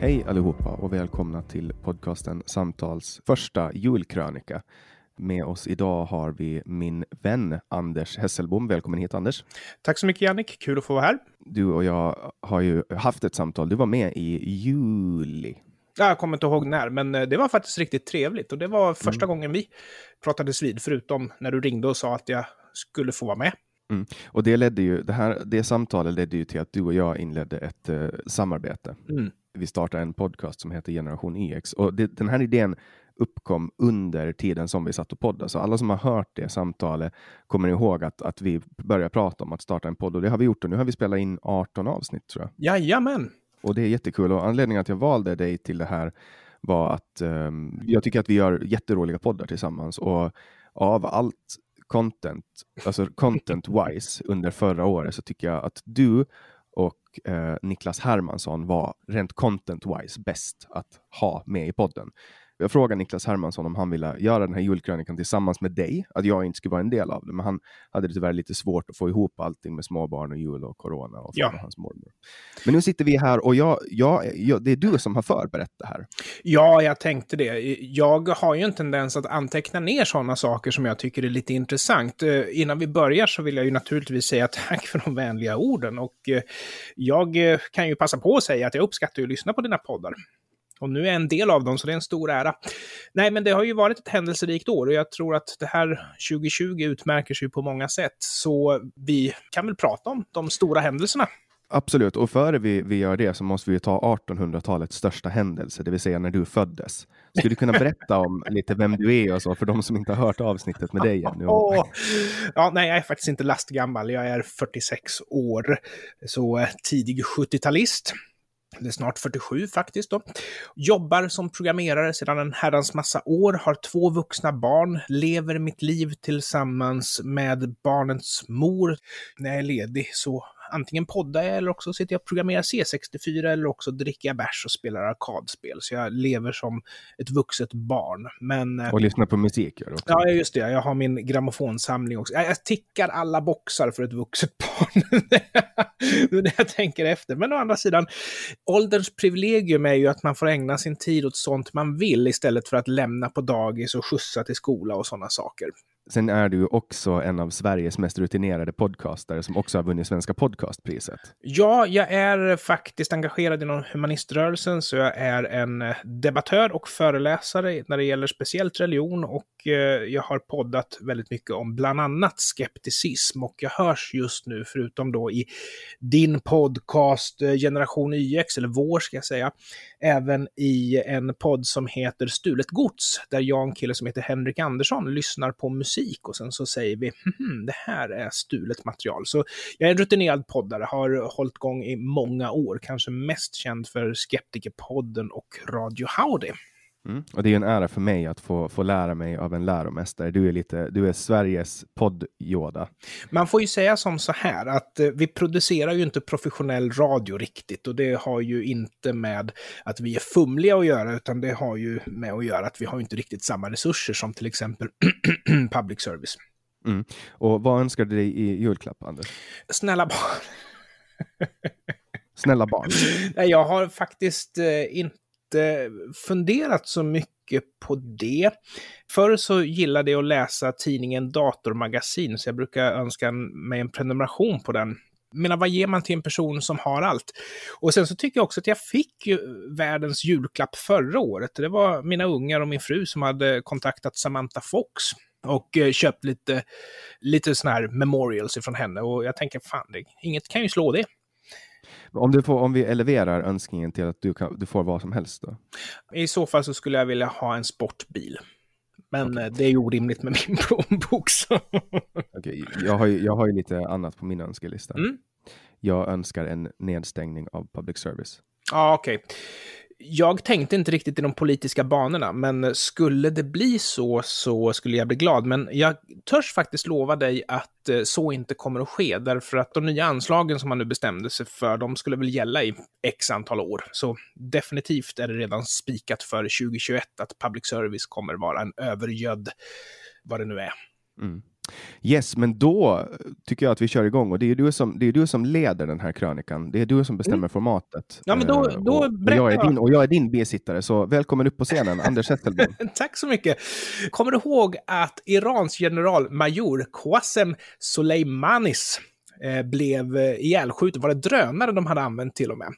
Hej allihopa och välkomna till podcasten Samtals första julkrönika. Med oss idag har vi min vän Anders Hesselbom. Välkommen hit Anders. Tack så mycket Jannik, kul att få vara här. Du och jag har ju haft ett samtal. Du var med i juli. Jag kommer inte ihåg när, men eh, det var faktiskt riktigt trevligt och det var första mm. gången vi pratades vid, förutom när du ringde och sa att jag skulle få vara med. Mm. Och det ledde ju, det här det samtalet ledde ju till att du och jag inledde ett uh, samarbete. Mm vi startade en podcast som heter Generation EX och det, den här idén uppkom under tiden som vi satt och poddade. Så alla som har hört det samtalet kommer ihåg att, att vi började prata om att starta en podd och det har vi gjort och nu har vi spelat in 18 avsnitt tror jag. Jajamän! Och det är jättekul och anledningen att jag valde dig till det här var att um, jag tycker att vi gör jätteroliga poddar tillsammans och av allt content, alltså content wise under förra året så tycker jag att du och eh, Niklas Hermansson var rent content-wise bäst att ha med i podden. Jag frågade Niklas Hermansson om han ville göra den här julkrönikan tillsammans med dig, att jag inte skulle vara en del av det, men han hade det tyvärr lite svårt att få ihop allting med småbarn och jul och corona och ja. hans mormor. Men nu sitter vi här och jag, jag, jag, det är du som har förberett det här. Ja, jag tänkte det. Jag har ju en tendens att anteckna ner sådana saker som jag tycker är lite intressant. Eh, innan vi börjar så vill jag ju naturligtvis säga tack för de vänliga orden och eh, jag eh, kan ju passa på att säga att jag uppskattar att lyssna på dina poddar. Och nu är jag en del av dem, så det är en stor ära. Nej, men det har ju varit ett händelserikt år och jag tror att det här 2020 utmärker sig på många sätt. Så vi kan väl prata om de stora händelserna. Absolut, och före vi, vi gör det så måste vi ta 1800-talets största händelse, det vill säga när du föddes. Skulle du kunna berätta om lite vem du är och så för de som inte har hört avsnittet med dig ännu? Ja, nej, jag är faktiskt inte lastgammal. Jag är 46 år, så eh, tidig 70-talist eller snart 47 faktiskt då. Jobbar som programmerare sedan en herrans massa år, har två vuxna barn, lever mitt liv tillsammans med barnets mor. När jag är ledig så antingen poddar jag eller också sitter jag och programmerar C64 eller också dricker jag bärs och spelar arkadspel. Så jag lever som ett vuxet barn. Men, eh, och lyssnar på musik gör du också. Ja, just det. Jag har min grammofonsamling också. Jag tickar alla boxar för ett vuxet barn. det är det jag tänker efter. Men å andra sidan, ålderns privilegium är ju att man får ägna sin tid åt sånt man vill istället för att lämna på dagis och skjutsa till skola och sådana saker sen är du också en av Sveriges mest rutinerade podcastare som också har vunnit Svenska podcastpriset. Ja, jag är faktiskt engagerad inom humaniströrelsen, så jag är en debattör och föreläsare när det gäller speciellt religion och eh, jag har poddat väldigt mycket om bland annat skepticism och jag hörs just nu, förutom då i din podcast eh, Generation YX, eller vår ska jag säga, även i en podd som heter Stulet Gods, där jag och en kille som heter Henrik Andersson lyssnar på musik och sen så säger vi hm, det här är stulet material. Så jag är en rutinerad poddare, har hållit igång i många år, kanske mest känd för Skeptikerpodden och Radio Howdy. Mm. Och det är en ära för mig att få, få lära mig av en läromästare. Du är, lite, du är Sveriges podd-Yoda. Man får ju säga som så här att eh, vi producerar ju inte professionell radio riktigt och det har ju inte med att vi är fumliga att göra utan det har ju med att göra att vi har inte riktigt samma resurser som till exempel public service. Mm. Och vad önskar du dig i julklapp, Anders? Snälla barn. Snälla barn. Jag har faktiskt eh, inte funderat så mycket på det. Förr så gillade jag att läsa tidningen Datormagasin, så jag brukar önska mig en prenumeration på den. Men vad ger man till en person som har allt? Och sen så tycker jag också att jag fick ju världens julklapp förra året. Det var mina ungar och min fru som hade kontaktat Samantha Fox och eh, köpt lite, lite sådana här memorials ifrån henne. Och jag tänker, fan, det, inget kan ju slå det. Om, du får, om vi eleverar önskningen till att du, kan, du får vad som helst då? I så fall så skulle jag vilja ha en sportbil. Men okay. det är ju orimligt med min plånbok. okay. jag, har ju, jag har ju lite annat på min önskelista. Mm. Jag önskar en nedstängning av public service. Ja, okej. Okay jag tänkte inte riktigt i de politiska banorna, men skulle det bli så så skulle jag bli glad. Men jag törs faktiskt lova dig att eh, så inte kommer att ske, därför att de nya anslagen som man nu bestämde sig för, de skulle väl gälla i x antal år. Så definitivt är det redan spikat för 2021 att public service kommer vara en övergödd, vad det nu är. Mm. Yes, men då tycker jag att vi kör igång och det är du som, det är du som leder den här krönikan. Det är du som bestämmer mm. formatet. Ja, men då, eh, då och, och, jag är din, och jag är din bisittare, så välkommen upp på scenen, Anders Hesselblom. Tack så mycket. Kommer du ihåg att Irans generalmajor Qasem Soleimanis eh, blev eh, ihjälskjuten. Var det drönare de hade använt till och med?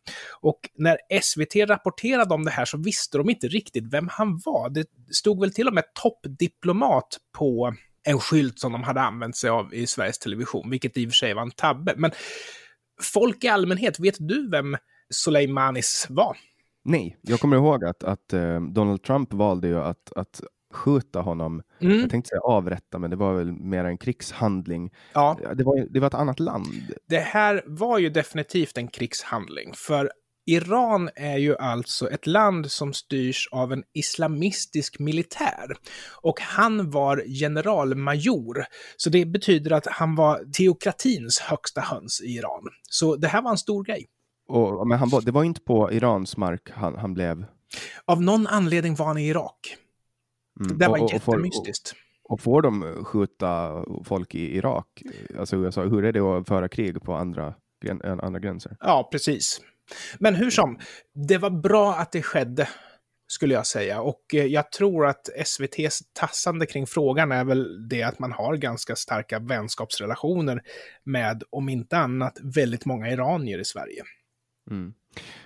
Och när SVT rapporterade om det här så visste de inte riktigt vem han var. Det stod väl till och med toppdiplomat på en skylt som de hade använt sig av i Sveriges Television, vilket i och för sig var en tabbe. Men folk i allmänhet, vet du vem Soleimanis var? Nej, jag kommer ihåg att, att uh, Donald Trump valde ju att, att skjuta honom. Mm. Jag tänkte säga avrätta, men det var väl mer en krigshandling. Ja. Det, var, det var ett annat land. Det här var ju definitivt en krigshandling, för Iran är ju alltså ett land som styrs av en islamistisk militär. Och han var generalmajor. Så det betyder att han var teokratins högsta höns i Iran. Så det här var en stor grej. Och, men han var, det var inte på Irans mark han, han blev? Av någon anledning var han i Irak. Mm. Det var och, och, jättemystiskt. Och, och får de skjuta folk i Irak? Alltså USA, hur är det att föra krig på andra, andra gränser? Ja, precis. Men hur som, det var bra att det skedde, skulle jag säga. Och eh, jag tror att SVTs tassande kring frågan är väl det att man har ganska starka vänskapsrelationer med, om inte annat, väldigt många iranier i Sverige. Mm.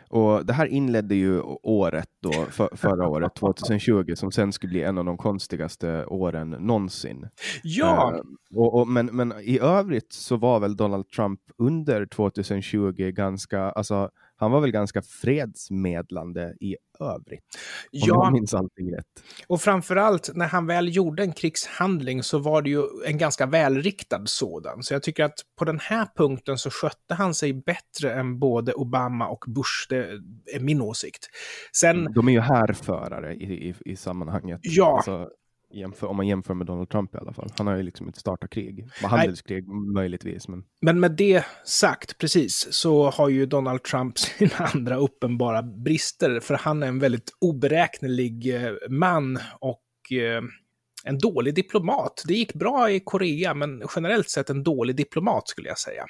Och det här inledde ju året då, för, förra året, 2020, som sen skulle bli en av de konstigaste åren någonsin. Ja! Uh, och, och, men, men i övrigt så var väl Donald Trump under 2020 ganska, alltså han var väl ganska fredsmedlande i övrigt. Om ja, jag minns allting rätt. Och framförallt när han väl gjorde en krigshandling så var det ju en ganska välriktad sådan. Så jag tycker att på den här punkten så skötte han sig bättre än både Obama och Bush. Det är min åsikt. Sen, De är ju härförare i, i, i sammanhanget. Ja. Alltså, Jämför, om man jämför med Donald Trump i alla fall. Han har ju liksom inte startat krig. Handelskrig Nej. möjligtvis. Men... men med det sagt, precis, så har ju Donald Trump sina andra uppenbara brister. För han är en väldigt oberäknelig eh, man och eh, en dålig diplomat. Det gick bra i Korea, men generellt sett en dålig diplomat skulle jag säga.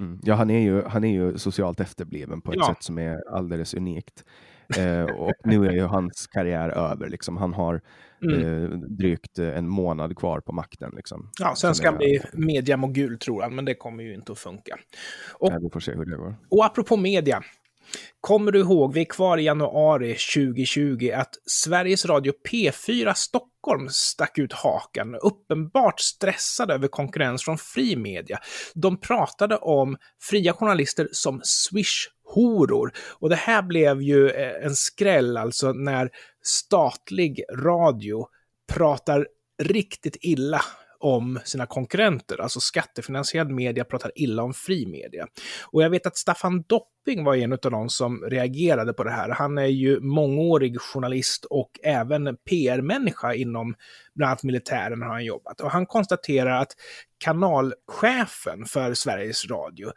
Mm. Ja, han är, ju, han är ju socialt efterbliven på ett ja. sätt som är alldeles unikt. Eh, och nu är ju hans karriär över. Liksom. Han har Mm. eh, drygt eh, en månad kvar på makten. Liksom. Ja, sen ska han bli mediamogul tror han, men det kommer ju inte att funka. Och, Nej, vi får se hur det går. och apropå media. Kommer du ihåg, vi är kvar i januari 2020, att Sveriges Radio P4 Stockholm stack ut hakan, uppenbart stressade över konkurrens från fri media. De pratade om fria journalister som horor. Och det här blev ju eh, en skräll, alltså när statlig radio pratar riktigt illa om sina konkurrenter, alltså skattefinansierad media pratar illa om fri media. Och jag vet att Staffan Dopping var en av de som reagerade på det här. Han är ju mångårig journalist och även PR-människa inom bland annat militären har han jobbat. Och han konstaterar att kanalchefen för Sveriges Radio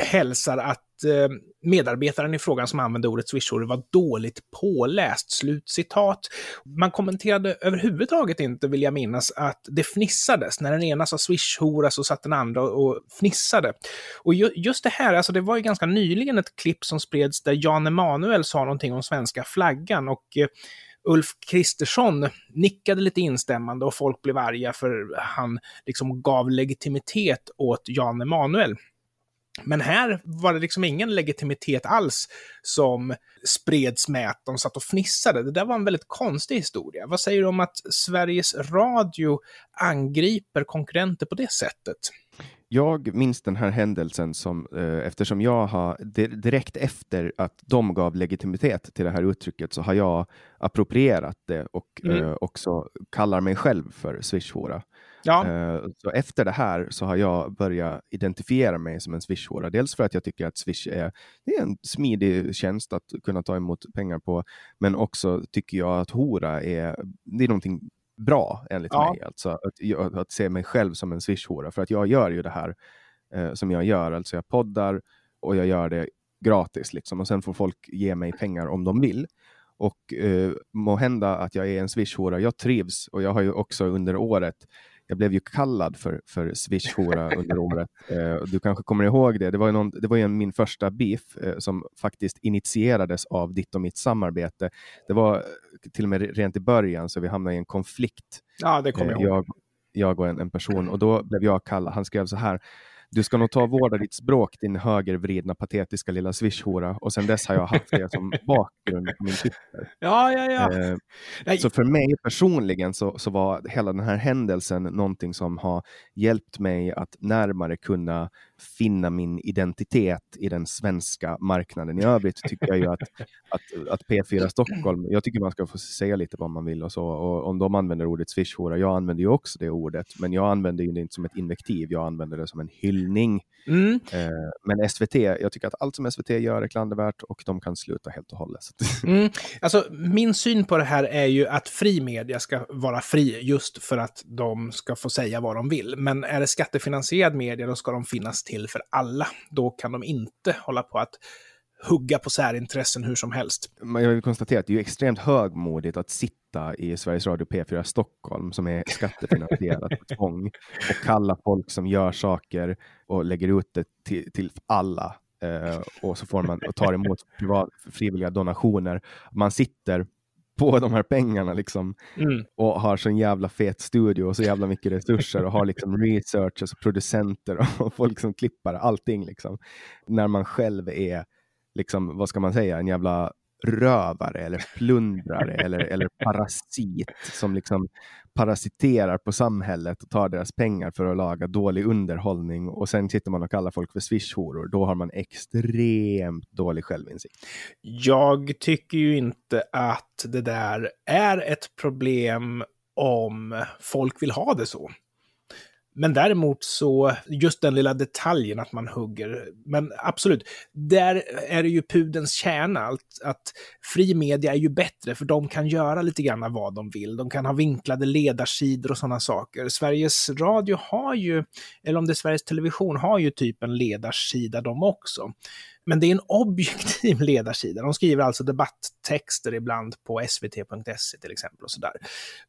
hälsar att eh, medarbetaren i frågan som använde ordet swishor var dåligt påläst. Slutcitat. Man kommenterade överhuvudtaget inte, vill jag minnas, att det fnissades. När den ena sa swishhora så satt den andra och fnissade. Och ju, just det här, alltså det var ju ganska nyligen ett klipp som spreds där Jan Emanuel sa någonting om svenska flaggan och eh, Ulf Kristersson nickade lite instämmande och folk blev arga för han liksom gav legitimitet åt Jan Emanuel. Men här var det liksom ingen legitimitet alls som spreds med att de satt och fnissade. Det där var en väldigt konstig historia. Vad säger du om att Sveriges Radio angriper konkurrenter på det sättet? Jag minns den här händelsen som eh, eftersom jag har di- direkt efter att de gav legitimitet till det här uttrycket så har jag approprierat det och Mm. eh, också kallar mig själv för swishhora. Ja, Eh, så efter det här så har jag börjat identifiera mig som en swishhora. Dels för att jag tycker att Swish är, det är en smidig tjänst att kunna ta emot pengar på, men också tycker jag att hora är, det är någonting bra enligt Ja. mig. Alltså att, att se mig själv som en swishhora. För att jag gör ju det här eh, som jag gör. Alltså jag poddar och jag gör det gratis liksom. Och sen får folk ge mig pengar om de vill. Och eh, må hända att jag är en swishhora. Jag trivs och jag har ju också under året jag blev ju kallad för, för swishhora under året. Eh, du kanske kommer ihåg det. Det var ju, någon, det var ju min första beef eh, som faktiskt initierades av ditt och mitt samarbete. Det var eh, till och med rent i början så vi hamnade i en konflikt ja det kommer Eh, jag ihåg. jag, jag och en, en person och då blev jag kallad. Han skrev så här. Du ska nog ta och vårda ditt språk, din högervridna patetiska lilla swishhora. Och sen dess har jag haft det som bakgrund på min Twitter. Ja, ja, ja. Eh, så för mig personligen så, så var hela den här händelsen någonting som har hjälpt mig att närmare kunna finna min identitet i den svenska marknaden. I övrigt tycker jag ju att, att, att P4 Stockholm, jag tycker man ska få säga lite vad man vill och så. Och om de använder ordet swishhora, jag använder ju också det ordet, men jag använder det inte som ett invektiv, jag använder det som en hyllning. mm. Eh, men SVT, jag tycker att allt som SVT gör är klandervärt och de kan sluta helt och hållet. Mm. Alltså, min syn på det här är ju att fri media ska vara fri just för att de ska få säga vad de vill. Men är det skattefinansierad media, då ska de finnas till för alla. Då kan de inte hålla på att hugga på särintressen hur som helst. Jag vill konstatera att det är extremt högmodigt att sitta i Sveriges Radio P4 Stockholm som är skattefinansierat på tvång och kalla folk som gör saker och lägger ut det till, till alla eh, och så får man och tar emot privat, frivilliga donationer. Man sitter på de här pengarna liksom Mm. och har så en jävla fet studio och så jävla mycket resurser och har liksom researchers och producenter och folk som klippar allting liksom. När man själv är liksom, vad ska man säga, en jävla rövare eller plundrare eller, eller parasit som liksom parasiterar på samhället och tar deras pengar för att laga dålig underhållning och sen sitter man och kallar folk för swishhoror. Då har man extremt dålig självinsikt. Jag tycker ju inte att det där är ett problem om folk vill ha det så. Men däremot så, just den lilla detaljen att man hugger. Men absolut, där är det ju pudens kärna. Att, att fri media är ju bättre, för de kan göra lite grann vad de vill. De kan ha vinklade ledarsidor och sådana saker. Sveriges Radio har ju, eller om det är Sveriges Television, har ju typ en ledarsida de också. Men det är en objektiv ledarsida. De skriver alltså debatttexter ibland på svt.se till exempel och sådär.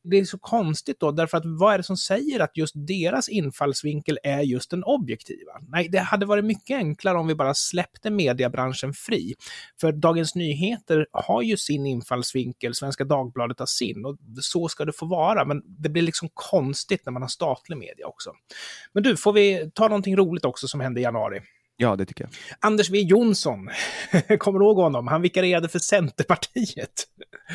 Det är så konstigt då, därför att vad är det som säger att just deras infallsvinkel är just den objektiva? Nej, det hade varit mycket enklare om vi bara släppte mediebranschen fri. För Dagens Nyheter har ju sin infallsvinkel, Svenska Dagbladet har sin och så ska det få vara. Men det blir liksom konstigt när man har statlig media också. Men du, får vi ta någonting roligt också som hände i januari? Ja, det tycker jag. Anders W Jonsson, kommer du ihåg honom? Han vikarierade för Centerpartiet.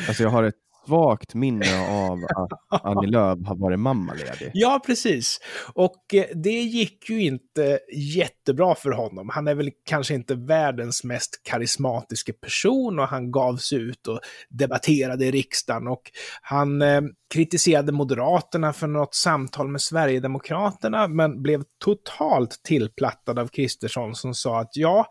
Alltså jag har ett svagt minne av att Annie Lööf har varit mammaledig. Ja, precis. Och eh, det gick ju inte jättebra för honom. Han är väl kanske inte världens mest karismatiska person och han gav sig ut och debatterade i riksdagen och han eh, kritiserade Moderaterna för något samtal med Sverigedemokraterna, men blev totalt tillplattad av Kristersson som sa att ja,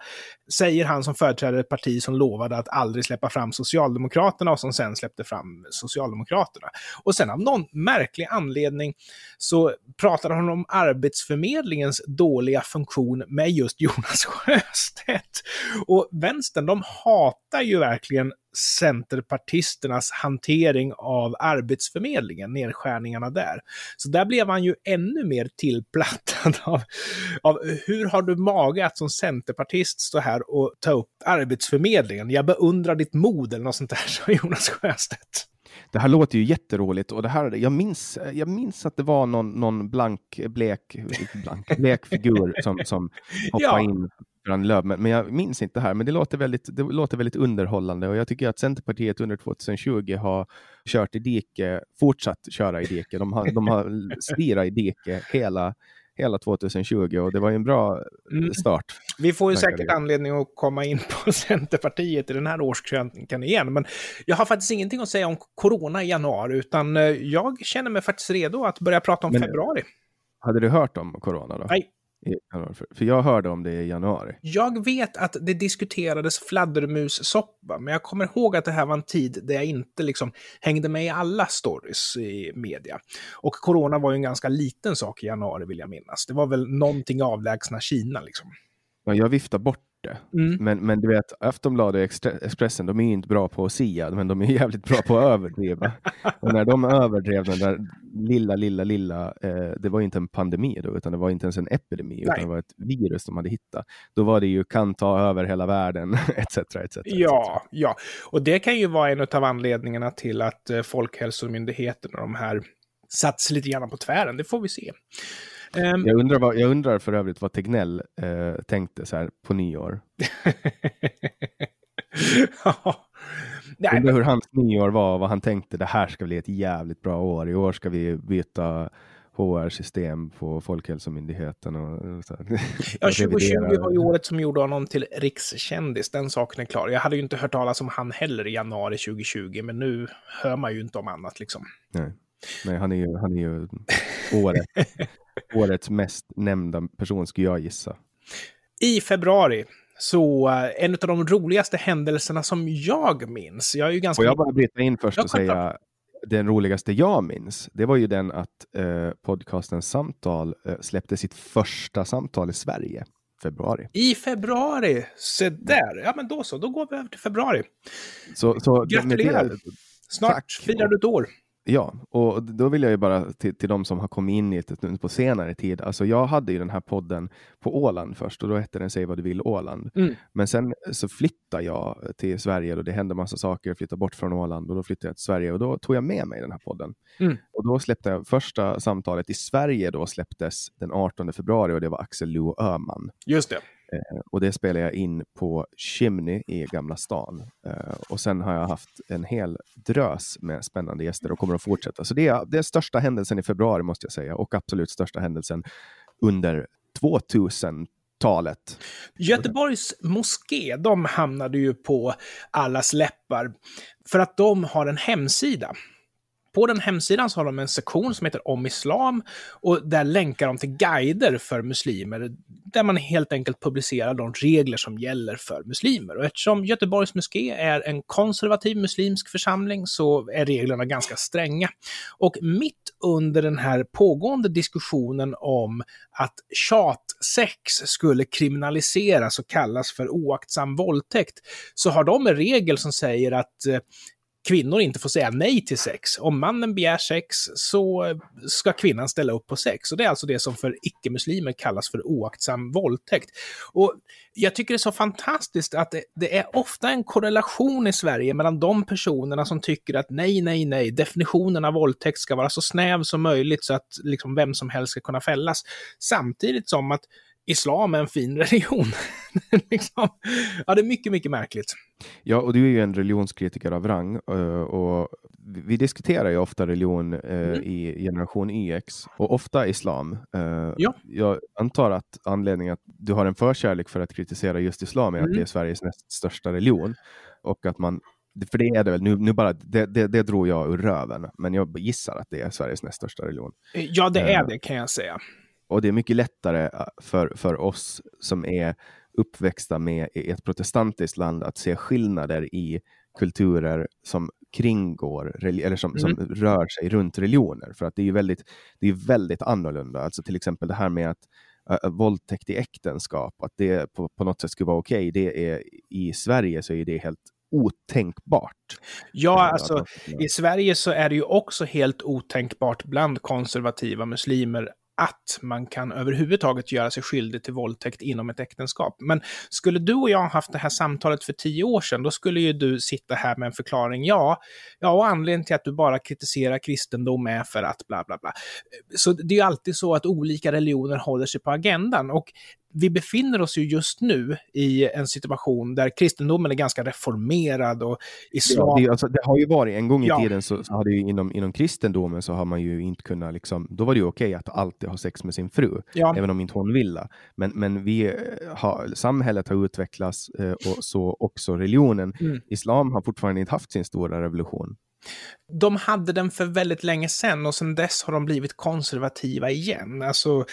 säger han som företräder ett parti som lovade att aldrig släppa fram Socialdemokraterna och som sen släppte fram Socialdemokraterna. Och sen av någon märklig anledning så pratade han om Arbetsförmedlingens dåliga funktion med just Jonas Sjöstedt. Och vänstern, de hatar ju verkligen centerpartisternas hantering av Arbetsförmedlingen, nedskärningarna där. Så där blev han ju ännu mer tillplattad av, av hur har du mage att som centerpartist stå här och ta upp Arbetsförmedlingen? Jag beundrar ditt mod eller något sånt där, sa Jonas Sjöstedt. Det här låter ju jätteroligt och det här, jag minns, jag minns att det var någon, någon blank, blek, blank, blek figur som, som hoppade ja. in Göran Lööf, men, men jag minns inte här. Men det låter, väldigt, det låter väldigt underhållande och jag tycker att Centerpartiet under 2020 har kört i dike, fortsatt köra i dike. De har, de har slirat i dike hela, hela 2020 och det var ju en bra mm. start. Vi får ju säkert det. anledning att komma in på Centerpartiet i den här årskrönikan igen, men jag har faktiskt ingenting att säga om corona i januari, utan eh, jag känner mig faktiskt redo att börja prata om men, februari. Hade du hört om corona då? Nej, för jag hörde om det i januari. Jag vet att det diskuterades fladdermussoppa, men jag kommer ihåg att det här var en tid där jag inte liksom hängde med i alla stories i media. Och corona var ju en ganska liten sak i januari vill jag minnas. Det var väl någonting avlägsna Kina liksom. Ja, jag viftar bort det. Mm. Men, men du vet, Aftonbladet och Expressen, de är inte bra på att sia, men de är jävligt bra på att överdriva. och när de överdrev den där lilla, lilla, lilla, eh, det var inte en pandemi då, utan det var inte ens en epidemi, Nej. utan det var ett virus de hade hittat. Då var det ju kan ta över hela världen, etc. etc. Ja, ja, och det kan ju vara en av anledningarna till att eh, Folkhälsomyndigheten och de här satt lite grann på tvären, det får vi se. Um, jag, undrar vad, jag undrar för övrigt vad Tegnell eh, tänkte så här på nyår. ja. Nej, undrar hur hans nyår var vad han tänkte. Det här ska bli ett jävligt bra år. I år ska vi byta HR-system på Folkhälsomyndigheten. Och, så ja, 2020 var ju året som gjorde honom till rikskändis, den saken är klar. Jag hade ju inte hört talas om han heller i januari 2020, men nu hör man ju inte om annat liksom. Nej, Nej han är ju, han är ju året, årets mest nämnda person skulle jag gissa. I februari så uh, en av de roligaste händelserna som jag minns. Jag är ju ganska... Får jag bara bryta in först och säga den roligaste jag minns, det var ju den att eh, podcasten Samtal eh, släppte sitt första samtal i Sverige februari. I februari! Se där! Ja, men då så, då går vi över till februari. Så, så Gratulerar! Snart tack. firar du ett år. Ja, och då vill jag ju bara till, till de som har kommit in i det på senare tid. Alltså jag hade ju den här podden på Åland först och då hette den Säg vad du vill Åland. Mm. Men sen så flyttade jag till Sverige och det hände massa saker. Jag flyttade bort från Åland och då flyttade jag till Sverige och då tog jag med mig den här podden. Mm. Och då släppte jag första samtalet i Sverige då släpptes den 18 februari och det var Axel Luo Öhman. Just det. Eh, och det spelar jag in på Chimney i Gamla stan. Eh, och sen har jag haft en hel drös med spännande gäster och kommer att fortsätta. Så det är, det är största händelsen i februari måste jag säga och absolut största händelsen under 2000-talet. Göteborgs moské, de hamnade ju på allas läppar för att de har en hemsida på den hemsidan så har de en sektion som heter Om Islam och där länkar de till guider för muslimer. där man helt enkelt publicerar de regler som gäller för muslimer. Och eftersom Göteborgs moské är en konservativ muslimsk församling så är reglerna ganska stränga. Och mitt under den här pågående diskussionen om att tjatsex skulle kriminaliseras och kallas för oaktsam våldtäkt, så har de en regel som säger att eh, kvinnor inte får säga nej till sex. Om mannen begär sex så ska kvinnan ställa upp på sex. Och det är alltså det som för icke-muslimer kallas för oaktsam våldtäkt. Och jag tycker det är så fantastiskt att det, det, är ofta en korrelation i Sverige mellan de personerna som tycker att nej, nej, nej, definitionen av våldtäkt ska vara så snäv som möjligt så att liksom vem som helst ska kunna fällas. Samtidigt som att islam är en fin religion. liksom. Ja, det är mycket, mycket märkligt. Ja, och du är ju en religionskritiker av rang eh, och vi diskuterar ju ofta religion eh, mm. i generation YX och ofta islam. Eh, ja. Jag antar att anledningen att du har en förkärlek för att kritisera just islam är mm. att det är Sveriges näst största religion och att man för det är det väl, nu, nu bara, det, det, det drog jag ur röven, men jag gissar att det är Sveriges näst största religion. Ja, det är det kan jag säga. Och det är mycket lättare äh, för, för oss som är uppväxta med ett protestantiskt land att se skillnader i kulturer som kringgår eller som, mm. som rör sig runt religioner. För att det är väldigt, det är väldigt annorlunda. Alltså till exempel det här med att äh, våldtäkt i äktenskap, att det på, på något sätt skulle vara okej. Okay, det är, I Sverige så är det helt otänkbart. Ja, alltså i Sverige så är det ju också helt otänkbart bland konservativa muslimer att man kan överhuvudtaget göra sig skyldig till våldtäkt inom ett äktenskap. Men skulle du och jag haft det här samtalet för tio år sedan, då skulle ju du sitta här med en förklaring. Ja, ja och anledningen till att du bara kritiserar kristendom är för att bla bla bla. Så det är ju alltid så att olika religioner håller sig på agendan. Och vi befinner oss ju just nu i en situation där kristendomen är ganska reformerad och islam... Ja, det, alltså, det har ju varit, en gång i ja. tiden så, så hade ju inom, inom kristendomen så har man ju inte kunnat, liksom, då var det ju okej att alltid ha sex med sin fru, ja. även om inte hon ville. Men, men vi eh, har, samhället har utvecklats eh, och så också religionen. Mm. Islam har fortfarande inte haft sin stora revolution. De hade den för väldigt länge sedan och sedan dess har de blivit konservativa igen. Alltså,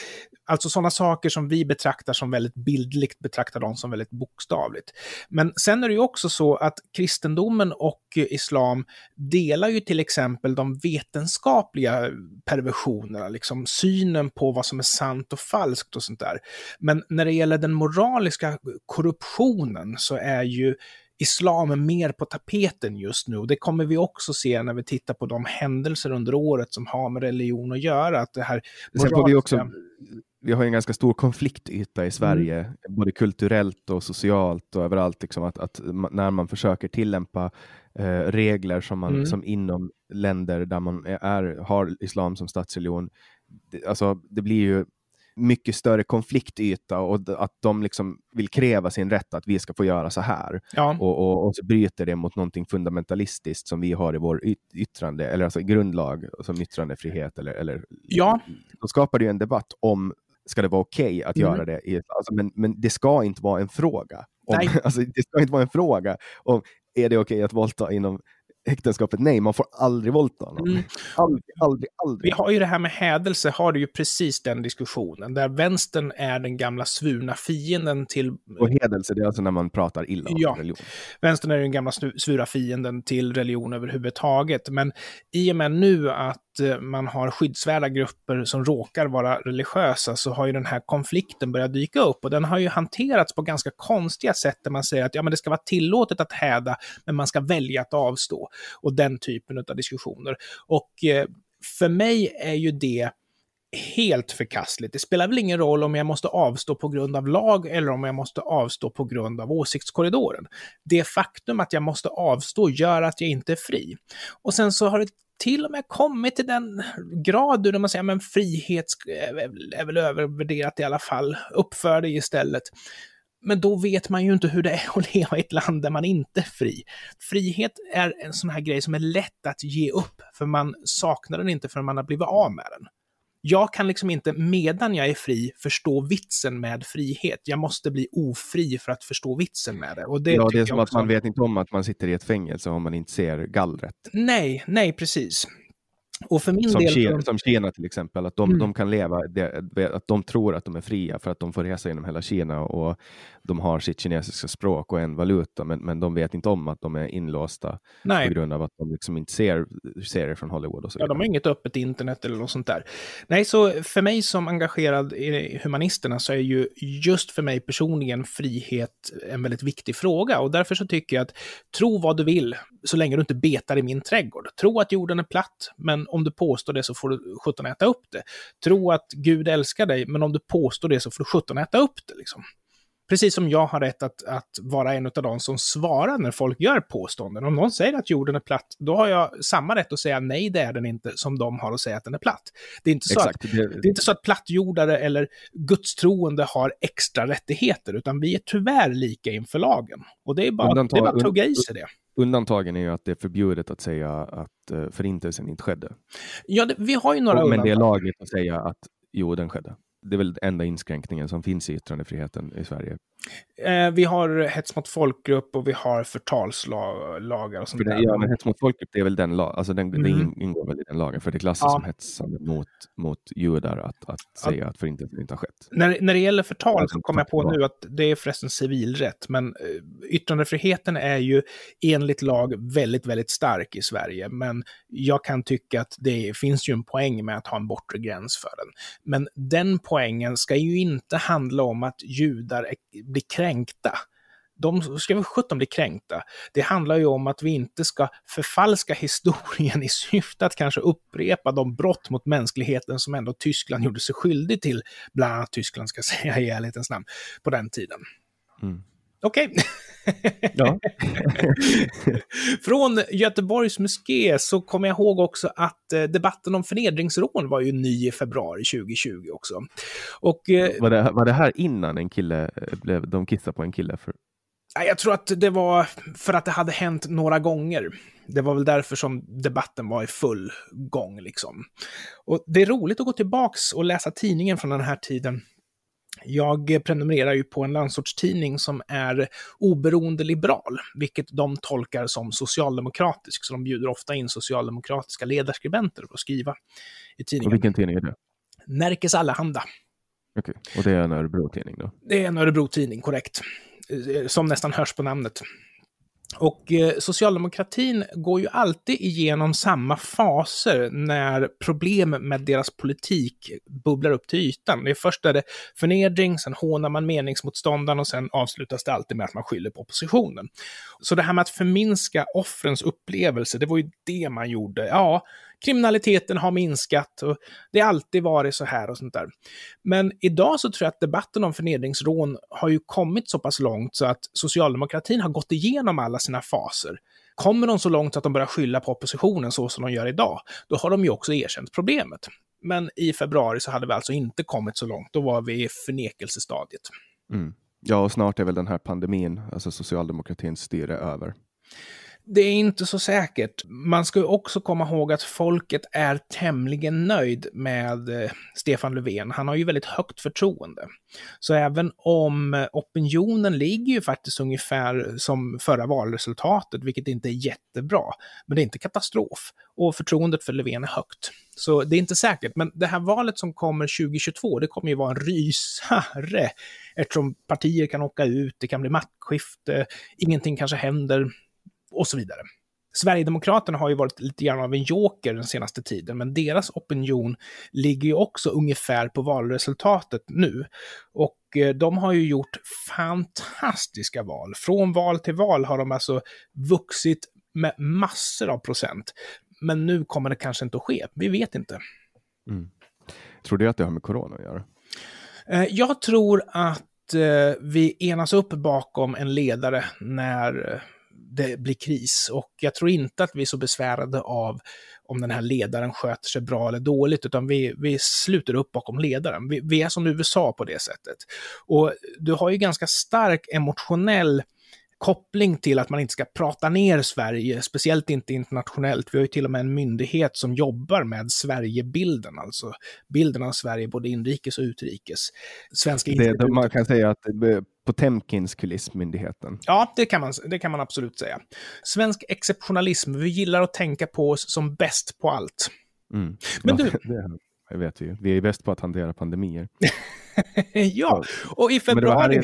alltså sådana saker som vi betraktar som väldigt bildligt betraktar de som väldigt bokstavligt. Men sen är det ju också så att kristendomen och islam delar ju till exempel de vetenskapliga perversionerna, liksom synen på vad som är sant och falskt och sånt där. Men när det gäller den moraliska korruptionen så är ju islam mer på tapeten just nu. Det kommer vi också se när vi tittar på de händelser under året som har med religion att göra. Att det här Sen får vi också vi har en ganska stor konfliktyta i Sverige, mm. både kulturellt och socialt och överallt. Liksom, att, att när man försöker tillämpa eh, regler som, man, mm. som inom länder där man är, har islam som statsreligion, det, alltså, det blir ju mycket större konfliktyta och att de liksom vill kräva sin rätt att vi ska få göra så här. Ja. Och, och, och, så bryter det mot någonting fundamentalistiskt som vi har i vår yttrande, eller alltså grundlag som yttrandefrihet. Eller, eller, ja. Då skapar det en debatt om ska det vara okej okay att mm. göra det? I, alltså, men, men det ska inte vara en fråga. Om, alltså, det ska inte vara en fråga om är det okej okay att våldta inom äktenskapet. Nej, man får aldrig våldta någon. Mm. Aldrig, aldrig, aldrig. Vi har ju det här med hädelse, har du ju precis den diskussionen, där vänstern är den gamla svurna fienden till... Och hedelse, det är alltså när man pratar illa om ja. religion. Vänstern är den gamla svura fienden till religion överhuvudtaget, men i och med nu att Eh, man har skyddsvärda grupper som råkar vara religiösa så har ju den här konflikten börjat dyka upp och den har ju hanterats på ganska konstiga sätt där man säger att ja, men det ska vara tillåtet att häda, men man ska välja att avstå. Och den typen av diskussioner. Och eh, för mig är ju det helt förkastligt. Det spelar väl ingen roll om jag måste avstå på grund av lag eller om jag måste avstå på grund av åsiktskorridoren. Det faktum att jag måste avstå gör att jag inte är fri. Och sen så har det till och med kommit till den grad där man säger att frihet eh, är väl övervärderat i alla fall, uppför det istället. Men då vet man ju inte hur det är att leva i ett land där man inte är fri. Frihet är en sån här grej som är lätt att ge upp, för man saknar den inte förrän man har blivit av med den jag kan liksom inte medan jag är fri förstå vitsen med frihet. Jag måste bli ofri för att förstå vitsen med det. Och det ja, det är som att man vet inte om att man sitter i ett fängelse om man inte ser gallret. Nej, nej precis. Och för min som, del... Kina, som Kina till exempel, att de, mm. de kan leva, det, att de tror att de är fria för att de får resa genom hela Kina och de har sitt kinesiska språk och en valuta, men, men de vet inte om att de är inlåsta Nej. på grund av att de liksom inte ser serier från Hollywood. Och så ja, de har inget öppet internet eller något sånt där. Nej, så för mig som engagerad i humanisterna så är ju just för mig personligen frihet en väldigt viktig fråga och därför så tycker jag att tro vad du vill så länge du inte betar i min trädgård. Tro att jorden är platt, men om du påstår det så får du sjutton äta upp det. Tro att Gud älskar dig, men om du påstår det så får du sjutton äta upp det. Liksom. Precis som jag har rätt att, att vara en av de som svarar när folk gör påståenden. Om någon säger att jorden är platt, då har jag samma rätt att säga nej, det är den inte, som de har att säga att den är platt. Det är inte så, Exakt. Att, det är inte så att plattjordare eller gudstroende har extra rättigheter, utan vi är tyvärr lika inför lagen. Och det är bara, Undantag, det är bara att tugga i sig det. Undantagen är ju att det är förbjudet att säga att uh, förintelsen inte skedde. Ja, det, vi har ju några Men det är lagligt att säga att jo, den skedde det är väl enda inskränkningen som finns i yttrandefriheten i Sverige. Eh, vi har hets mot folkgrupp och vi har förtalslagar och sånt det, där. Ja, men hets mot folkgrupp, det är väl den lagen, alltså den, mm. det ingår väl i den lagen, för det klassas ja. som hetsande mot, mot judar att, att säga att förintelsen inte har skett. När, när det gäller förtal så kommer jag på nu att det är förresten civilrätt, men eh, yttrandefriheten är ju enligt lag väldigt, väldigt stark i Sverige, men jag kan tycka att det finns ju en poäng med att ha en bortre gräns för den. Men den poängen ska ju inte handla om att judar blir kränkta. De ska väl sjutton bli kränkta. Det handlar ju om att vi inte ska förfalska historien i syfte att kanske upprepa de brott mot mänskligheten som ändå Tyskland gjorde sig skyldig till, bland annat Tyskland ska säga i ärlighetens namn, på den tiden. Mm. Okej. Okay. Ja. Från Göteborgs moské så kommer jag ihåg också att eh, debatten om förnedringsrån var ju ny i februari 2020 också. Och, eh, var, det, var det här innan en kille eh, blev, de kissade på en kille? För... Jag tror att det var för att det hade hänt några gånger. Det var väl därför som debatten var i full gång liksom. Och det är roligt att gå tillbaks och läsa tidningen från den här tiden jag prenumererar ju på en landsortstidning som är oberoende liberal, vilket de tolkar som socialdemokratisk, så de bjuder ofta in socialdemokratiska ledarskribenter för att skriva i tidningen. Och vilken tidning är det? Närkes Allehanda. Okej, okay. och det är en Örebro-tidning då? Det är en Örebro-tidning, korrekt. Som nästan hörs på namnet. Och eh, socialdemokratin går ju alltid igenom samma faser när problem med deras politik bubblar upp till ytan. Det är först är det förnedring, sen hånar man meningsmotståndaren och sen avslutas det alltid med att man skyller på oppositionen. Så det här med att förminska offrens upplevelse, det var ju det man gjorde. Ja, kriminaliteten har minskat och det har alltid varit så här och sånt där. Men idag så tror jag att debatten om förnedringsrån har ju kommit så pass långt så att socialdemokratin har gått igenom alla sina faser. Kommer de så långt så att de börjar skylla på oppositionen så som de gör idag, då har de ju också erkänt problemet. Men i februari så hade vi alltså inte kommit så långt, då var vi i förnekelsestadiet. Mm. Ja, och snart är väl den här pandemin, alltså socialdemokratins styre, över det är inte så säkert. Man ska också komma ihåg att folket är tämligen nöjd med eh, Stefan Löfven. Han har ju väldigt högt förtroende. Så även om eh, opinionen ligger ju faktiskt ungefär som förra valresultatet, vilket inte är jättebra, men det är inte katastrof. Och förtroendet för Löfven är högt. Så det är inte säkert, men det här valet som kommer 2022, det kommer ju vara en rysare eftersom partier kan åka ut, det kan bli maktskifte, ingenting kanske händer och så vidare. Sverigedemokraterna har ju varit lite grann av en joker den senaste tiden, men deras opinion ligger ju också ungefär på valresultatet nu. Och eh, de har ju gjort fantastiska val. Från val till val har de alltså vuxit med massor av procent. Men nu kommer det kanske inte att ske. Vi vet inte. Mm. Tror du att det har med corona att göra? Eh, jag tror att eh, vi enas upp bakom en ledare när det blir kris. Och jag tror inte att vi är så besvärade av om den här ledaren sköter sig bra eller dåligt, utan vi, vi sluter upp bakom ledaren. Vi, vi är som USA på det sättet. Och du har ju ganska stark emotionell koppling till att man inte ska prata ner Sverige, speciellt inte internationellt. Vi har ju till och med en myndighet som jobbar med Sverigebilden, alltså bilden av Sverige både inrikes och utrikes. Svenska det, man kan säga att Potemkins kulissmyndigheten. Ja, det kan, man, det kan man absolut säga. Svensk exceptionalism, vi gillar att tänka på oss som bäst på allt. Mm. Men Ja, du- det, det vet vi ju. Vi är bäst på att hantera pandemier. ja, och i februari,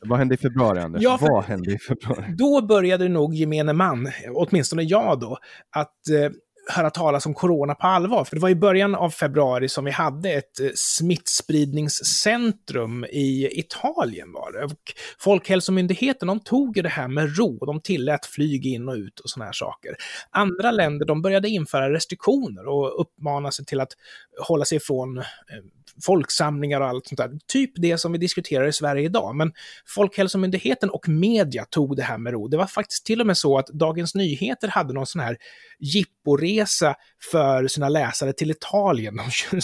Vad hände i februari, Anders? Ja, Vad hände i februari? då började nog gemene man, åtminstone jag då, att eh, höra talas om corona på allvar. För det var i början av februari som vi hade ett eh, smittspridningscentrum i Italien var det. Och Folkhälsomyndigheten, de tog det här med ro. De tillät flyg in och ut och såna här saker. Andra länder, de började införa restriktioner och uppmana sig till att hålla sig ifrån eh, folksamlingar och allt sånt där. Typ det som vi diskuterar i Sverige idag. Men Folkhälsomyndigheten och media tog det här med ro. Det var faktiskt till och med så att Dagens Nyheter hade någon sån här jipporesa för sina läsare till Italien. De,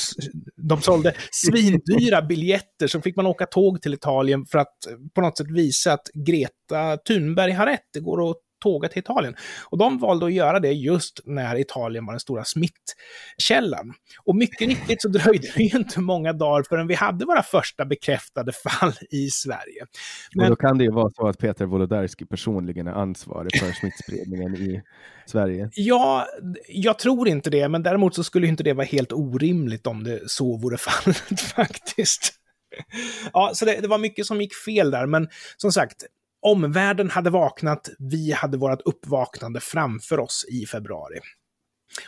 de sålde svindyra biljetter, så fick man åka tåg till Italien för att eh, på något sätt visa att Greta Thunberg har rätt. Det går att tåga till Italien. Och de valde att göra det just när Italien var den stora smittkällan. Och mycket riktigt så dröjde det ju inte många dagar förrän vi hade våra första bekräftade fall i Sverige. Och Men- då kan det ju vara så att Peter Wolodarski personligen är ansvarig för smittspridningen i Sverige. Ja, jag tror inte det, men däremot så skulle inte det vara helt orimligt om det så vore fallet faktiskt. Ja, så det, det var mycket som gick fel där, men som sagt, omvärlden hade vaknat, vi hade vårt uppvaknande framför oss i februari.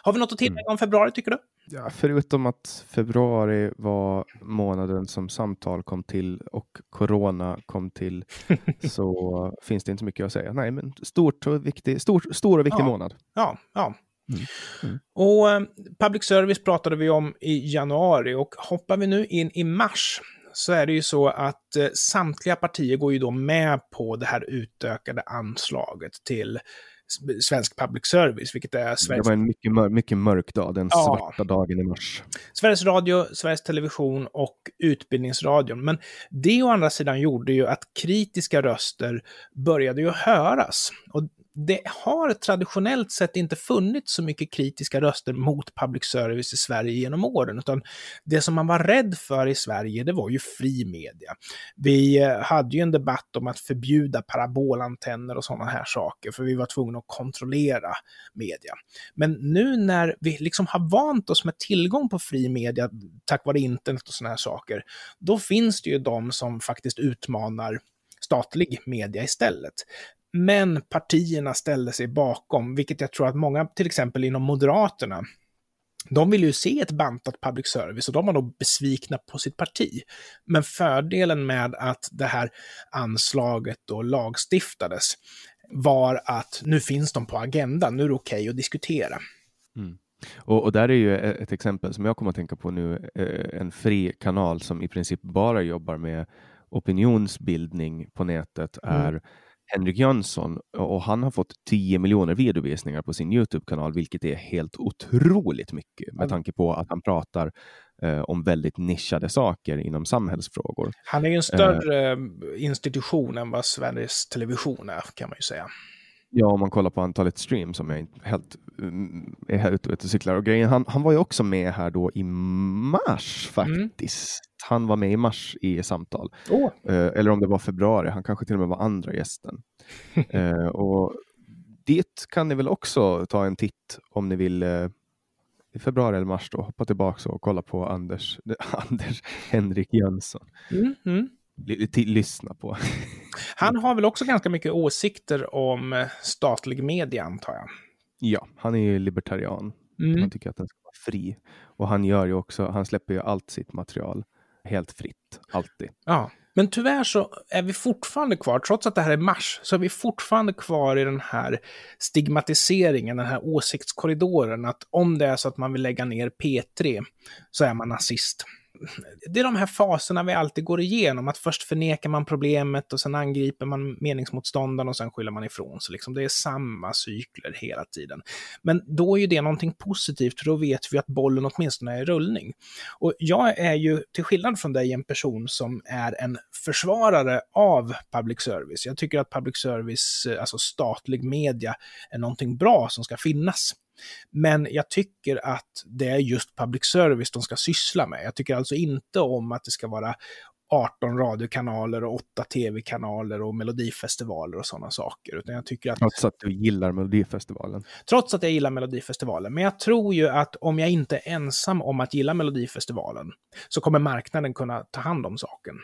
Har vi något att tillägga om februari, tycker du? Ja, förutom att februari var månaden som samtal kom till och corona kom till så finns det inte mycket att säga. Nej, men stort och viktig, stor, stor och viktig Ja. månad. Ja, ja. Mm. Mm. Och eh, public service pratade vi om i januari och hoppar vi nu in i mars så är det ju så att eh, samtliga partier går ju då med på det här utökade anslaget till svensk public service, vilket är Det Sveriges, var en mycket, mör, mycket mörk dag, den Ja. svarta dagen i mars. Sveriges Radio, Sveriges Television och Utbildningsradion. Men det å andra sidan gjorde ju att kritiska röster började ju höras. Och det har traditionellt sett inte funnits så mycket kritiska röster mot public service i Sverige genom åren, utan det som man var rädd för i Sverige, det var ju fri media. Vi eh, hade ju en debatt om att förbjuda parabolantenner och sådana här saker, för vi var tvungna att kontrollera media. Men nu när vi liksom har vant oss med tillgång på fri media tack vare internet och sådana här saker, då finns det ju de som faktiskt utmanar statlig media istället. Men partierna ställde sig bakom, vilket jag tror att många, till exempel inom Moderaterna, de vill ju se ett bantat public service och de var då besvikna på sitt parti. Men fördelen med att det här anslaget då lagstiftades var att nu finns de på agendan, nu är det okej att diskutera. Och, och där är ju e- ett exempel som jag kommer att tänka på nu, eh, en fri kanal som i princip bara jobbar med opinionsbildning på nätet Mm. Henrik Jönsson och han har fått 10 miljoner videovisningar på sin Youtube-kanal, vilket är helt otroligt mycket med tanke på att han pratar eh, om väldigt nischade saker inom samhällsfrågor. Han är ju en större eh, institution än vad Sveriges Television är, kan man ju säga. Ja, om man kollar på antalet streams som jag inte helt är här ute och cyklar. Och grejen, han, han var ju också med här då i mars Mm. faktiskt. Han var med i mars i samtal. Eh, eller om det var februari, han kanske till och med var andra gästen. eh, och dit kan ni väl också ta en titt om ni vill eh, i februari eller mars då, hoppa tillbaka och kolla på Anders, Anders Henrik Jönsson. Mm, mm. Lyssna på. Han har väl också ganska mycket åsikter om eh, statlig media, antar jag. Ja, han är ju libertarian. Mm. Han tycker att den ska vara fri. Och han gör ju också, han släpper ju allt sitt material helt fritt, alltid. Ja. Men tyvärr så är vi fortfarande kvar, trots att det här är mars, så är vi fortfarande kvar i den här stigmatiseringen, den här åsiktskorridoren, att om det är så att man vill lägga ner P3 så är man nazist. Det är de här faserna vi alltid går igenom, att först förnekar man problemet och sen angriper man meningsmotståndaren och sen skyller man ifrån sig. Liksom det är samma cykler hela tiden. Men då är ju det någonting positivt, för då vet vi att bollen åtminstone är i rullning. Och jag är ju, till skillnad från dig, en person som är en försvarare av public service. Jag tycker att public service, alltså statlig media, är någonting bra som ska finnas. Men jag tycker att det är just public service de ska syssla med. Jag tycker alltså inte om att det ska vara 18 radiokanaler och 8 tv-kanaler och melodifestivaler och sådana saker. Utan jag tycker att, Trots att du gillar Melodifestivalen. trots att jag gillar Melodifestivalen, men jag tror ju att om jag inte är ensam om att gilla Melodifestivalen så kommer marknaden kunna ta hand om saken.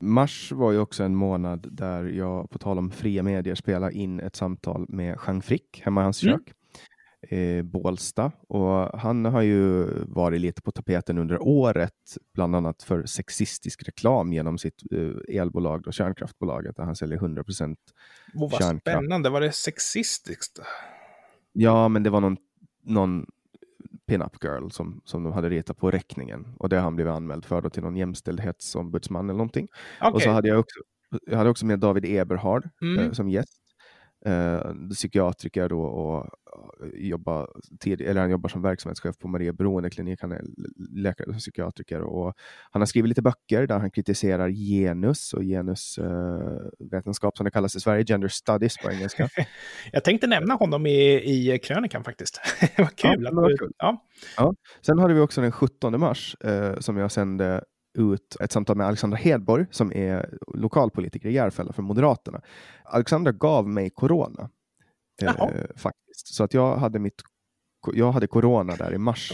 Mars var ju också en månad där jag, på tal om fria medier, spelade in ett samtal med Jean Frick hemma i hans Mm. kök. Eh, Bålsta. Och han har ju varit lite på tapeten under året, bland annat för sexistisk reklam genom sitt eh, elbolag, då, kärnkraftbolaget, där han säljer 100 procent. Och vad Kärnkraft. spännande, var det sexistiskt? Ja, men det var någon, någon pin-up girl som, som de hade ritat på räkningen och det har han blivit anmäld för då till någon jämställdhetsombudsman eller någonting. Okej, Och så hade jag också, jag hade också med David Eberhard Mm. eh, som gäst. Eh, psykiatriker då och eh, jobbar, tid, eller han jobbar som verksamhetschef på Maria Beroendeklinik. Han är läkare och psykiatriker och han har skrivit lite böcker där han kritiserar genus och genusvetenskap som det kallas i Sverige, gender studies på engelska. jag tänkte nämna honom i, i krönikan faktiskt. vad kul. Ja, att du- kul. Ja. Sen hade vi också den 17 mars eh, som jag sände ut ett samtal med Alexandra Hedborg som är lokalpolitiker i Järfälla för Moderaterna. Alexandra gav mig corona. Eh, faktiskt. Så att jag hade mitt jag hade corona där i mars.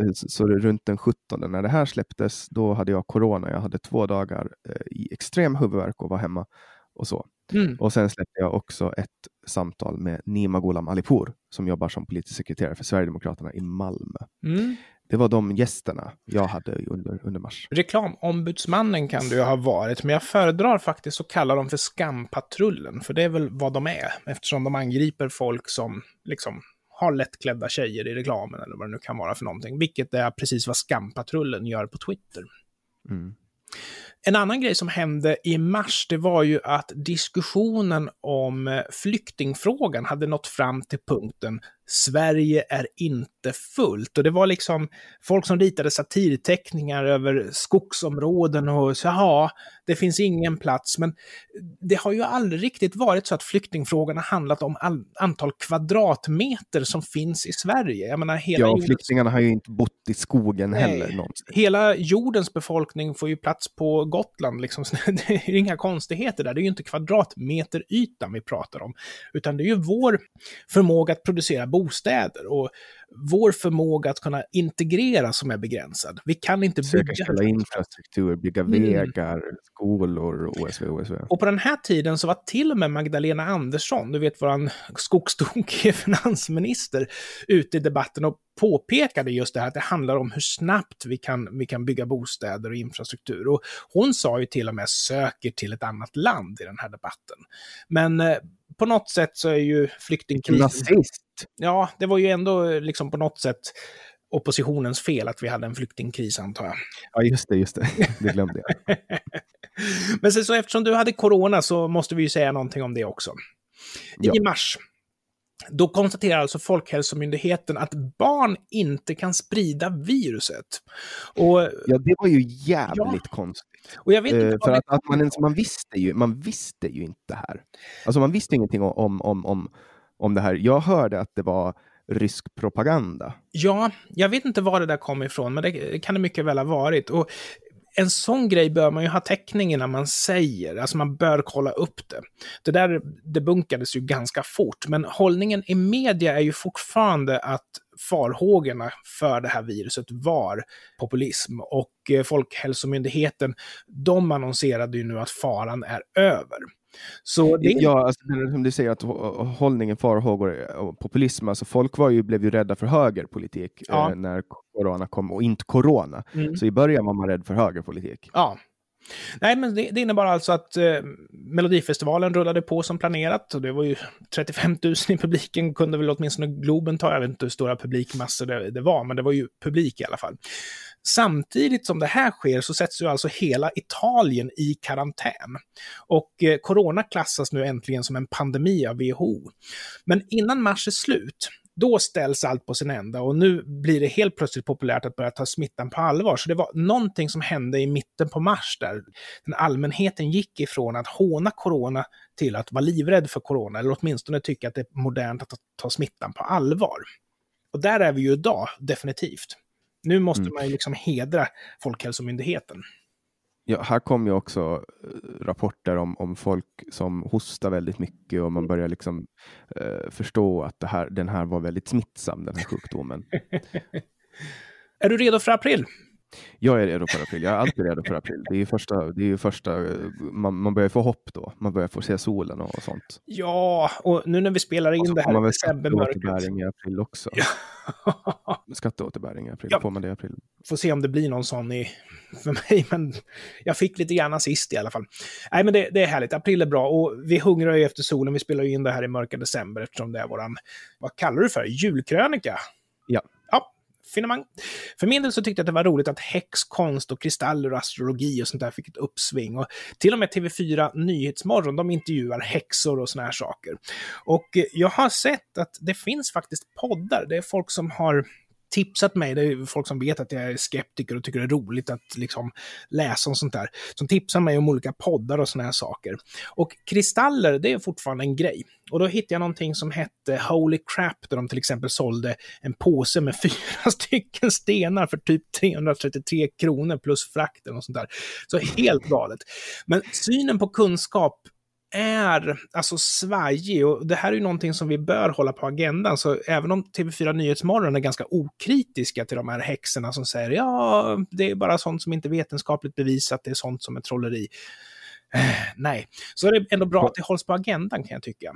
Eh, Så runt den 17 när det här släpptes, då hade jag corona. Jag hade två dagar eh, i extrem huvudvärk och var hemma och så. Mm. Och sen släppte jag också ett samtal med Nima Ghulam Alipour som jobbar som politisk sekreterare för Sverigedemokraterna i Malmö. Mm. Det var de gästerna jag hade under, under mars. Reklamombudsmannen kan du ju ha varit, men jag föredrar faktiskt att kalla dem för skampatrullen, för det är väl vad de är, eftersom de angriper folk som liksom har lättklädda tjejer i reklamen eller vad det nu kan vara för någonting, vilket är precis vad skampatrullen gör på Twitter. Mm. En annan grej som hände i mars, det var ju att diskussionen om eh, flyktingfrågan hade nått fram till punkten Sverige är inte fullt. Och det var liksom folk som ritade satirteckningar över skogsområden och så, ja, det finns ingen plats. Men det har ju aldrig riktigt varit så att flyktingfrågan har handlat om antal kvadratmeter som finns i Sverige. Jag menar, hela Ja, jordens- flyktingarna har ju inte bott i skogen Nej. heller någonstans. Hela jordens befolkning får ju plats på Gotland. Liksom. Det är inga konstigheter där. Det är ju inte kvadratmeterytan vi pratar om. Utan det är ju vår förmåga att producera bostäder och vår förmåga att kunna integrera som är begränsad. Vi kan inte bygga... Säkerställa infrastruktur, bygga Mm. vägar, skolor, OSV, OSV. Och på den här tiden så var till och med Magdalena Andersson, du vet våran skogstokige finansminister, ute i debatten och påpekade just det här att det handlar om hur snabbt vi kan, vi kan bygga bostäder och infrastruktur. Och hon sa ju till och med söker till ett annat land i den här debatten. Men eh, på något sätt så är ju flyktingkrisen... Nazist! Ja, det var ju ändå eh, liksom på något sätt oppositionens fel att vi hade en flyktingkris antar jag. Ja, just det, just det. Det glömde jag. Men sen så eftersom du hade corona så måste vi ju säga någonting om det också. Ja. I mars, då konstaterar alltså Folkhälsomyndigheten att barn inte kan sprida viruset. Och, Ja, det var ju jävligt konstigt. och jag vet inte vad för att, att man, ens, man, visste ju, man visste ju inte här. Alltså man visste ingenting om, om, om, om om det här. Jag hörde att det var rysk propaganda. Ja, jag vet inte var det där kom ifrån, men det kan det mycket väl ha varit. Och en sån grej bör man ju ha täckning innan man säger, alltså man bör kolla upp det. Det där debunkades ju ganska fort, men hållningen i media är ju fortfarande att farhågorna för det här viruset var populism och eh, Folkhälsomyndigheten, de annonserade ju nu att faran är över. Så det, Ja, alltså, som du säger, att hå- hållningen, farhågor och populism, alltså folk var ju, blev ju rädda för högerpolitik Ja. eh, när corona kom, och inte corona. Mm. Så i början var man rädd för högerpolitik. Ja. Nej, men det, det innebar alltså att eh, Melodifestivalen rullade på som planerat. Och det var ju 35 000 i publiken, kunde väl åtminstone Globen ta. Jag vet inte hur stora publikmassor det, det var, men det var ju publik i alla fall. Samtidigt som det här sker så sätts ju alltså hela Italien i karantän. Och eh, corona klassas nu äntligen som en pandemi av WHO. Men innan mars är slut, då ställs allt på sin ända och nu blir det helt plötsligt populärt att börja ta smittan på allvar. Så det var någonting som hände i mitten på mars där den allmänheten gick ifrån att håna corona till att vara livrädd för corona, eller åtminstone tycka att det är modernt att ta, ta smittan på allvar. Och där är vi ju idag, definitivt. Nu måste mm. man ju liksom hedra Folkhälsomyndigheten. Ja, här kom ju också eh, rapporter om, om folk som hostar väldigt mycket och man mm. börjar liksom eh, förstå att det här, den här var väldigt smittsam, den här sjukdomen. är du redo för april? Jag är redo för april. Jag är alltid redo för april. Det är första, det är första man, man börjar få hopp då. Man börjar få se solen och sånt. Ja, och nu när vi spelar in det här i decembermörkret. i april också. Ja. skatteåterbäring i april. Ja. Får man det i april? Får se om det blir någon sån i, för mig, men jag fick lite grann sist i alla fall. Nej, men det, det är härligt. April är bra och vi hungrar ju efter solen. Vi spelar ju in det här i mörka december eftersom det är våran, vad kallar du för, julkrönika? Ja finemang. För min del så tyckte jag att det var roligt att häxkonst och kristaller och astrologi och sånt där fick ett uppsving. Och till och med TV4 Nyhetsmorgon, de intervjuar häxor och såna här saker. Och jag har sett att det finns faktiskt poddar, det är folk som har tipsat mig, det är folk som vet att jag är skeptiker och tycker det är roligt att liksom läsa om sånt där, som tipsar mig om olika poddar och såna här saker. Och kristaller, det är fortfarande en grej. Och då hittade jag någonting som hette Holy Crap, där de till exempel sålde en påse med fyra stycken stenar för typ 333 kronor plus frakten och sånt där. Så helt galet. Men synen på kunskap är alltså svajig och det här är ju någonting som vi bör hålla på agendan. Så även om TV4 Nyhetsmorgon är ganska okritiska till de här häxorna som säger ja, det är bara sånt som inte är vetenskapligt bevisat, det är sånt som är trolleri. Eh, nej, så är det ändå bra att det hålls på agendan kan jag tycka.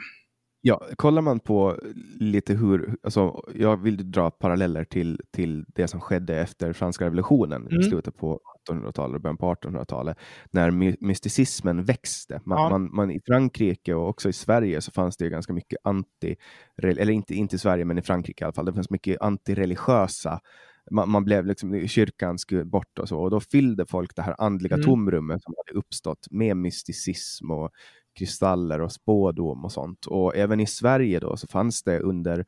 Ja, kollar man på lite hur, alltså, jag vill dra paralleller till, till det som skedde efter franska revolutionen mm. i slutet på 1700-talet och början på 1800-talet, när my mysticismen växte. Man, ja. man, man, I Frankrike och också i Sverige så fanns det ganska mycket anti, eller inte, inte i Sverige, men i Frankrike i alla fall, det fanns mycket antireligiösa man, man, blev liksom, kyrkan skulle bort och så, och då fyllde folk det här andliga mm. tomrummet som hade uppstått med mysticism och kristaller och spådom och sånt. Och även i Sverige då så fanns det under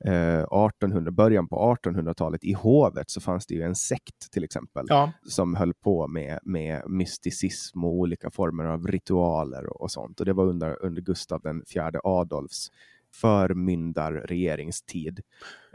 1800, eh, början på 1800-talet i hovet så fanns det ju en sekt till exempel ja. som höll på med, med mysticism och olika former av ritualer och, och sånt. Och det var under, under Gustav den fjärde Adolfs förmyndarregeringstid.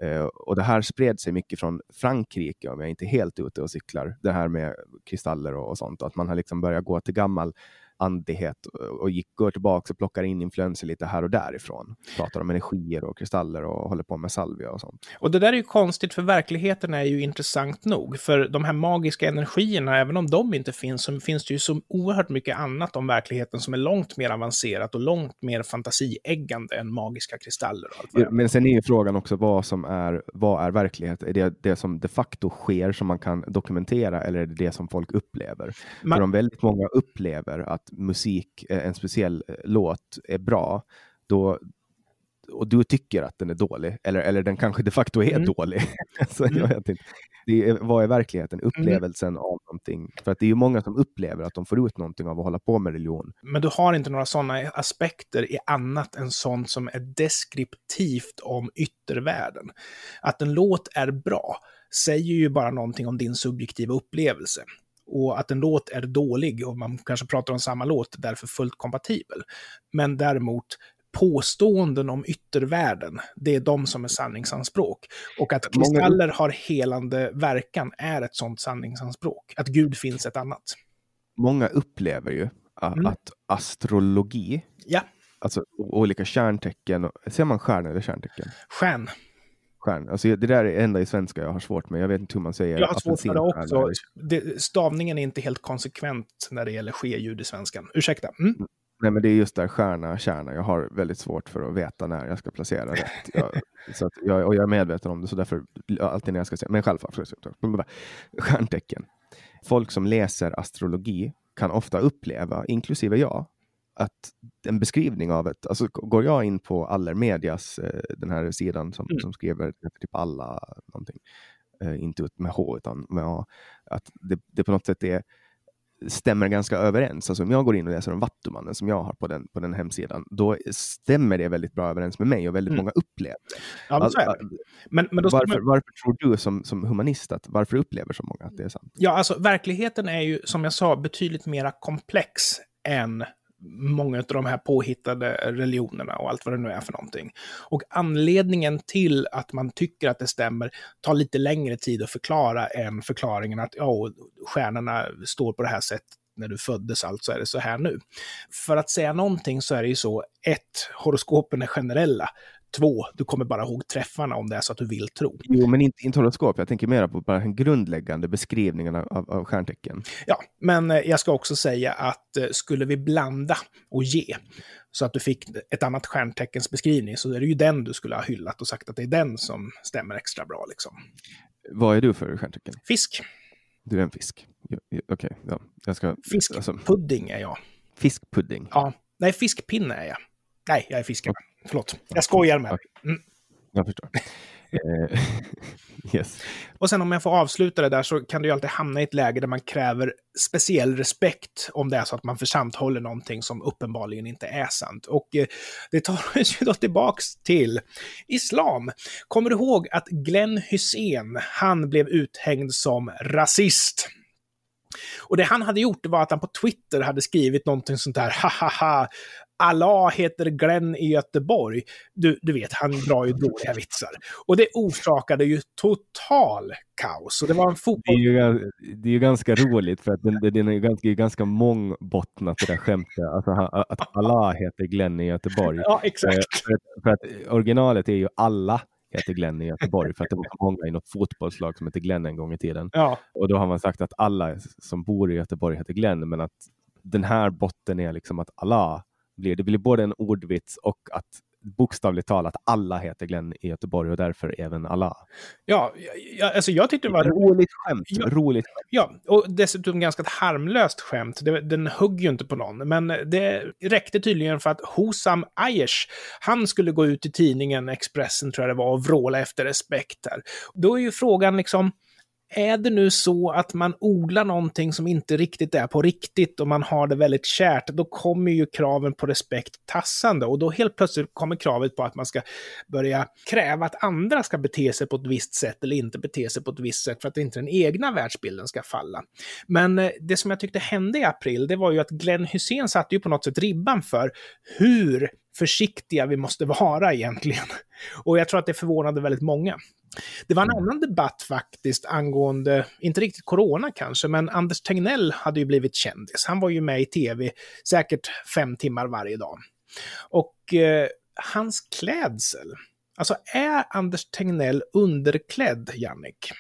Eh, och det här spred sig mycket från Frankrike, om jag inte är helt ute och cyklar, det här med kristaller och, och sånt, att man har liksom börjat gå till gammal andlighet och gick, går tillbaka och plockar in influenser lite här och därifrån. Pratar om energier och kristaller och håller på med salvia och sånt. Och det där är ju konstigt för verkligheten är ju intressant nog. För de här magiska energierna, även om de inte finns, så finns det ju så oerhört mycket annat om verkligheten som är långt mer avancerat och långt mer fantasieggande än magiska kristaller. Och allt ja, men sen är ju frågan också vad som är, vad är verklighet? Är det det som de facto sker som man kan dokumentera eller är det det som folk upplever? Man... För om väldigt många upplever att musik, eh, en speciell eh, låt är bra, då, och du tycker att den är dålig, eller, eller den kanske de facto är mm. dålig. så mm. jag vet inte. Det är, vad är verkligheten? Mm. Upplevelsen mm. av någonting. För att det är ju många som upplever att de får ut någonting av att hålla på med religion. Men du har inte några sådana aspekter i annat än sånt som är deskriptivt om yttervärlden. Att en låt är bra säger ju bara någonting om din subjektiva upplevelse och att en låt är dålig och man kanske pratar om samma låt, därför fullt kompatibel. Men däremot påståenden om yttervärlden, det är de som är sanningsanspråk. Och att kristaller har helande verkan är ett sådant sanningsanspråk. Att Gud finns ett annat. Många upplever ju mm. att astrologi, ja. alltså olika kärntecken, ser man stjärn eller kärntecken? Stjärn stjärn. Alltså, det där är det enda i svenska jag har svårt med. Jag vet inte hur man säger. Jag har svårt med det också. Det, stavningen är inte helt konsekvent när det gäller ske-ljud i svenskan. Ursäkta. Mm. mm. Nej, men det är just där stjärna, kärna. Jag har väldigt svårt för att veta när jag ska placera rätt. Jag, så att jag, och jag är medveten om det, så därför alltid när jag ska säga, men själv, stjärntecken. Folk som läser astrologi kan ofta uppleva, inklusive jag, att en beskrivning av ett, alltså går jag in på Allermedias, eh, den här sidan som, mm. som skriver typ alla någonting, eh, inte ut med H utan med A, att det, det på något sätt är stämmer ganska överens. Alltså om jag går in och läser om Vattumannen som jag har på den, på den hemsidan, då stämmer det väldigt bra överens med mig och väldigt mm. många upplever. Ja, men, alltså, men, men varför, man... varför, tror du som, som humanist att varför upplever så många att det är sant? Ja, alltså verkligheten är ju som jag sa betydligt mera komplex än många av de här påhittade religionerna och allt vad det nu är för någonting. Och anledningen till att man tycker att det stämmer tar lite längre tid att förklara än förklaringen att ja, stjärnorna står på det här sättet när du föddes, alltså är det så här nu. För att säga någonting så är det ju så, ett, horoskopen är generella. Två, du kommer bara ihåg träffarna om det är så att du vill tro. Jo, men inte, inte horoskop. Jag tänker mer på bara den grundläggande beskrivningen av, av stjärntecken. Ja, men eh, jag ska också säga att eh, skulle vi blanda och ge så att du fick ett annat stjärnteckens beskrivning så är det ju den du skulle ha hyllat och sagt att det är den som stämmer extra bra. Liksom. Vad är du för stjärntecken? Fisk. Du är en fisk. Okej, okay, ja. jag ska... Fiskpudding alltså, är jag. Fiskpudding? Ja. Nej, fiskpinne är jag. Nej, jag är fiskare. Förlåt. Jag skojar med dig. Mm. Jag förstår. Eh, yes. Och sen om jag får avsluta det där så kan du ju alltid hamna i ett läge där man kräver speciell respekt om det är så att man församthåller någonting som uppenbarligen inte är sant. Och eh, det tar oss ju då tillbaks till islam. Kommer du ihåg att Glenn Hussein, han blev uthängd som rasist? Och det han hade gjort var att han på Twitter hade skrivit någonting sånt där, ha ha ha, Allah heter Glenn i Göteborg. Du, du vet, han drar ju dåliga vitsar. Och det orsakade ju total kaos. Och det var en fotboll... Det är ju, det är ju ganska roligt för att den, den är ju ganska, ganska mångbottnat det där skämtet. Alltså att Allah heter Glenn i Göteborg. Ja, exakt. Eh, för att, för att originalet är ju alla heter Glenn i Göteborg för att det var många i något fotbollslag som hette Glenn en gång i tiden. Ja. Och då har man sagt att alla som bor i Göteborg heter Glenn, men att den här botten är liksom att Allah blir. Det blir både en ordvits och att bokstavligt talat alla heter Glenn i Göteborg och därför även alla. Ja, ja alltså jag tyckte det var... Roligt skämt. Ja, roligt skämt. Ja, och dessutom ganska ett harmlöst skämt. Det, den högg ju inte på någon, men det räckte tydligen för att Hosam Aiesh, han skulle gå ut i tidningen Expressen, tror jag det var, och vråla efter respekt här. Då är ju frågan liksom, är det nu så att man odlar någonting som inte riktigt är på riktigt och man har det väldigt kärt, då kommer ju kraven på respekt tassande och då helt plötsligt kommer kravet på att man ska börja kräva att andra ska bete sig på ett visst sätt eller inte bete sig på ett visst sätt för att inte den egna världsbilden ska falla. Men eh, det som jag tyckte hände i april, det var ju att Glenn Hussein satte ju på något sätt ribban för hur försiktiga vi måste vara egentligen. Och jag tror att det förvånade väldigt många. Det var en mm. annan debatt faktiskt angående, inte riktigt corona kanske, men Anders Tegnell hade ju blivit kändis. Han var ju med i tv säkert fem timmar varje dag. Och eh, hans klädsel, alltså är Anders Tegnell underklädd, Jannik?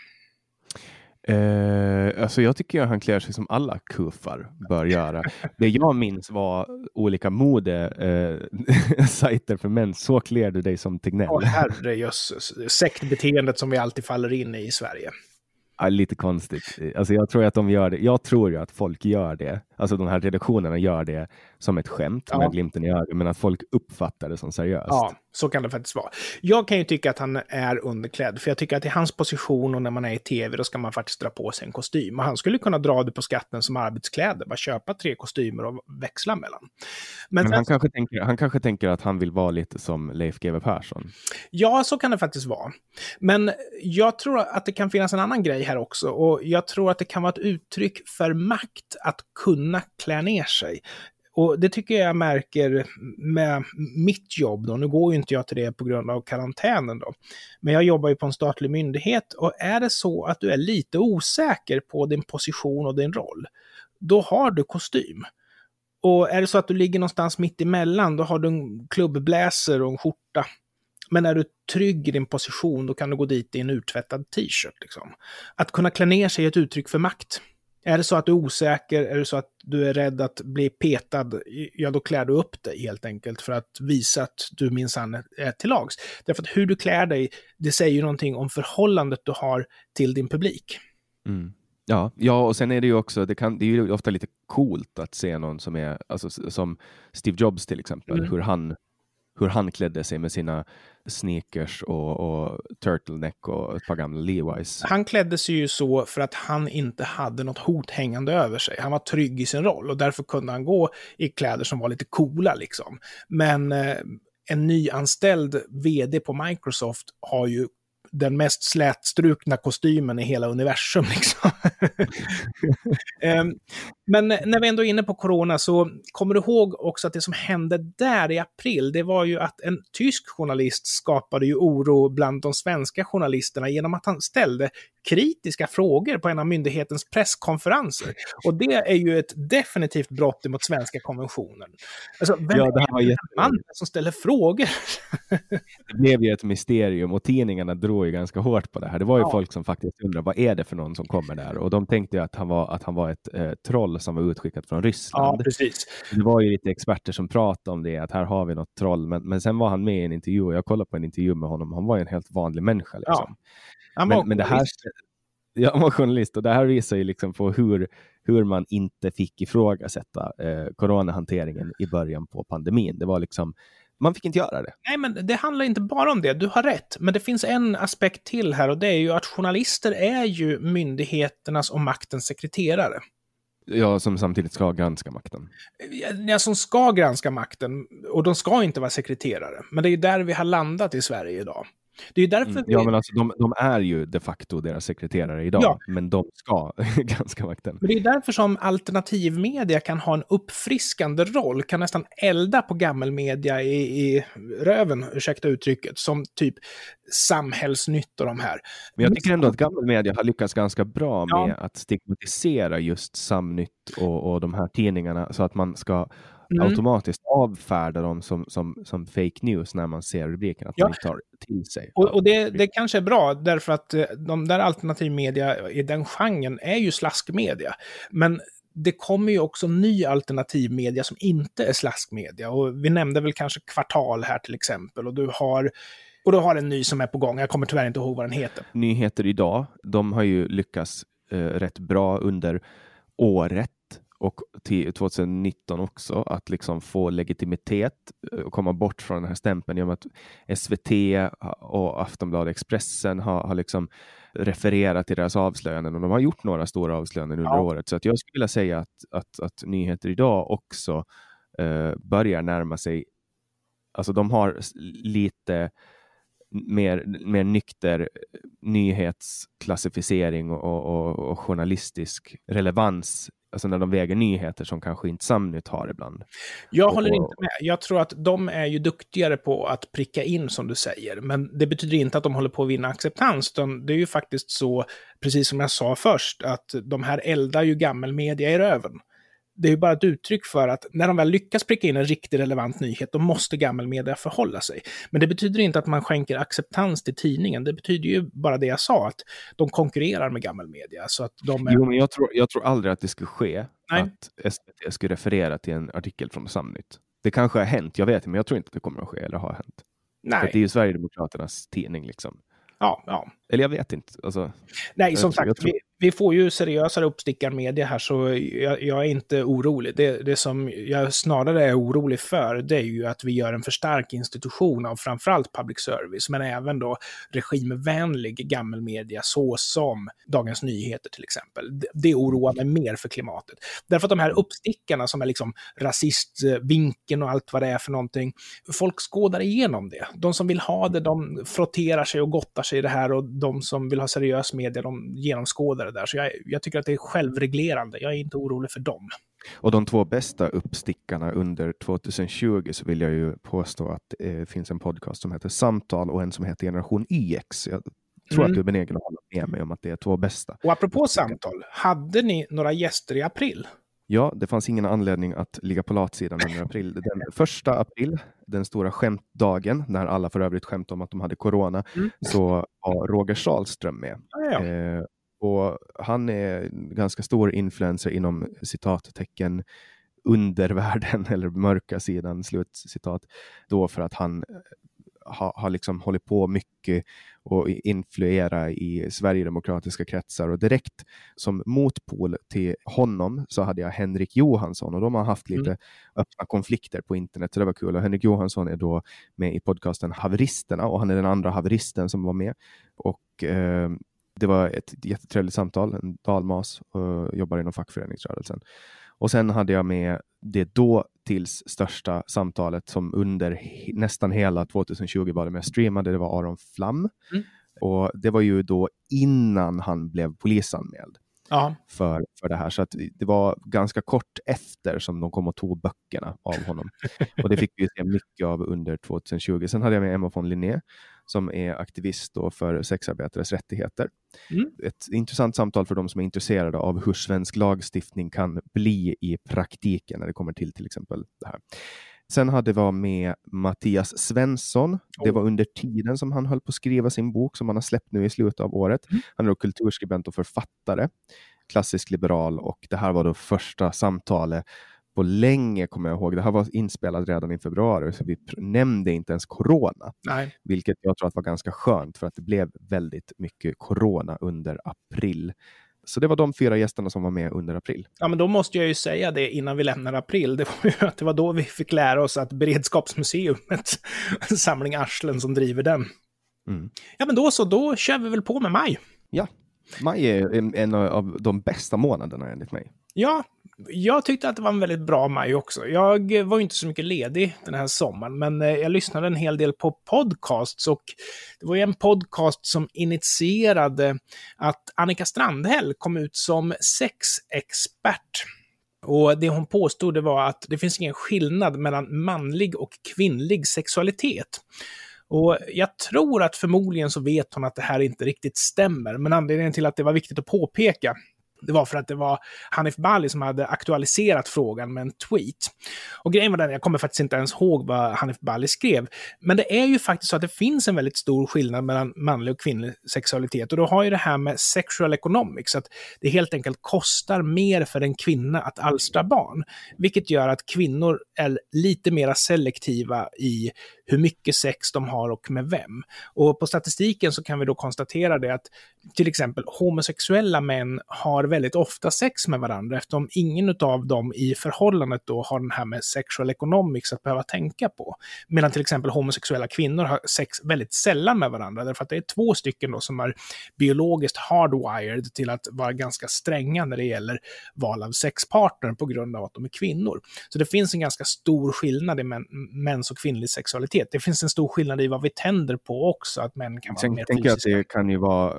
Eh, alltså jag tycker att han klär sig som alla kuffar bör göra. Det jag minns var olika modesajter eh, för män. Så klär du dig som Tegnell. Åh herrejösses. Sektbeteendet som vi alltid faller in i i Sverige. Ja, lite konstigt. Alltså jag tror att de gör det. Jag tror ju att folk gör det. Alltså de här redaktionerna gör det som ett skämt ja. med glimten i ögat, men att folk uppfattar det som seriöst. Ja, så kan det faktiskt vara. Jag kan ju tycka att han är underklädd, för jag tycker att i hans position och när man är i tv, då ska man faktiskt dra på sig en kostym. Och han skulle kunna dra det på skatten som arbetskläder, bara köpa tre kostymer och växla mellan. Men, men han, kanske tänker, han kanske tänker att han vill vara lite som Leif GW Persson. Ja, så kan det faktiskt vara. Men jag tror att det kan finnas en annan grej här också, och jag tror att det kan vara ett uttryck för makt att kunna klä ner sig. Och det tycker jag märker med mitt jobb då. Nu går ju inte jag till det på grund av karantänen då. Men jag jobbar ju på en statlig myndighet och är det så att du är lite osäker på din position och din roll, då har du kostym. Och är det så att du ligger någonstans mitt emellan, då har du en klubbbläser och en skjorta. Men är du trygg i din position, då kan du gå dit i en urtvättad t-shirt. Liksom. Att kunna klä ner sig är ett uttryck för makt. Är det så att du är osäker, är det så att du är rädd att bli petad, ja då klär du upp dig helt enkelt för att visa att du minsann är till lags. Därför att hur du klär dig, det säger ju någonting om förhållandet du har till din publik. Mm. Ja, ja, och sen är det ju också, det, kan, det är ju ofta lite coolt att se någon som är, alltså som Steve Jobs till exempel, mm. hur han hur han klädde sig med sina sneakers och, och turtleneck och ett par gamla Levi's. Han klädde sig ju så för att han inte hade något hot hängande över sig. Han var trygg i sin roll och därför kunde han gå i kläder som var lite coola liksom. Men eh, en nyanställd vd på Microsoft har ju den mest slätstrukna kostymen i hela universum. Liksom. Ehm, men när vi ändå är inne på corona så kommer du ihåg också att det som hände där i april, det var ju att en tysk journalist skapade ju oro bland de svenska journalisterna genom att han ställde kritiska frågor på en av myndighetens presskonferenser. Och det är ju ett definitivt brott mot svenska konventionen. Alltså, vem ja, det här var är mannen som ställer frågor? det blev ju ett mysterium och tidningarna drog ju ganska hårt på det här. Det var ju ja. folk som faktiskt undrade vad är det för någon som kommer där? Och de tänkte att han var, att han var ett eh, troll som var utskickat från Ryssland. Ja, precis. Det var ju lite experter som pratade om det, att här har vi något troll. Men, men sen var han med i en intervju och jag kollade på en intervju med honom. Han var ju en helt vanlig människa. Liksom. Ja. Men, men det här, Ja, han var journalist och det här visar ju liksom på hur, hur man inte fick ifrågasätta eh, coronahanteringen i början på pandemin. Det var liksom, man fick inte göra det. Nej, men det handlar inte bara om det. Du har rätt. Men det finns en aspekt till här och det är ju att journalister är ju myndigheternas och maktens sekreterare. Ja, som samtidigt ska granska makten. Ja, som ska granska makten. Och de ska inte vara sekreterare. Men det är ju där vi har landat i Sverige idag. Det är därför mm. Ja, men alltså, de, de, är ju de facto deras sekreterare idag, ja. men de ska granska makten. Men det är därför som alternativmedia kan ha en uppfriskande roll, kan nästan elda på gammelmedia i, i röven, ursäkta uttrycket, som typ Samhällsnytt och de här. Men jag tycker ändå att gammelmedia har lyckats ganska bra ja. med att stigmatisera just Samnytt och, och de här tidningarna så att man ska mm. automatiskt avfärda dem som, som, som fake news när man ser rubriken, att ja. man tar till sig. Och, och det, det kanske är bra, därför att eh, de där alternativmedia i den genren är ju slaskmedia. Men det kommer ju också ny alternativmedia som inte är slaskmedia. Och vi nämnde väl kanske Kvartal här till exempel. Och du har och du har en ny som är på gång. Jag kommer tyvärr inte ihåg vad den heter. Nyheter idag, de har ju lyckats eh, rätt bra under året och till 2019 också att liksom få legitimitet och eh, komma bort från den här stämpeln genom att SVT och Aftonbladet Expressen har, har liksom refererat till deras avslöjanden och de har gjort några stora avslöjanden under ja. året. Så att jag skulle vilja säga att, att, att nyheter idag också eh, börjar närma sig, alltså de har lite mer, mer nykter nyhetsklassificering och, och, och journalistisk relevans alltså när de väger nyheter som kanske inte Samnytt har ibland. Jag och, håller inte med. Jag tror att de är ju duktigare på att pricka in som du säger, men det betyder inte att de håller på att vinna acceptans, utan det är ju faktiskt så, precis som jag sa först, att de här eldar ju gammelmedia i röven det är ju bara ett uttryck för att när de väl lyckas pricka in en riktigt relevant nyhet, då måste gammelmedia förhålla sig. Men det betyder inte att man skänker acceptans till tidningen. Det betyder ju bara det jag sa, att de konkurrerar med gammelmedia. Så att de är... Jo, men jag tror, jag tror aldrig att det skulle ske Nej. att SVT skulle referera till en artikel från Samnytt. Det kanske har hänt, jag vet inte, men jag tror inte att det kommer att ske eller har hänt. Nej. För det är ju Sverigedemokraternas tidning liksom. Ja, ja. Eller jag vet inte. Alltså, Nej, som sagt, vi, vi får ju seriösare uppstickarmedia här, så jag, jag, är inte orolig. Det, det som jag snarare är orolig för, det är ju att vi gör en för stark institution av framförallt public service, men även då regimvänlig gammelmedia, såsom Dagens Nyheter till exempel. Det, det oroar mig mer för klimatet. Därför att de här uppstickarna som är liksom rasistvinkeln och allt vad det är för någonting, folk skådar igenom det. De som vill ha det, de frotterar sig och gottar sig i det här och de som vill ha seriös media, de genomskådar det där. Så jag, jag tycker att det är självreglerande. Jag är inte orolig för dem. Och de två bästa uppstickarna under 2020 så vill jag ju påstå att det eh, finns en podcast som heter Samtal och en som heter Generation YX. Jag tror mm. att du är benägen att hålla med mig om att det är två bästa. Och apropå samtal, hade ni några gäster i april? Ja, det fanns ingen anledning att ligga på latsidan under april. Den första april, den stora skämtdagen, när alla för övrigt skämtade om att de hade corona, mm. så var Roger Salström med. Ah, ja. eh, och han är ganska stor influencer inom citattecken undervärlden eller mörka sidan, slutcitat, då för att han har ha liksom hållit på mycket och influera i Sverigedemokratiska kretsar och direkt som motpol till honom så hade jag Henrik Johansson och de har haft lite mm. öppna konflikter på internet så det var kul och Henrik Johansson är då med i podcasten Haveristerna och han är den andra haveristen som var med och eh, det var ett jättetrevligt samtal, en dalmas och jobbar inom fackföreningsrörelsen. Och sen hade jag med det då tills största samtalet som under nästan hela 2020 var det med streamade, det var Aron Flam. Mm. Och det var ju då innan han blev polisanmäld. ja. för, för det här. Så det var ganska kort efter som de kom och tog böckerna av honom. och det fick vi se mycket av under 2020. Sen hade jag med Emma von Linné som är aktivist för sexarbetares rättigheter. Mm. Ett intressant samtal för de som är intresserade av hur svensk lagstiftning kan bli i praktiken när det kommer till till exempel det här. Sen hade vi med Mattias Svensson. Oh. Det var under tiden som han höll på att skriva sin bok som han har släppt nu i slutet av året. Mm. Han är kulturskribent och författare, klassisk liberal och det här var då första samtalet på länge, kommer jag ihåg. Det här var inspelat redan i februari, så vi nämnde inte ens corona. Nej. Vilket jag tror att var ganska skönt, för att det blev väldigt mycket corona under april. Så det var de fyra gästerna som var med under april. Ja, men då måste jag ju säga det innan vi lämnar april. Det var ju att det var då vi fick lära oss att Beredskapsmuseet, samling arslen som driver den. Mm. Ja, men då så, då kör vi väl på med maj. Ja, maj är en, en av de bästa månaderna enligt mig. Ja, jag tyckte att det var en väldigt bra maj också. Jag var inte så mycket ledig den här sommaren, men eh, jag lyssnade en hel del på podcasts och det var ju en podcast som initierade att Annika Strandhäll kom ut som sexexpert. Och det hon påstod det var att det finns ingen skillnad mellan manlig och kvinnlig sexualitet. Och jag tror att förmodligen så vet hon att det här inte riktigt stämmer, men anledningen till att det var viktigt att påpeka det var för att det var Hanif Bali som hade aktualiserat frågan med en tweet. Och grejen var den, jag kommer faktiskt inte ens ihåg vad Hanif Bali skrev, men det är ju faktiskt så att det finns en väldigt stor skillnad mellan manlig och kvinnlig sexualitet. Och då har ju det här med sexual economics, att det helt enkelt kostar mer för en kvinna att alstra barn, vilket gör att kvinnor är lite mer selektiva i hur mycket sex de har och med vem. Och på statistiken så kan vi då konstatera det att till exempel homosexuella män har väldigt ofta sex med varandra eftersom ingen av dem i förhållandet då har den här med sexual economics att behöva tänka på. Medan till exempel homosexuella kvinnor har sex väldigt sällan med varandra därför att det är två stycken då som är biologiskt hardwired till att vara ganska stränga när det gäller val av sexpartner på grund av att de är kvinnor. Så det finns en ganska stor skillnad i mäns och kvinnlig sexualitet. Det finns en stor skillnad i vad vi tänder på också, att män kan vara Sen mer tänker. Jag att det kan ju vara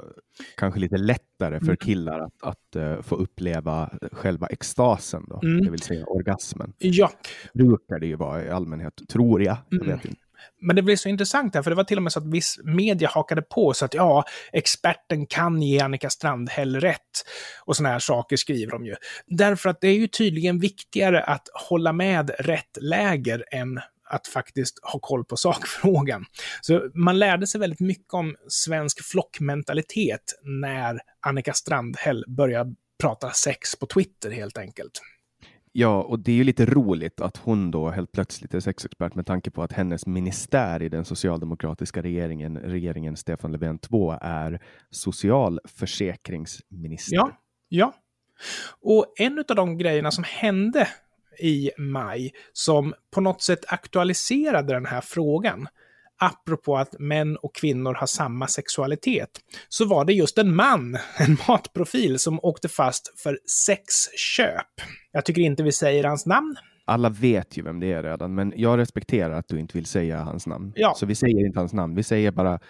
kanske lite lättare för mm. killar att, att uh, få uppleva själva extasen, då, mm. det vill säga orgasmen. Ja. Brukar det ju vara i allmänhet, tror jag. jag mm. vet inte. Men det blev så intressant här, för det var till och med så att viss media hakade på så att ja, experten kan ge Annika Strandhäll rätt. Och såna här saker skriver de ju. Därför att det är ju tydligen viktigare att hålla med rätt läger än att faktiskt ha koll på sakfrågan. Så man lärde sig väldigt mycket om svensk flockmentalitet när Annika Strandhäll började prata sex på Twitter helt enkelt. Ja, och det är ju lite roligt att hon då helt plötsligt är sexexpert med tanke på att hennes ministär i den socialdemokratiska regeringen, regeringen Stefan Löfven 2, är socialförsäkringsminister. Ja, ja. Och en av de grejerna som hände i maj som på något sätt aktualiserade den här frågan. Apropå att män och kvinnor har samma sexualitet, så var det just en man, en matprofil, som åkte fast för sexköp. Jag tycker inte vi säger hans namn. Alla vet ju vem det är redan, men jag respekterar att du inte vill säga hans namn. Ja. Så vi säger inte hans namn, vi säger bara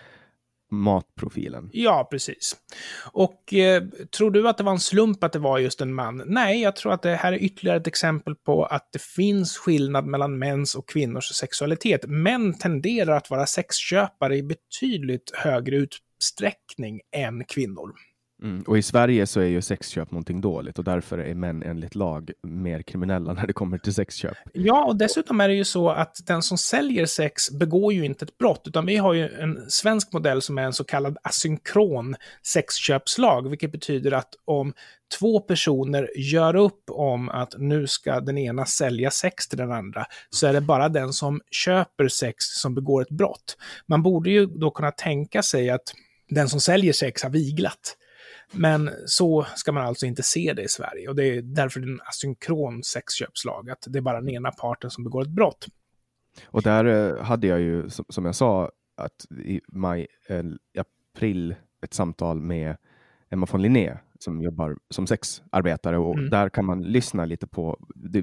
matprofilen. Ja, precis. Och eh, tror du att det var en slump att det var just en man? Nej, jag tror att det här är ytterligare ett exempel på att det finns skillnad mellan mäns och kvinnors sexualitet. Män tenderar att vara sexköpare i betydligt högre utsträckning än kvinnor. Mm. Och i Sverige så är ju sexköp någonting dåligt och därför är män enligt lag mer kriminella när det kommer till sexköp. Ja, och dessutom är det ju så att den som säljer sex begår ju inte ett brott, utan vi har ju en svensk modell som är en så kallad asynkron sexköpslag, vilket betyder att om två personer gör upp om att nu ska den ena sälja sex till den andra, så är det bara den som köper sex som begår ett brott. Man borde ju då kunna tänka sig att den som säljer sex har viglat. Men så ska man alltså inte se det i Sverige och det är därför det är en asynkron sexköpslag, att det är bara den ena parten som begår ett brott. Och där eh, hade jag ju, som jag sa, att i maj, eh, april ett samtal med Emma von Linné som jobbar som sexarbetare och mm. där kan man lyssna lite på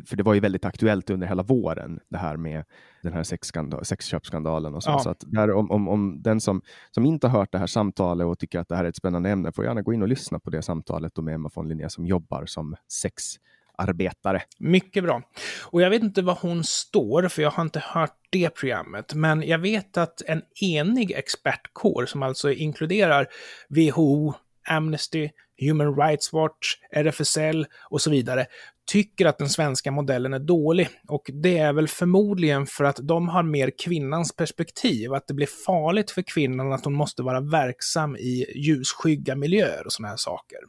för det var ju väldigt aktuellt under hela våren, det här med den här sexköpsskandalen och så. Ja. så att där, om, om, om den som, som inte har hört det här samtalet och tycker att det här är ett spännande ämne får gärna gå in och lyssna på det samtalet med Emma von Linné som jobbar som sexarbetare. Mycket bra. Och jag vet inte vad hon står, för jag har inte hört det programmet. Men jag vet att en enig expertkår, som alltså inkluderar WHO, Amnesty, Human Rights Watch, RFSL och så vidare, tycker att den svenska modellen är dålig. Och det är väl förmodligen för att de har mer kvinnans perspektiv, att det blir farligt för kvinnan att hon måste vara verksam i ljusskygga miljöer och sådana här saker.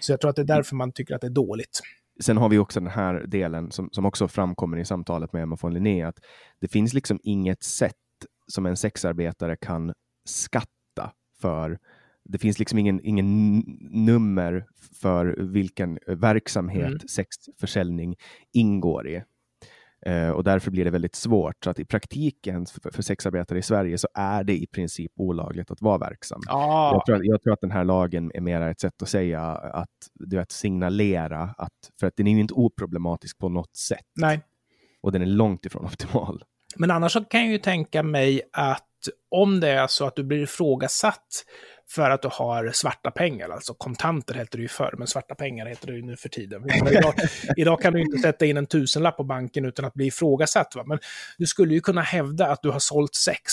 Så jag tror att det är därför man tycker att det är dåligt. Sen har vi också den här delen som, som också framkommer i samtalet med Emma von Linné, att det finns liksom inget sätt som en sexarbetare kan skatta för det finns liksom ingen, ingen nummer för vilken verksamhet mm. sexförsäljning ingår i. Uh, och därför blir det väldigt svårt. Så att i praktiken för, för, sexarbetare i Sverige så är det i princip olagligt att vara verksam. Ah. Jag, tror, jag tror att den här lagen är mer ett sätt att säga att, du att signalera att, för att den är inte oproblematisk på något sätt. Nej. Och den är långt ifrån optimal. Men annars så kan jag ju tänka mig att om det är så att du blir ifrågasatt för att du har svarta pengar, alltså kontanter hette det ju förr, men svarta pengar heter det ju nu för tiden. Idag, idag kan du inte sätta in en tusenlapp på banken utan att bli ifrågasatt. Va? Men du skulle ju kunna hävda att du har sålt sex.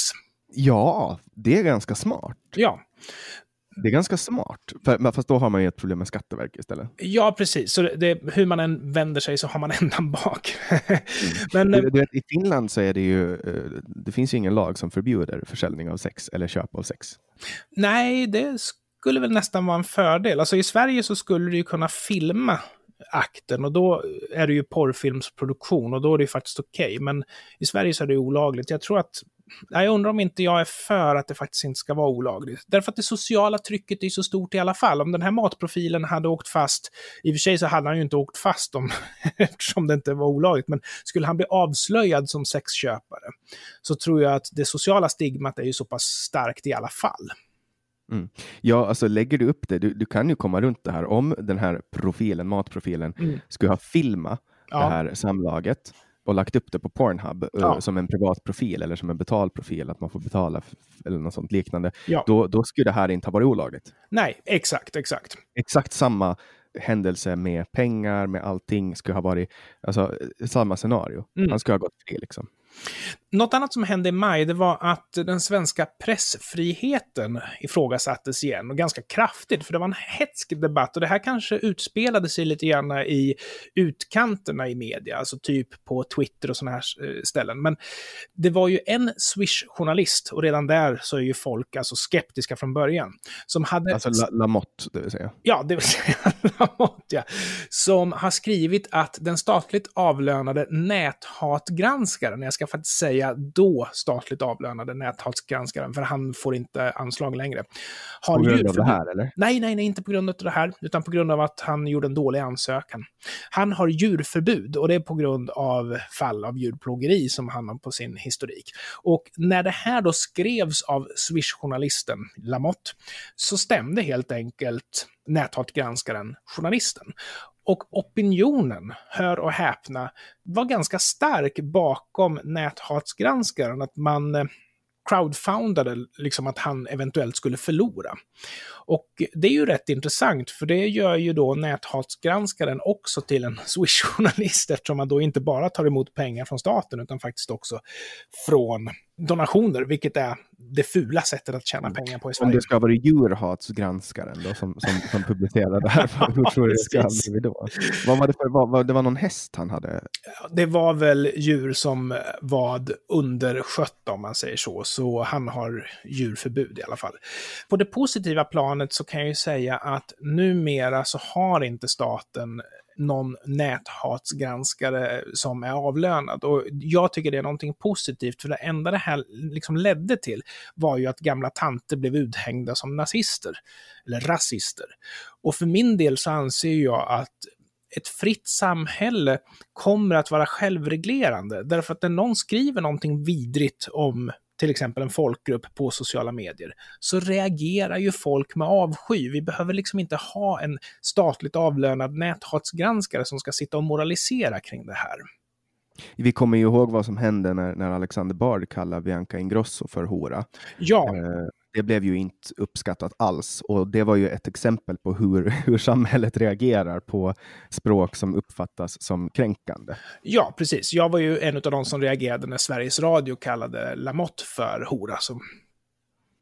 Ja, det är ganska smart. Ja. Det är ganska smart, för, fast då har man ju ett problem med Skatteverket istället. Ja, precis. Så det, hur man än vänder sig så har man ändan bak. mm. Men, du, du vet, I Finland så är det ju, eh, det finns ju ingen lag som förbjuder försäljning av sex eller köp av sex. Nej, det skulle väl nästan vara en fördel. Alltså i Sverige så skulle du ju kunna filma akten och då är det ju porrfilmsproduktion och då är det ju faktiskt okej. Okay. Men i Sverige så är det olagligt. Jag tror att jag undrar om inte jag är för att det faktiskt inte ska vara olagligt. Därför att det sociala trycket är så stort i alla fall. Om den här matprofilen hade åkt fast, i och för sig så hade han ju inte åkt fast om, eftersom det inte var olagligt, men skulle han bli avslöjad som sexköpare så tror jag att det sociala stigmat är ju så pass starkt i alla fall. Mm. Ja, alltså lägger du upp det, du, du, kan ju komma runt det här. Om den här profilen, matprofilen, mm. skulle ha filmat ja. det här samlaget och lagt upp det på Pornhub eh, ja. som en privat profil eller som en betalprofil, att man får betala eller något sånt liknande, ja. då, då skulle det här inte ha varit olagligt. Nej, exakt, exakt. Exakt samma händelse med pengar, med allting, skulle ha varit alltså, samma scenario. Mm. Han skulle ha gått fri liksom. Något annat som hände i maj, det var att den svenska pressfriheten ifrågasattes igen, och ganska kraftigt, för det var en hetsk debatt, och det här kanske utspelade sig lite grann i utkanterna i media, alltså typ på Twitter och sådana här eh, ställen. Men det var ju en Swish-journalist, och redan där så är ju folk alltså skeptiska från början, som hade... Alltså Lamotte, det vill säga? Ja, det vill säga Lamotte, ja. Som har skrivit att den statligt avlönade näthatgranskaren, jag ska faktiskt säga säga då statligt avlönade näthatsgranskaren, för han får inte anslag längre. Har på grund av det här eller? Nej, nej, nej, inte på grund av det här, utan på grund av att han gjorde en dålig ansökan. Han har djurförbud och det är på grund av fall av djurplågeri som han har på sin historik. Och när det här då skrevs av Swish-journalisten Lamotte så stämde helt enkelt näthatgranskaren journalisten. Och opinionen, hör och häpna, var ganska stark bakom näthatsgranskaren. Att man eh, crowdfundade liksom att han eventuellt skulle förlora. Och det är ju rätt intressant, för det gör ju då näthatsgranskaren också till en Swish-journalist, eftersom man då inte bara tar emot pengar från staten, utan faktiskt också från donationer, vilket är det fula sättet att tjäna pengar på i Sverige. Om det ska vara djurhatsgranskaren då, som, som, som publicerade det här, hur tror du det ska bli då? Vad var det för, vad, vad, det var någon häst han hade? Det var väl djur som var underskötta om man säger så, så han har djurförbud i alla fall. På det positiva planet så kan jag ju säga att numera så har inte staten någon näthatsgranskare som är avlönad. Och jag tycker det är någonting positivt, för det enda det här liksom ledde till var ju att gamla tanter blev uthängda som nazister, eller rasister. Och för min del så anser jag att ett fritt samhälle kommer att vara självreglerande, därför att när någon skriver någonting vidrigt om till exempel en folkgrupp på sociala medier, så reagerar ju folk med avsky. Vi behöver liksom inte ha en statligt avlönad näthatsgranskare som ska sitta och moralisera kring det här. Vi kommer ju ihåg vad som hände när, när Alexander Bard kallade Bianca Ingrosso för hora. Ja. Eh, det blev ju inte uppskattat alls och det var ju ett exempel på hur, hur samhället reagerar på språk som uppfattas som kränkande. Ja, precis. Jag var ju en av de som reagerade när Sveriges Radio kallade Lamotte för hora. Som...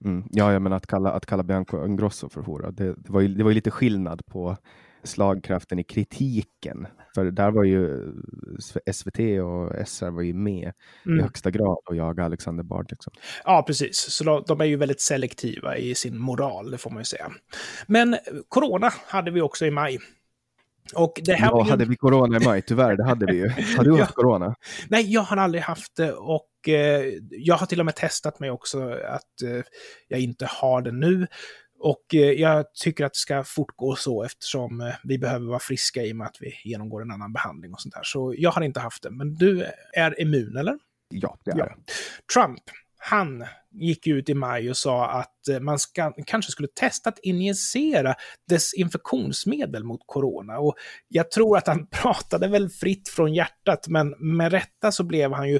Mm, ja, men att kalla, att kalla Bianca Ingrosso för hora, det, det, var ju, det var ju lite skillnad på slagkraften i kritiken. För där var ju SVT och SR var ju med mm. i högsta grad och jaga Alexander Bard. Liksom. Ja, precis. Så de, är ju väldigt selektiva i sin moral, det får man ju säga. Men corona hade vi också i maj. Och det här ja, ju... hade vi corona i maj? Tyvärr, det hade vi ju. Har du haft corona? Nej, jag har aldrig haft det och eh, jag har till och med testat mig också att eh, jag inte har det nu. Och eh, jag tycker att det ska fortgå så eftersom eh, vi behöver vara friska i och med att vi genomgår en annan behandling och sånt där. Så jag har inte haft det. Men du är immun, eller? Ja, det är jag. Trump, han gick ut i maj och sa att eh, man ska, kanske skulle testa att injicera desinfektionsmedel mot corona. Och jag tror att han pratade väl fritt från hjärtat, men med rätta så blev han ju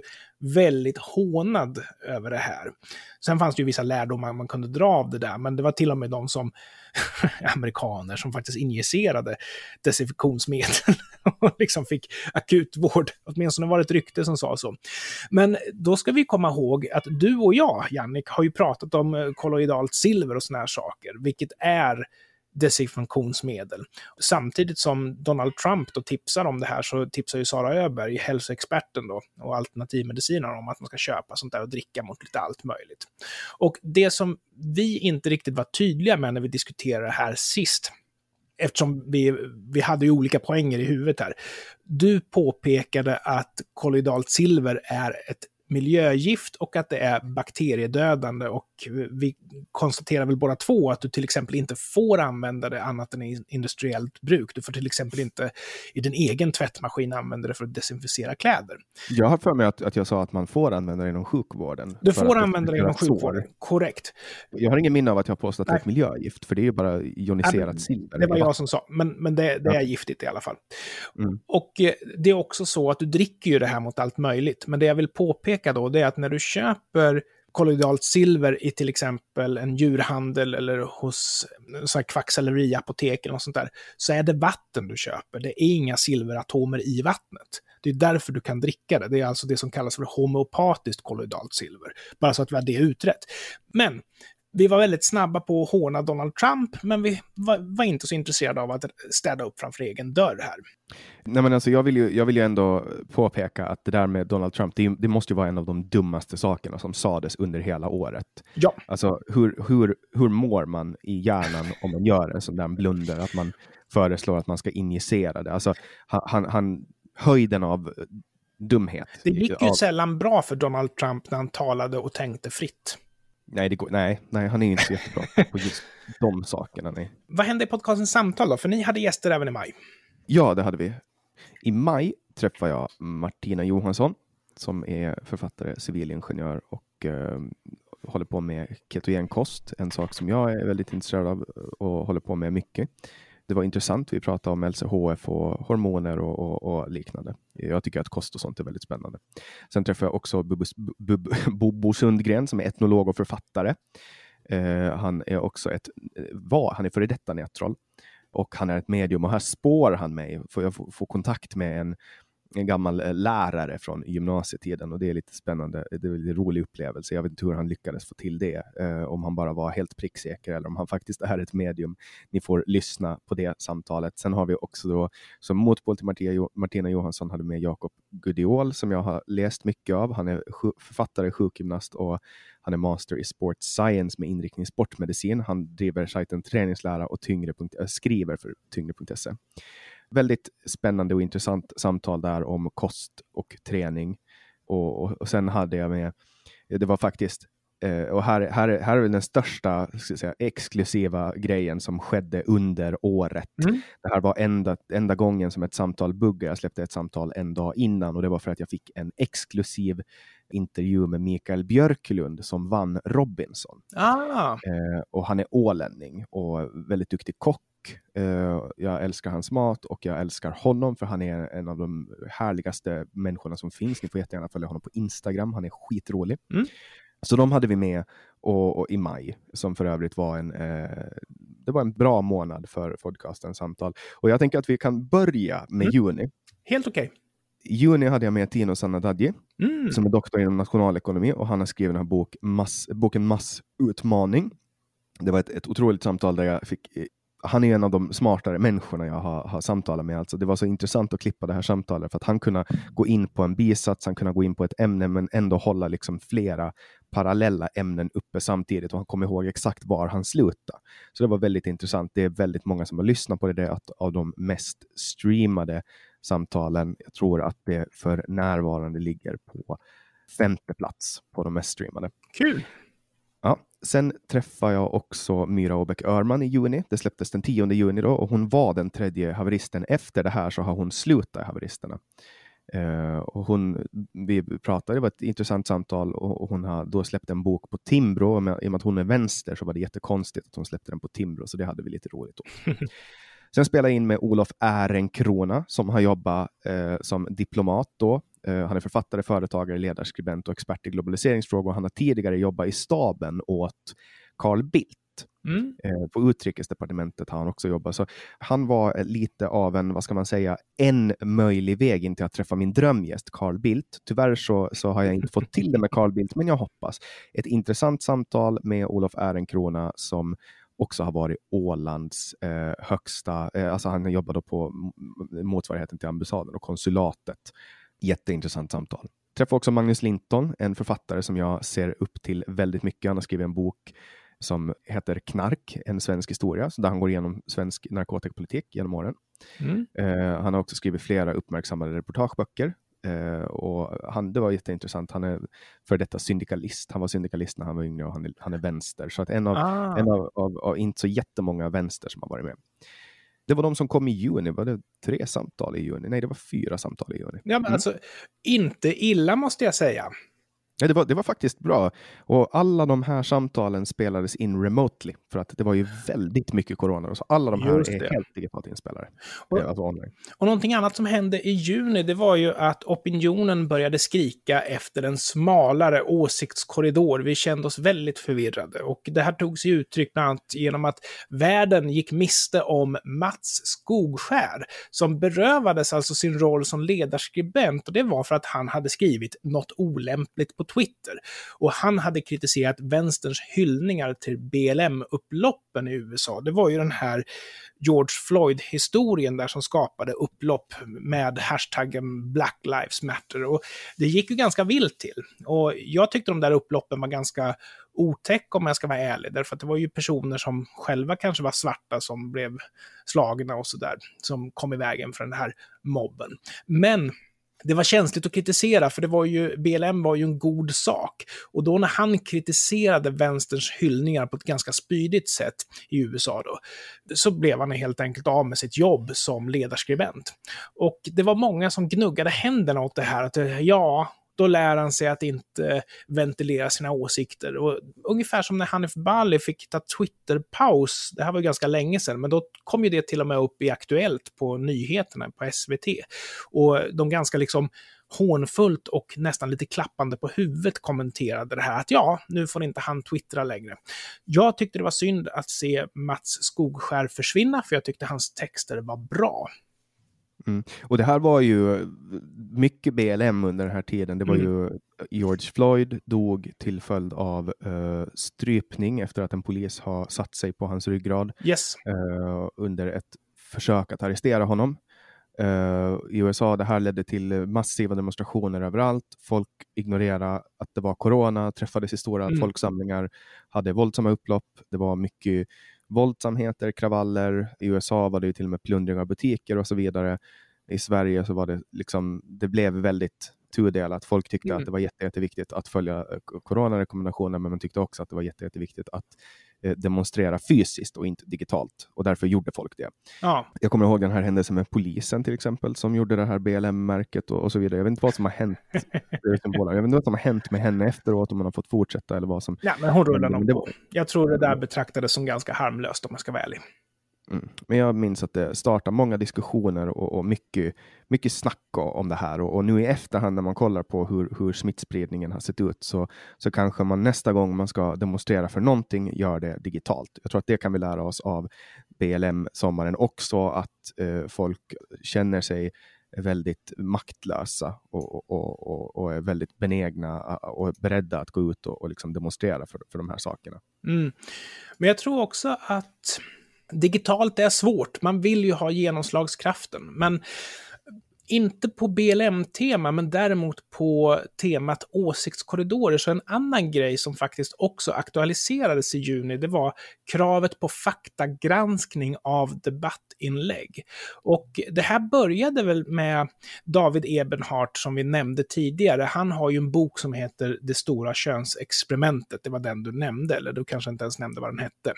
väldigt hånad över det här. Sen fanns det ju vissa lärdomar man kunde dra av det där, men det var till och med de som amerikaner som faktiskt injicerade desinfektionsmedel och liksom fick akutvård. Åtminstone var det ett rykte som sa så. Men då ska vi komma ihåg att du och jag, Jannik, har ju pratat om eh, kolloidalt silver och såna här saker, vilket är desinfektionsmedel. Samtidigt som Donald Trump då tipsar om det här så tipsar ju Sara Öberg, hälsoexperten då, och alternativmedicinaren om att man ska köpa sånt där och dricka mot lite allt möjligt. Och det som vi inte riktigt var tydliga med när vi diskuterade det här sist, eftersom vi, vi hade ju olika poänger i huvudet här. Du påpekade att kolloidalt silver är ett miljögift och att det är bakteriedödande. Och vi konstaterar väl båda två att du till exempel inte får använda det annat än i industriellt bruk. Du får till exempel inte i din egen tvättmaskin använda det för att desinficera kläder. Jag har för mig att, att jag sa att man får använda det inom sjukvården. Du får använda det inom sjukvården, korrekt. Jag har ingen minne av att jag har påstått att det är ett miljögift, för det är ju bara joniserat silver. Det var jag som sa, men, men det, det är giftigt i alla fall. Mm. Och eh, det är också så att du dricker ju det här mot allt möjligt, men det jag vill påpeka påpeka då, det är att när du köper kolloidalt silver i till exempel en djurhandel eller hos kvacksalveriapotek eller något sånt där, så är det vatten du köper. Det är inga silveratomer i vattnet. Det är därför du kan dricka det. Det är alltså det som kallas för homeopatiskt kolloidalt silver. Bara så att vi har det utrett. Men vi var väldigt snabba på att håna Donald Trump, men vi var, var, inte så intresserade av att städa upp framför egen dörr här. Nej, men alltså, jag, vill ju, jag vill ju ändå påpeka att det där med Donald Trump, det, det måste ju vara en av de dummaste sakerna som sades under hela året. Ja. Alltså, hur, hur, hur mår man i hjärnan om man gör en sån där blunder, att man föreslår att man ska injicera det? Alltså, han, han höjden av dumhet. Det gick ju av... sällan bra för Donald Trump när han talade och tänkte fritt. Nej, det går, nej, nej, han är inte så jättebra på just de sakerna. Nej. Vad hände i podcastens samtal då? För ni hade gäster även i maj. Ja, det hade vi. I maj träffade jag Martina Johansson som är författare, civilingenjör och eh, håller på med ketogenkost, en sak som jag är väldigt intresserad av och håller på med mycket det var intressant. Vi pratade om LCHF och hormoner och, och, och, liknande. Jag tycker att kost och sånt är väldigt spännande. Sen träffade jag också Bobo Sundgren som är etnolog och författare. Eh, han är också ett, var, han är före detta nättroll och han är ett medium och här spår han mig, för jag får kontakt med en en gammal eh, lärare från gymnasietiden och det är lite spännande. Det är en rolig upplevelse. Jag vet inte hur han lyckades få till det, eh, om han bara var helt pricksäker eller om han faktiskt är ett medium. Ni får lyssna på det samtalet. Sen har vi också då som motpol till Martina, Martina Johansson hade med Jakob Gudiol som jag har läst mycket av. Han är författare, sjukgymnast och han är master i sports science med inriktning sportmedicin. Han driver sajten träningslära och tyngre. Eh, skriver för tyngre.se väldigt spännande och intressant samtal där om kost och träning. Och, och, och sen hade jag med, det var faktiskt Eh, och här, här, här är den största säga, exklusiva grejen som skedde under året. Mm. Det här var enda, enda gången som ett samtal buggade. Jag släppte ett samtal en dag innan och det var för att jag fick en exklusiv intervju med Mikael Björklund som vann Robinson. Ah. Eh, och han är ålänning och väldigt duktig kock. Eh, jag älskar hans mat och jag älskar honom för han är en av de härligaste människorna som finns. Ni får jättegärna följa honom på Instagram. Han är skitrolig. Mm. Så de hade vi med och, och, i maj, som för övrigt var en, eh, det var en bra månad för podcasten Samtal. Och jag tänker att vi kan börja med mm. juni. Helt okej. Okay. I juni hade jag med Tino Sanadadji, mm. som är doktor inom nationalekonomi och han har skrivit den här bok, mass, boken Massutmaning. Det var ett, ett otroligt samtal där jag fick han är en av de smartare människorna jag har, har samtalat med. Alltså det var så intressant att klippa det här samtalet för att han kunde gå in på en bisats, han kunde gå in på ett ämne men ändå hålla liksom flera parallella ämnen uppe samtidigt och han kom ihåg exakt var han slutade. Så det var väldigt intressant. Det är väldigt många som har lyssnat på det. Det är ett av de mest streamade samtalen. Jag tror att det för närvarande ligger på femte plats på de mest streamade. Kul! Ja, sen träffade jag också Myra Åbäck Örman i juni. Det släpptes den 10 juni då och hon var den tredje haveristen. Efter det här så har hon slutat i haveristerna. Uh, och hon, vi pratade, det var ett intressant samtal och, och hon har då släppt en bok på Timbro. Och med, I och med att hon är vänster så var det jättekonstigt att hon släppte den på Timbro, så det hade vi lite roligt åt. Sen spelade jag in med Olof Ehrenkrona som har jobbat uh, som diplomat då Uh, han är författare, företagare, ledarskribent och expert i globaliseringsfrågor. Han har tidigare jobbat i staben åt Carl Bildt. Mm. Uh, på utrikesdepartementet har han också jobbat. Så han var lite av en, vad ska man säga, en möjlig väg in till att träffa min drömgäst Carl Bildt. Tyvärr så, så har jag inte fått till det med Carl Bildt, men jag hoppas. Ett intressant samtal med Olof Ehrenkrona som också har varit Ålands eh, högsta, eh, alltså han jobbade på motsvarigheten till ambassaden och konsulatet Jätteintressant samtal. Träffade också Magnus Linton, en författare som jag ser upp till väldigt mycket. Han har skrivit en bok som heter Knark, en svensk historia, där han går igenom svensk narkotikapolitik genom åren. Mm. Uh, han har också skrivit flera uppmärksammade reportageböcker. Uh, och han, det var jätteintressant. Han är för detta syndikalist. Han var syndikalist när han var yngre och han är, han är vänster. Så att en av, ah. en av, av, av, inte så jättemånga vänster som har varit med. Det var de som kom i juni. Var det tre samtal i juni? Nej, det var fyra samtal i juni. Ja, men mm. alltså, inte illa måste jag säga. Ja, det, var, det var faktiskt bra. Och alla de här samtalen spelades in remotely för att det var ju väldigt mycket corona. Så alla de här är helt digitalt inspelade. Och, alltså och någonting annat som hände i juni, det var ju att opinionen började skrika efter en smalare åsiktskorridor. Vi kände oss väldigt förvirrade och det här tog sig uttryck bland annat genom att världen gick miste om Mats Skogskär som berövades alltså sin roll som ledarskribent och det var för att han hade skrivit något olämpligt på Twitter. Och han hade kritiserat vänsterns hyllningar till BLM-upploppen i USA. Det var ju den här George Floyd-historien där som skapade upplopp med hashtaggen Black Lives Matter. Och det gick ju ganska vilt till. Och jag tyckte de där upploppen var ganska otäck om jag ska vara ärlig, därför att det var ju personer som själva kanske var svarta som blev slagna och sådär, som kom i vägen för den här mobben. Men det var känsligt att kritisera, för det var ju, BLM var ju en god sak. Och då när han kritiserade vänsterns hyllningar på ett ganska spydigt sätt i USA då, så blev han helt enkelt av med sitt jobb som ledarskribent. Och det var många som gnuggade händerna åt det här, att ja, då lär han sig att inte ventilera sina åsikter. Och ungefär som när Hanif Bali fick ta Twitter-paus, det här var ganska länge sedan, men då kom ju det till och med upp i Aktuellt på nyheterna på SVT. Och de ganska liksom hånfullt och nästan lite klappande på huvudet kommenterade det här att ja, nu får inte han twittra längre. Jag tyckte det var synd att se Mats Skogskär försvinna, för jag tyckte hans texter var bra. Mm. Och det här var ju mycket BLM under den här tiden. Det var mm. ju George Floyd dog till fölld av uh, strypning efter att en polis har satt sig på hans ryggrad yes. uh, under ett försök att arrestera honom. Uh, I USA det här ledde till massiva demonstrationer överallt. Folk ignorerade att det var corona, träffades i stora mm. folksamlingar, hade våldsamma upplopp. Det var mycket våldsamheter, kravaller. I USA var det till och med plundring av butiker och så vidare. I Sverige så var det liksom, det blev väldigt tudelat. Folk tyckte Mm. att det var jätte, jätteviktigt att följa eh, coronarekommendationer, men man tyckte också att det var jätte, jätteviktigt att demonstrera fysiskt och inte digitalt. Och därför gjorde folk det. Ja, Jag kommer ihåg den här händelsen med polisen till exempel, som gjorde det här BLM-märket och, och så vidare. Jag vet inte vad som har hänt. symboler. Jag vet inte vad som har hänt med henne efteråt, om hon har fått fortsätta eller vad som... ja men hon rullar Men nog på. Jag tror det där betraktades som ganska harmlöst om jag ska vara ärlig. Mm. Men jag minns att det startade många diskussioner och, och mycket, mycket snack om det här. Och, och nu i efterhand när man kollar på hur, hur smittspridningen har sett ut så, så kanske man nästa gång man ska demonstrera för någonting gör det digitalt. Jag tror att det kan vi lära oss av BLM-sommaren också, att eh, folk känner sig väldigt maktlösa och, och, och, och, är väldigt benägna och beredda att gå ut och, och liksom demonstrera för, för de här sakerna. Mm. Men jag tror också att digitalt är svårt. Man vill ju ha genomslagskraften, men inte på BLM-tema, men däremot på temat åsiktskorridorer. Så en annan grej som faktiskt också aktualiserades i juni, det var kravet på faktagranskning av debattinlägg. Och det här började väl med David Ebenhart som vi nämnde tidigare. Han har ju en bok som heter Det stora könsexperimentet. Det var den du nämnde, eller du kanske inte ens nämnde vad den hette.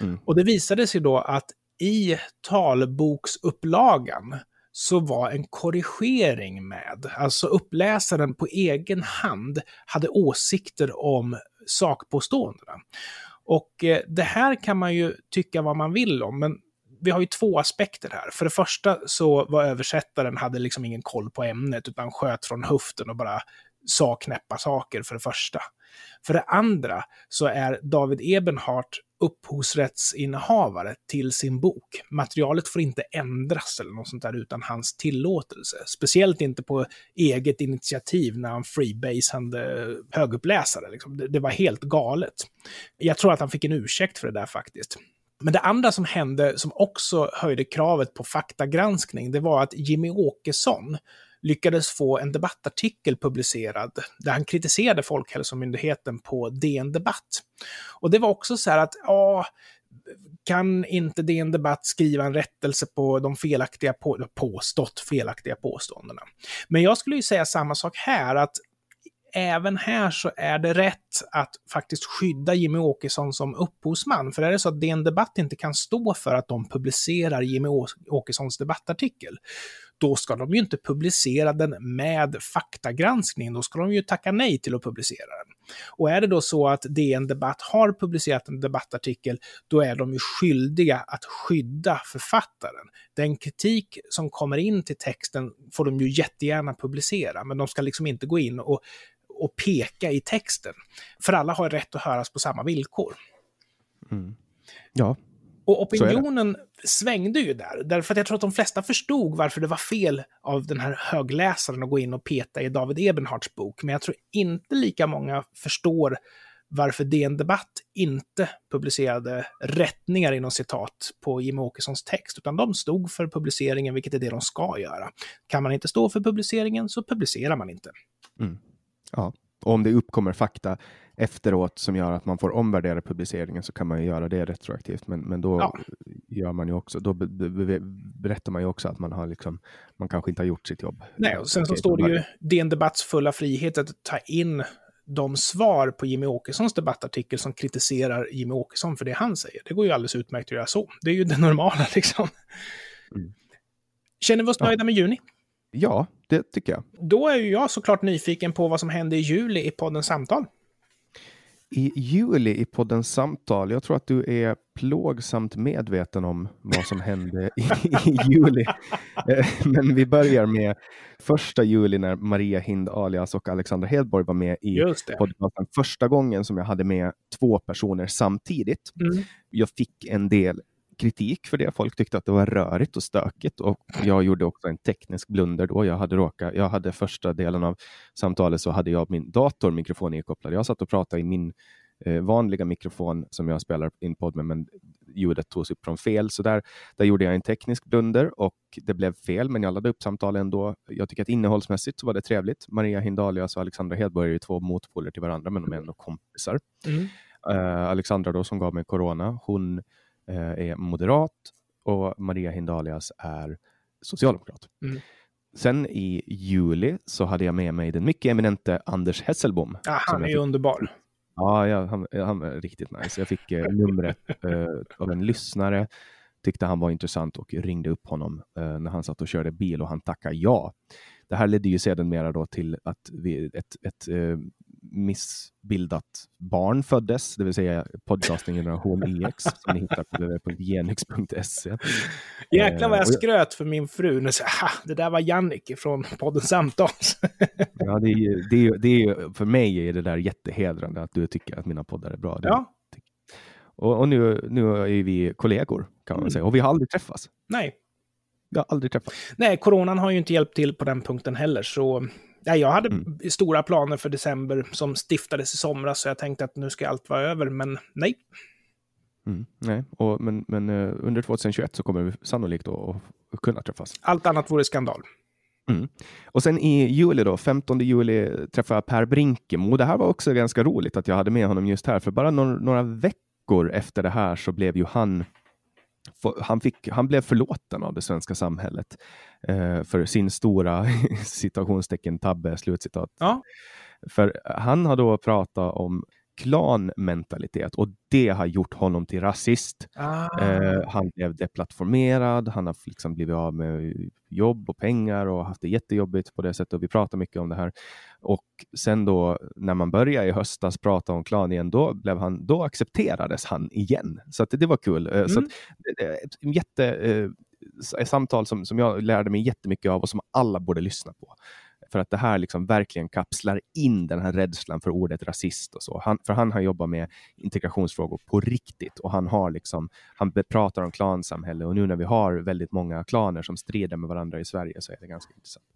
Mm. Och det visade sig då att i talboksupplagan så var en korrigering med. Alltså uppläsaren på egen hand hade åsikter om sakpåståendena. Och eh, det här kan man ju tycka vad man vill om, men vi har ju två aspekter här. För det första så var översättaren hade liksom ingen koll på ämnet, utan sköt från höften och bara sa knäppa saker för det första. För det andra så är David Ebenhart upphovsrättsinnehavare till sin bok. Materialet får inte ändras eller något sånt där utan hans tillåtelse. Speciellt inte på eget initiativ när han freebasande höguppläsare. Liksom. Det, det var helt galet. Jag tror att han fick en ursäkt för det där faktiskt. Men det andra som hände, som också höjde kravet på faktagranskning, det var att Jimmy Åkesson lyckades få en debattartikel publicerad där han kritiserade Folkhälsomyndigheten på DN Debatt. Och det var också så här att, ja, kan inte DN Debatt skriva en rättelse på de felaktiga, på, påstått felaktiga påståendena? Men jag skulle ju säga samma sak här, att även här så är det rätt att faktiskt skydda Jimmy Åkesson som upphovsman. För är det så att DN Debatt inte kan stå för att de publicerar Jimmy Åkessons debattartikel, då ska de ju inte publicera den med faktagranskning. Då ska de ju tacka nej till att publicera den. Och är det då så att DN Debatt har publicerat en debattartikel, då är de ju skyldiga att skydda författaren. Den kritik som kommer in till texten får de ju jättegärna publicera, men de ska liksom inte gå in och, och peka i texten. För alla har rätt att höras på samma villkor. Mm. Ja, och opinionen svängde ju där, därför att jag tror att de flesta förstod varför det var fel av den här högläsaren att gå in och peta i David Ebenharts bok, men jag tror inte lika många förstår varför DN Debatt inte publicerade rättningar inom citat på Jimmie Åkessons text, utan de stod för publiceringen, vilket är det de ska göra. Kan man inte stå för publiceringen så publicerar man inte. Ja, och om det uppkommer fakta efteråt som gör att man får omvärdera publiceringen så kan man ju göra det retroaktivt. Men, men då Ja. gör man ju också, då be, be, be, berättar man ju också att man har liksom, man kanske inte har gjort sitt jobb. Nej, och sen så står det ju DN Debatts fulla frihet att ta in de svar på Jimmy Åkessons debattartikel som kritiserar Jimmy Åkesson för det han säger. Det går ju alldeles utmärkt att göra så. Det är ju det normala liksom. Mm. Känner vi oss Ja. nöjda med juni? Ja, det tycker jag. Då är ju jag såklart nyfiken på vad som hände i juli i podden Samtal. I juli i podden Samtal, jag tror att du är plågsamt medveten om vad som hände i, i juli. Eh, Men vi börjar med första juli när Maria Hind alias och Alexandra Hedborg var med i podcasten. Första gången som jag hade med två personer samtidigt. Mm. Jag fick en del kritik för det. Folk tyckte att det var rörigt och stökigt och jag gjorde också en teknisk blunder då. Jag hade råkat, jag hade första delen av samtalet så hade jag min datormikrofon ikopplad. Jag satt och pratade i min eh, vanliga mikrofon som jag spelar in podd med, men ljudet togs upp från fel. Så där, där gjorde jag en teknisk blunder och det blev fel, men jag laddade upp samtalet ändå. Jag tycker att innehållsmässigt så var det trevligt. Maria Hindalias och Alexandra Hedborg är ju två motpoler till varandra, men de är ändå kompisar. Mm. Eh, Alexandra då som gav mig corona, hon är moderat och Maria Hindalias är socialdemokrat. Mm. sen i juli så hade jag med mig den mycket eminente Anders Hesselbom. Ja, han är ju underbar. Ja, ja han, han var riktigt nice. Jag fick eh, numret eh, av en lyssnare, tyckte han var intressant och ringde upp honom eh, när han satt och körde bil och han tackade ja. Det här ledde ju sedermera då till att vi, ett, ett eh, missbildat barn föddes, det vill säga podcasten Generation EX som ni hittar på www.genix.se. Jäklar vad jag eh, skröt för min fru. Nu, det där var Jannik från podden Samtal. ja, det är, det, är, det är, för mig är det där jättehedrande att du tycker att mina poddar är bra. Ja. Och, och, nu, nu är vi kollegor kan man mm. säga och vi har aldrig träffats. Nej. Vi har aldrig träffats. Nej, coronan har ju inte hjälpt till på den punkten heller, så Ja, jag hade mm. stora planer för december som stiftades i somras, så jag tänkte att nu ska allt vara över, men nej. Mm, nej, och, men, men uh, under 2021 så kommer vi sannolikt att kunna träffas. Allt annat vore skandal. Mm. Och sen i juli då, 15 juli träffade jag Per Brinkemo. Det här var också ganska roligt att jag hade med honom just här, för bara några, några veckor efter det här så blev ju han han, fick, han blev förlåten av det svenska samhället eh, för sin stora citationstecken tabbe, slutcitat. Ja. För han har då pratat om klanmentalitet och det har gjort honom till rasist. Ah. Eh, han blev deplattformerad, han har liksom blivit av med jobb och pengar och haft det jättejobbigt på det sättet och vi pratar mycket om det här. Och sen då när man började i höstas prata om klan igen, då, blev han, då accepterades han igen. Så det, var kul. Eh, mm. Så att, ett jätte eh, samtal som, som jag lärde mig jättemycket av och som alla borde lyssna på. För att det här liksom verkligen kapslar in den här rädslan för ordet rasist och så. Han, för han har jobbat med integrationsfrågor på riktigt och han har liksom, han pratar om klansamhälle och nu när vi har väldigt många klaner som strider med varandra i Sverige så är det ganska intressant.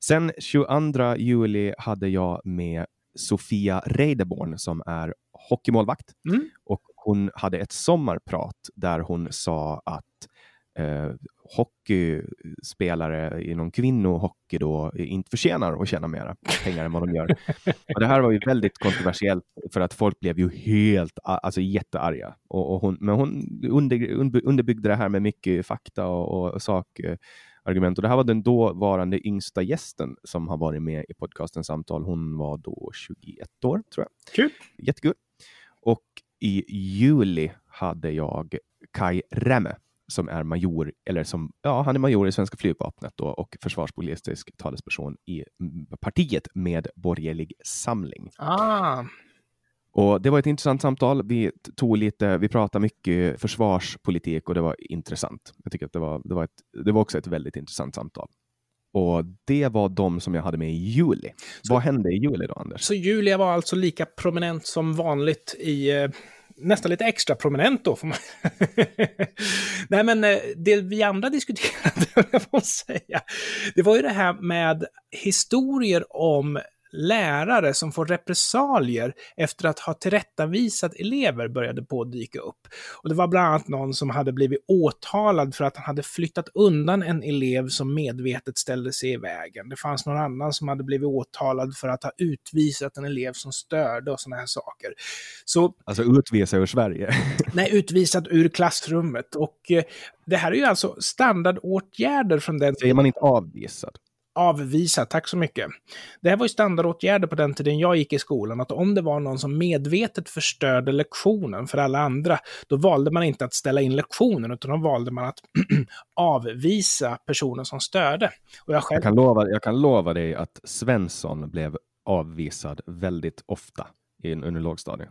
Sen 22 juli hade jag med Sofia Reideborn som är hockeymålvakt mm. och hon hade ett sommarprat där hon sa att eh, hockeyspelare inom kvinnohockey då inte förtjänar att tjäna mera pengar än vad de gör. Och det här var ju väldigt kontroversiellt för att folk blev ju helt, alltså jättearga. Och, och hon, men hon under, underbyggde det här med mycket fakta och, och sakargument. Och det här var den dåvarande yngsta gästen som har varit med i podcasten Samtal. Hon var då 21 år, tror jag. Kul! Jättekul. Och i juli hade jag Kai Remme som är major, eller som, ja, han är major i svenska flygvapnet då, och försvarspolitisk talesperson i partiet med borgerlig samling. Ah. Och det var ett intressant samtal. Vi tog lite, vi pratade mycket försvarspolitik och det var intressant. Jag tycker att det var, det var, ett, det var också ett väldigt intressant samtal. Och det var de som jag hade med i juli. Så, Vad hände i juli då, Anders? Så juli var alltså lika prominent som vanligt i eh, nästan lite extra prominent då. Får man... Nej, men eh, det vi andra diskuterade, jag får säga, det var ju det här med historier om lärare som får repressalier efter att ha tillrättavisat elever började på att dyka upp. Och det var bland annat någon som hade blivit åtalad för att han hade flyttat undan en elev som medvetet ställde sig i vägen. Det fanns någon annan som hade blivit åtalad för att ha utvisat en elev som störde och sådana här saker. Så, alltså utvisa ur Sverige? nej, utvisat ur klassrummet. Och eh, det här är ju alltså standardåtgärder från den... Säger man inte avvisad? Avvisa, tack så mycket. Det här var ju standardåtgärder på den tiden jag gick i skolan, att om det var någon som medvetet förstörde lektionen för alla andra, då valde man inte att ställa in lektionen, utan då valde man att avvisa personen som störde. Och jag, själv... jag, kan lova, jag kan lova dig att Svensson blev avvisad väldigt ofta under lågstadiet.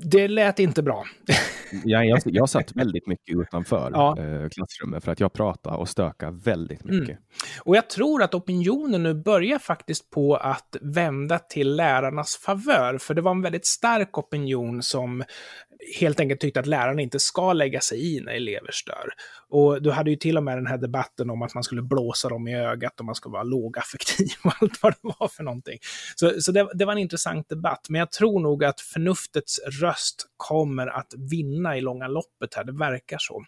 Det lät inte bra. ja, jag, jag satt väldigt mycket utanför ja. eh, klassrummet för att jag pratade och stökade väldigt mm. mycket. Mm. Och jag tror att opinionen nu börjar faktiskt på att vända till lärarnas favör, för det var en väldigt stark opinion som helt enkelt tyckte att lärarna inte ska lägga sig i när elever stör. Och du hade ju till och med den här debatten om att man skulle blåsa dem i ögat och man ska vara lågaffektiv och allt vad det var för någonting. Så, så det, det var en intressant debatt, men jag tror nog att förnuftets röst kommer att vinna i långa loppet här, det verkar så.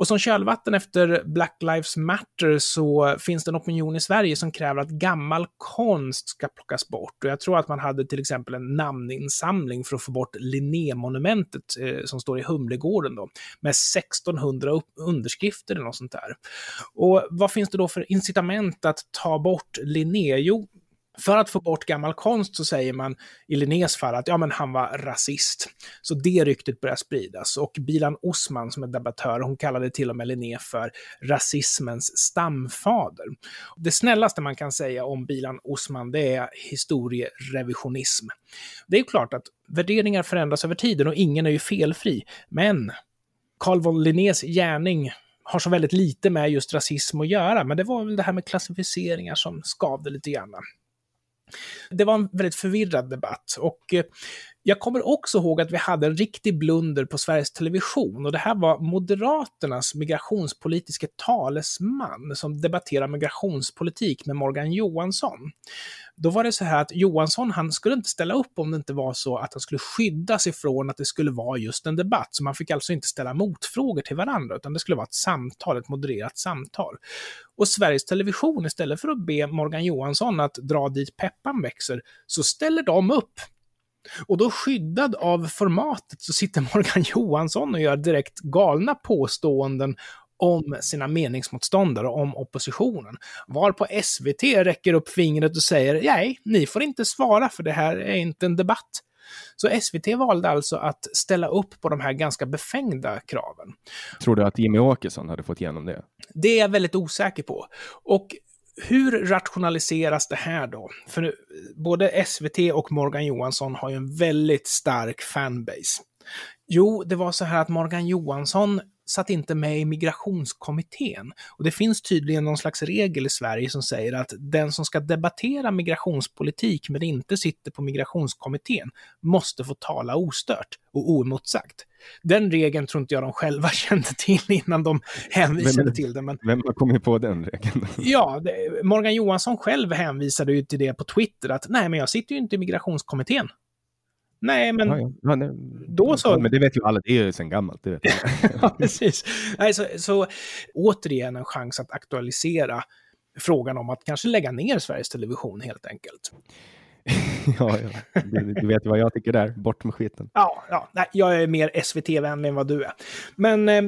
Och som kölvatten efter Black Lives Matter så finns det en opinion i Sverige som kräver att gammal konst ska plockas bort. Och jag tror att man hade till exempel en namninsamling för att få bort Linnémonumentet eh, som står i Humlegården då, med 1600 underskrifter eller något sånt där. Och vad finns det då för incitament att ta bort Linné? Jo, för att få bort gammal konst så säger man i Linnés fall att ja, men han var rasist. Så det ryktet börjar spridas. Och Bilan Osman som är debattör, hon kallade till och med Linné för rasismens stamfader. Det snällaste man kan säga om Bilan Osman, det är historierevisionism. Det är klart att värderingar förändras över tiden och ingen är ju felfri. Men Carl von Linnés gärning har så väldigt lite med just rasism att göra, men det var väl det här med klassificeringar som skavde lite grann. Det var en väldigt förvirrad debatt och eh, jag kommer också ihåg att vi hade en riktig blunder på Sveriges Television och det här var Moderaternas migrationspolitiska talesman som debatterar migrationspolitik med Morgan Johansson. Då var det så här att Johansson, han skulle inte ställa upp om det inte var så att han skulle skyddas ifrån att det skulle vara just en debatt. Så man fick alltså inte ställa motfrågor till varandra, utan det skulle vara ett samtal, ett modererat samtal. Och Sveriges Television, istället för att be Morgan Johansson att dra dit peppan växer, så ställer de upp och då skyddad av formatet så sitter Morgan Johansson och gör direkt galna påståenden om sina meningsmotståndare, om oppositionen. Var på SVT räcker upp fingret och säger nej, ni får inte svara för det här är inte en debatt. Så SVT valde alltså att ställa upp på de här ganska befängda kraven. Tror du att Jimmy Åkesson hade fått igenom det? Det är jag väldigt osäker på. Och hur rationaliseras det här då? För både SVT och Morgan Johansson har ju en väldigt stark fanbase. Jo, det var så här att Morgan Johansson satt inte med i migrationskommittén. Och det finns tydligen någon slags regel i Sverige som säger att den som ska debattera migrationspolitik men inte sitter på migrationskommittén måste få tala ostört och oemotsagt. Den regeln tror inte jag de själva kände till innan de hänvisade vem, till den. Men... Vem har kommit på den regeln? ja, det, Morgan Johansson själv hänvisade ju till det på Twitter att nej, men jag sitter ju inte i migrationskommittén. Nej, men ja, ja. Ja, då så. men det vet ju alla, det är ju sedan gammalt. Det vet ja, precis. Nej, så, så återigen en chans att aktualisera frågan om att kanske lägga ner Sveriges Television helt enkelt. ja, ja. Du, du, vet vad jag tycker där. Bort med skiten. Ja, ja. Nej, jag är mer SVT-vänlig än vad du är. Men eh,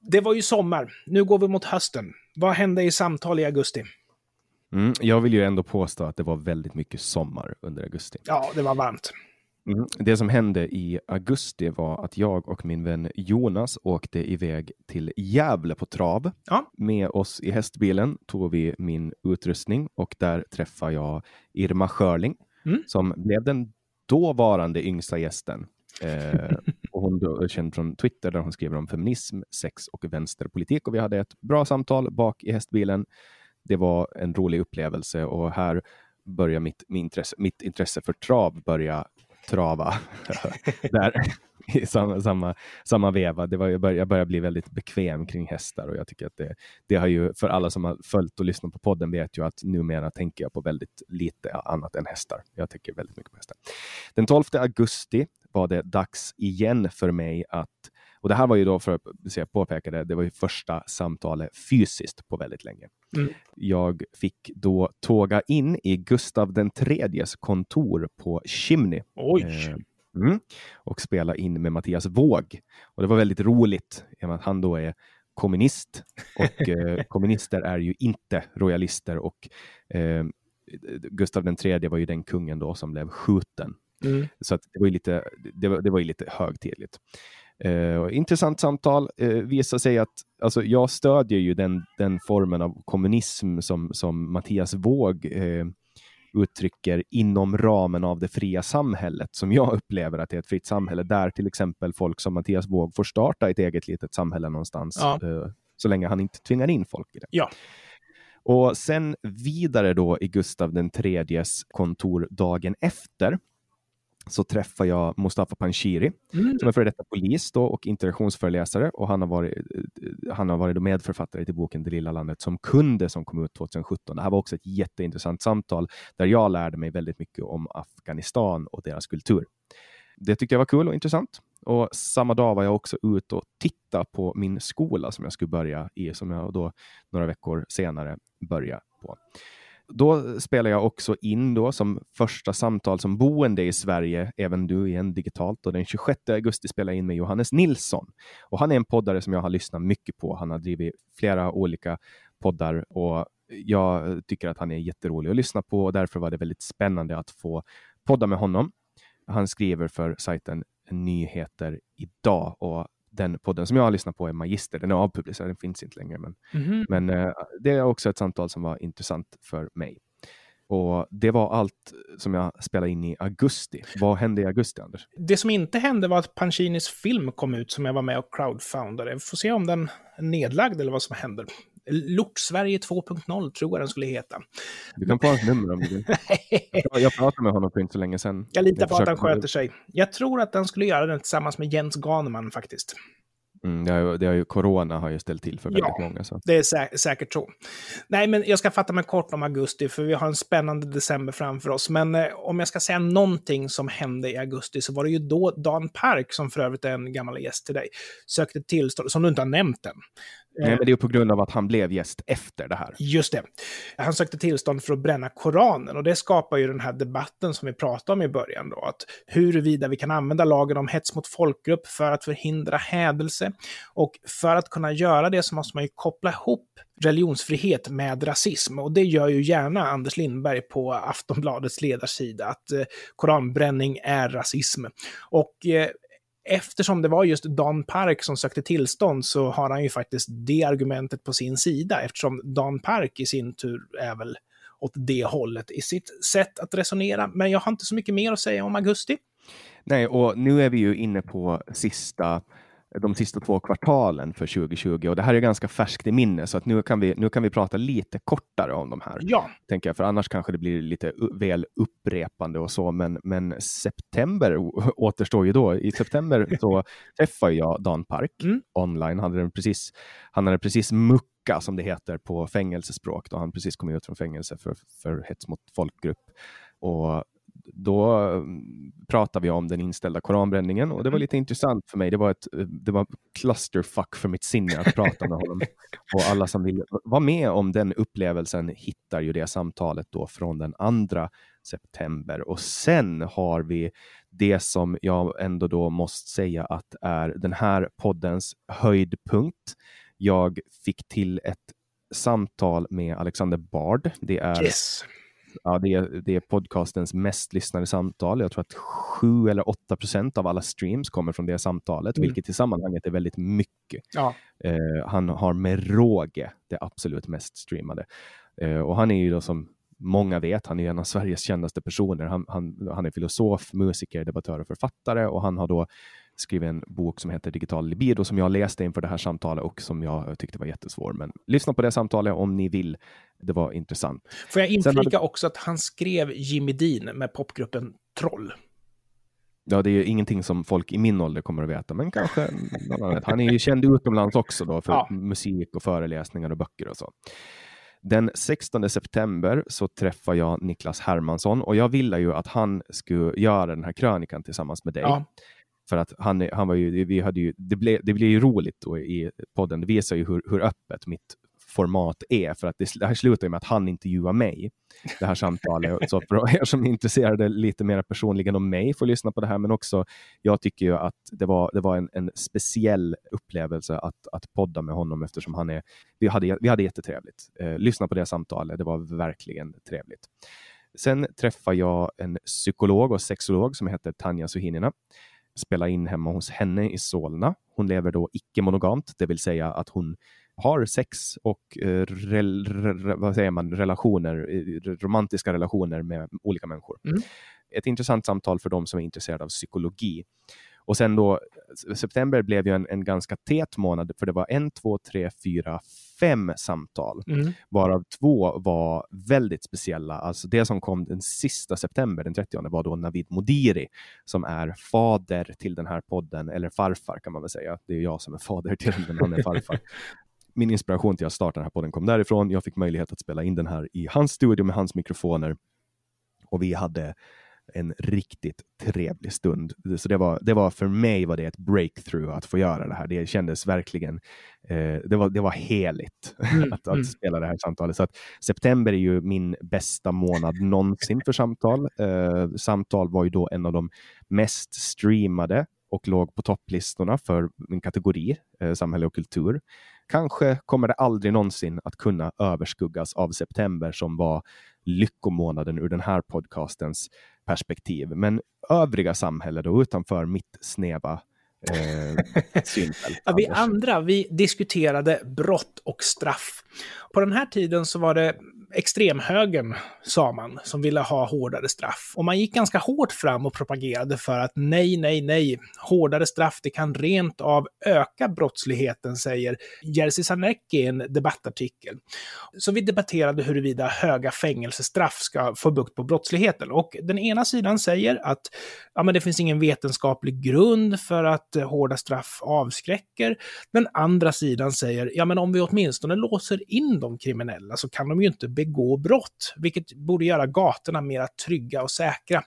det var ju sommar. Nu går vi mot hösten. Vad hände i samtal i augusti? Mm, jag vill ju ändå påstå att det var väldigt mycket sommar under augusti. Ja, det var varmt. Mm. Det som hände i augusti var att jag och min vän Jonas åkte iväg till Gävle på trav. Ja. Med oss i hästbilen tog vi min utrustning och där träffade jag Irma Schörling mm. som blev den dåvarande yngsta gästen. Eh, och hon är känd från Twitter där hon skriver om feminism, sex och vänsterpolitik och vi hade ett bra samtal bak i hästbilen. Det var en rolig upplevelse och här börjar mitt, mitt, intresse, mitt intresse för trav börja trava där i samma, samma, samma veva. Det var, jag, började, jag började bli väldigt bekväm kring hästar och jag tycker att det, det har ju, för alla som har följt och lyssnat på podden vet ju att numera tänker jag på väldigt lite annat än hästar. Jag tänker väldigt mycket på hästar. Den 12 augusti var det dags igen för mig att och det här var ju då, för att påpeka det, det var ju första samtalet fysiskt på väldigt länge. Mm. Jag fick då tåga in i Gustav den tredjes kontor på Chimney. Eh, mm, och spela in med Mattias Våg. Och det var väldigt roligt, i att han då är kommunist och eh, kommunister är ju inte royalister och eh, Gustav den tredje var ju den kungen då som blev skjuten. Mm. Så att det var ju lite, det var, det var lite högtidligt. Uh, intressant samtal. Uh, visar sig att alltså, jag stödjer ju den, den formen av kommunism som, som Mattias Våg uh, uttrycker inom ramen av det fria samhället som jag upplever att det är ett fritt samhälle där till exempel folk som Mattias Våg får starta ett eget litet samhälle någonstans ja. så länge han inte tvingar in folk i det. Ja. Och sen vidare då i Gustav den tredjes kontor dagen efter så träffar jag Mustafa Panshiri mm. som är före detta polis då och integrationsföreläsare och han har varit, han har varit medförfattare till boken Det lilla landet som kunde som kom ut 2017. Det här var också ett jätteintressant samtal där jag lärde mig väldigt mycket om Afghanistan och deras kultur. Det tyckte jag var kul och intressant och samma dag var jag också ute och tittade på min skola som jag skulle börja i, som jag då några veckor senare började på. Då spelar jag också in då som första samtal som boende i Sverige, även du igen digitalt. Och den 26 augusti spelar jag in med Johannes Nilsson. Och han är en poddare som jag har lyssnat mycket på. Han har drivit flera olika poddar och jag tycker att han är jätterolig att lyssna på och därför var det väldigt spännande att få podda med honom. Han skriver för sajten Nyheter idag och den podden som jag har lyssnat på är Magister. Den är avpublicerad, den finns inte längre. Men, mm. men uh, det är också ett samtal som var intressant för mig. Och Det var allt som jag spelade in i augusti. Vad hände i augusti, Anders? Det som inte hände var att Pancinis film kom ut som jag var med och crowdfoundade. Vi får se om den är nedlagd eller vad som händer. Lort-Sverige 2.0 tror jag den skulle heta. Du kan få hans nummer om du vill. jag pratade med honom för inte så länge sedan. Jag litar på att han sköter sig. Jag tror att den skulle göra den tillsammans med Jens Ganeman faktiskt. Mm, det, har, det har ju, corona har ju ställt till för väldigt ja, många. Så. det är sä säkert så. Nej, men jag ska fatta mig kort om augusti, för vi har en spännande december framför oss. Men eh, om jag ska säga någonting som hände i augusti så var det ju då Dan Park, som för övrigt är en gammal gäst till dig, sökte tillstånd, som du inte har nämnt än, Nej, men det är på grund av att han blev gäst efter det här. Just det. Han sökte tillstånd för att bränna Koranen och det skapar ju den här debatten som vi pratade om i början då, att huruvida vi kan använda lagen om hets mot folkgrupp för att förhindra hädelse. Och för att kunna göra det så måste man ju koppla ihop religionsfrihet med rasism. Och det gör ju gärna Anders Lindberg på Aftonbladets ledarsida, att eh, koranbränning är rasism. Och eh, eftersom det var just Dan Park som sökte tillstånd så har han ju faktiskt det argumentet på sin sida eftersom Dan Park i sin tur är väl åt det hållet i sitt sätt att resonera. Men jag har inte så mycket mer att säga om augusti. Nej, och nu är vi ju inne på sista de sista två kvartalen för 2020 och det här är ganska färskt i minne så att nu kan vi, nu kan vi prata lite kortare om de här. Ja. Tänker jag, för annars kanske det blir lite väl upprepande och så, men, men september återstår ju då. I september så träffade jag Dan Park mm. online. Han hade, precis, han hade precis mucka som det heter på fängelsespråk då han precis kom ut från fängelse för, för hets mot folkgrupp. Och då mm, pratade vi om den inställda koranbränningen och det var mm. lite intressant för mig. Det var ett det var clusterfuck för mitt sinne att prata med honom. Och alla som vill vara med om den upplevelsen hittar ju det samtalet då från den andra september. Och sen har vi det som jag ändå då måste säga att är den här poddens höjdpunkt. Jag fick till ett samtal med Alexander Bard. Det är yes ja, det, är, det är podcastens mest lyssnade samtal. Jag tror att 7 eller 8 procent av alla streams kommer från det samtalet, mm. vilket i sammanhanget är väldigt mycket. Ja. Eh, han har med råge det absolut mest streamade. Eh, och han är ju då som många vet, han är en av Sveriges kändaste personer. Han, han, han är filosof, musiker, debattör och författare och han har då skrivit en bok som heter Digital libido som jag läste inför det här samtalet och som jag tyckte var jättesvår. Men lyssna på det samtalet om ni vill. Det var intressant. Får jag inflika hade... också att han skrev Jimmy Dean med popgruppen Troll? Ja, det är ju ingenting som folk i min ålder kommer att veta, men kanske. Han är ju känd utomlands också då för ja. musik och föreläsningar och böcker och så. Den 16 september så träffar jag Niklas Hermansson och jag ville ju att han skulle göra den här krönikan tillsammans med dig. Ja. För att han, han var ju, vi hade ju, det, blev, det blev ju roligt då i podden. Det visar ju hur, hur öppet mitt format är, för att det, det här slutar med att han intervjuar mig, det här samtalet. Så för er som är intresserade lite mer personligen om mig får lyssna på det här, men också jag tycker ju att det var, det var en, en speciell upplevelse att, att podda med honom eftersom han är, vi hade, vi hade jättetrevligt. Eh, lyssna på det samtalet, det var verkligen trevligt. Sen träffade jag en psykolog och sexolog som heter Tanja Suhinina spela in hemma hos henne i Solna. Hon lever då icke-monogamt, det vill säga att hon har sex och eh, rel, re, vad säger man, relationer, eh, romantiska relationer med olika människor. Mm. Ett intressant samtal för de som är intresserade av psykologi. Och sen då, september blev ju en, en ganska tät månad, för det var en, två, tre, fyra, fem samtal, mm. varav två var väldigt speciella. Alltså det som kom den sista september, den 30 var då Navid Modiri, som är fader till den här podden, eller farfar kan man väl säga. Det är jag som är fader till den, han är farfar. Min inspiration till att starta den här podden kom därifrån. Jag fick möjlighet att spela in den här i hans studio med hans mikrofoner och vi hade en riktigt trevlig stund. Så det var, det var för mig var det ett breakthrough att få göra det här. Det kändes verkligen, eh, det, var, det var heligt mm. att, att mm. spela det här samtalet. Så att september är ju min bästa månad någonsin för samtal. Eh, samtal var ju då en av de mest streamade och låg på topplistorna för min kategori, eh, samhälle och kultur. Kanske kommer det aldrig någonsin att kunna överskuggas av september som var lyckomånaden ur den här podcastens perspektiv. Men övriga samhälle då utanför mitt snäva eh, synfält. ja, vi andra, vi diskuterade brott och straff. På den här tiden så var det extremhögern, sa man, som ville ha hårdare straff. Och man gick ganska hårt fram och propagerade för att nej, nej, nej, hårdare straff, det kan rent av öka brottsligheten, säger Jerzy Sarnecki i en debattartikel. Så vi debatterade huruvida höga fängelsestraff ska få bukt på brottsligheten. Och den ena sidan säger att ja, men det finns ingen vetenskaplig grund för att hårda straff avskräcker. Den andra sidan säger, ja men om vi åtminstone låser in de kriminella så kan de ju inte begå brott, vilket borde göra gatorna mer trygga och säkra.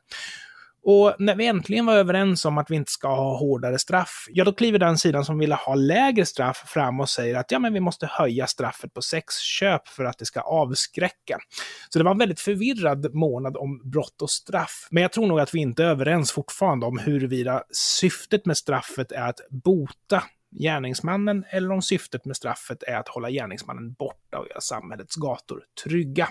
Och när vi äntligen var överens om att vi inte ska ha hårdare straff, ja då kliver den sidan som ville ha lägre straff fram och säger att ja, men vi måste höja straffet på sexköp för att det ska avskräcka. Så det var en väldigt förvirrad månad om brott och straff. Men jag tror nog att vi inte är överens fortfarande om huruvida syftet med straffet är att bota gärningsmannen eller om syftet med straffet är att hålla gärningsmannen borta och göra samhällets gator trygga.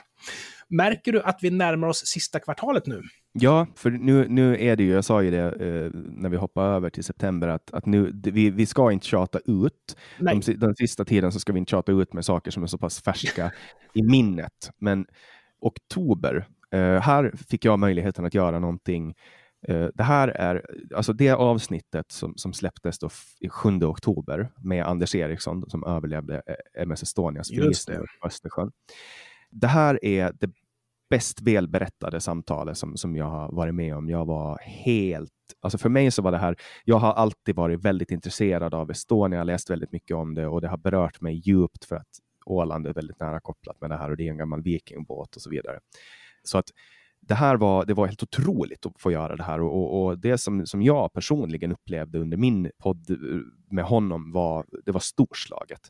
Märker du att vi närmar oss sista kvartalet nu? Ja, för nu, nu är det ju, jag sa ju det eh, när vi hoppar över till september, att, att nu, vi, vi ska inte tjata ut. De, den sista tiden så ska vi inte tjata ut med saker som är så pass färska i minnet. Men oktober, eh, här fick jag möjligheten att göra någonting det här är alltså det avsnittet som, som släpptes då i 7 oktober med Anders Eriksson som överlevde eh, MS Estonias förlisning på Östersjön. Det här är det bäst välberättade samtalet som, som jag har varit med om. Jag var helt, alltså för mig så var det här, jag har alltid varit väldigt intresserad av Estonia, läst väldigt mycket om det och det har berört mig djupt för att Åland är väldigt nära kopplat med det här och det är en gammal vikingbåt och så vidare. Så att det här var, det var helt otroligt att få göra det här och, och, och, det som, som jag personligen upplevde under min podd med honom var, det var storslaget.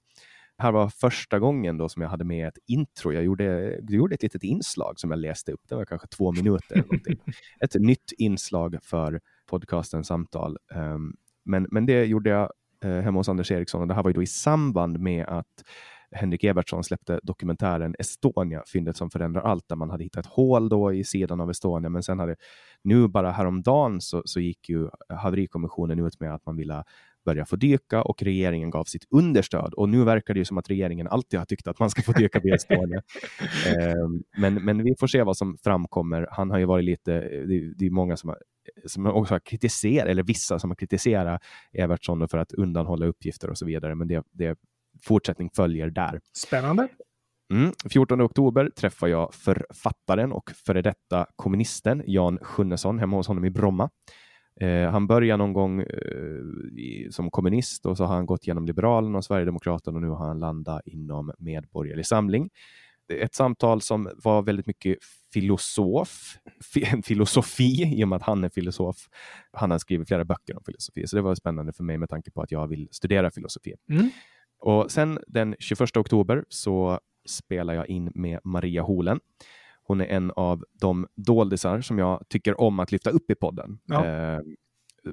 Det här var första gången då som jag hade med ett intro. Jag gjorde, jag gjorde ett litet inslag som jag läste upp. Det var kanske två minuter. ett nytt inslag för podcasten Samtal. Um, men, men det gjorde jag uh, hemma hos Anders Eriksson och det här var ju då i samband med att Henrik Evertsson släppte dokumentären Estonia, fyndet som förändrar allt, där man hade hittat ett hål då i sidan av Estonia, men sen hade nu bara häromdagen så, så gick ju haverikommissionen ut med att man ville börja få dyka och regeringen gav sitt understöd. Och nu verkar det ju som att regeringen alltid har tyckt att man ska få dyka vid Estonia. eh, men, men vi får se vad som framkommer. Han har ju varit lite, det, det är många som har som också har kritiserat, eller vissa som har kritiserat Evertsson för att undanhålla uppgifter och så vidare. Men det, det fortsättning följer där. Spännande. Mm. 14 oktober träffar jag författaren och före detta kommunisten Jan Sjunnesson hemma hos honom i Bromma. Eh, han började någon gång eh, i, som kommunist och så har han gått genom Liberalerna och Sverigedemokraterna och nu har han landat inom Medborgerlig Samling. Ett samtal som var väldigt mycket filosof, filosofi i och med att han är filosof. Han har skrivit flera böcker om filosofi, så det var spännande för mig med tanke på att jag vill studera filosofi. Mm. Och sen den 21 oktober så spelar jag in med Maria Holen. Hon är en av de doldisar som jag tycker om att lyfta upp i podden. Ja. Eh,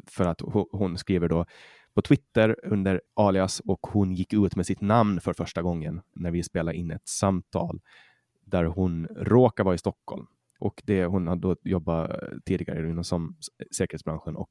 för att hon skriver då på Twitter under alias och hon gick ut med sitt namn för första gången när vi spelade in ett samtal där hon råkar vara i Stockholm. Och det, hon har då jobbat tidigare inom som säkerhetsbranschen och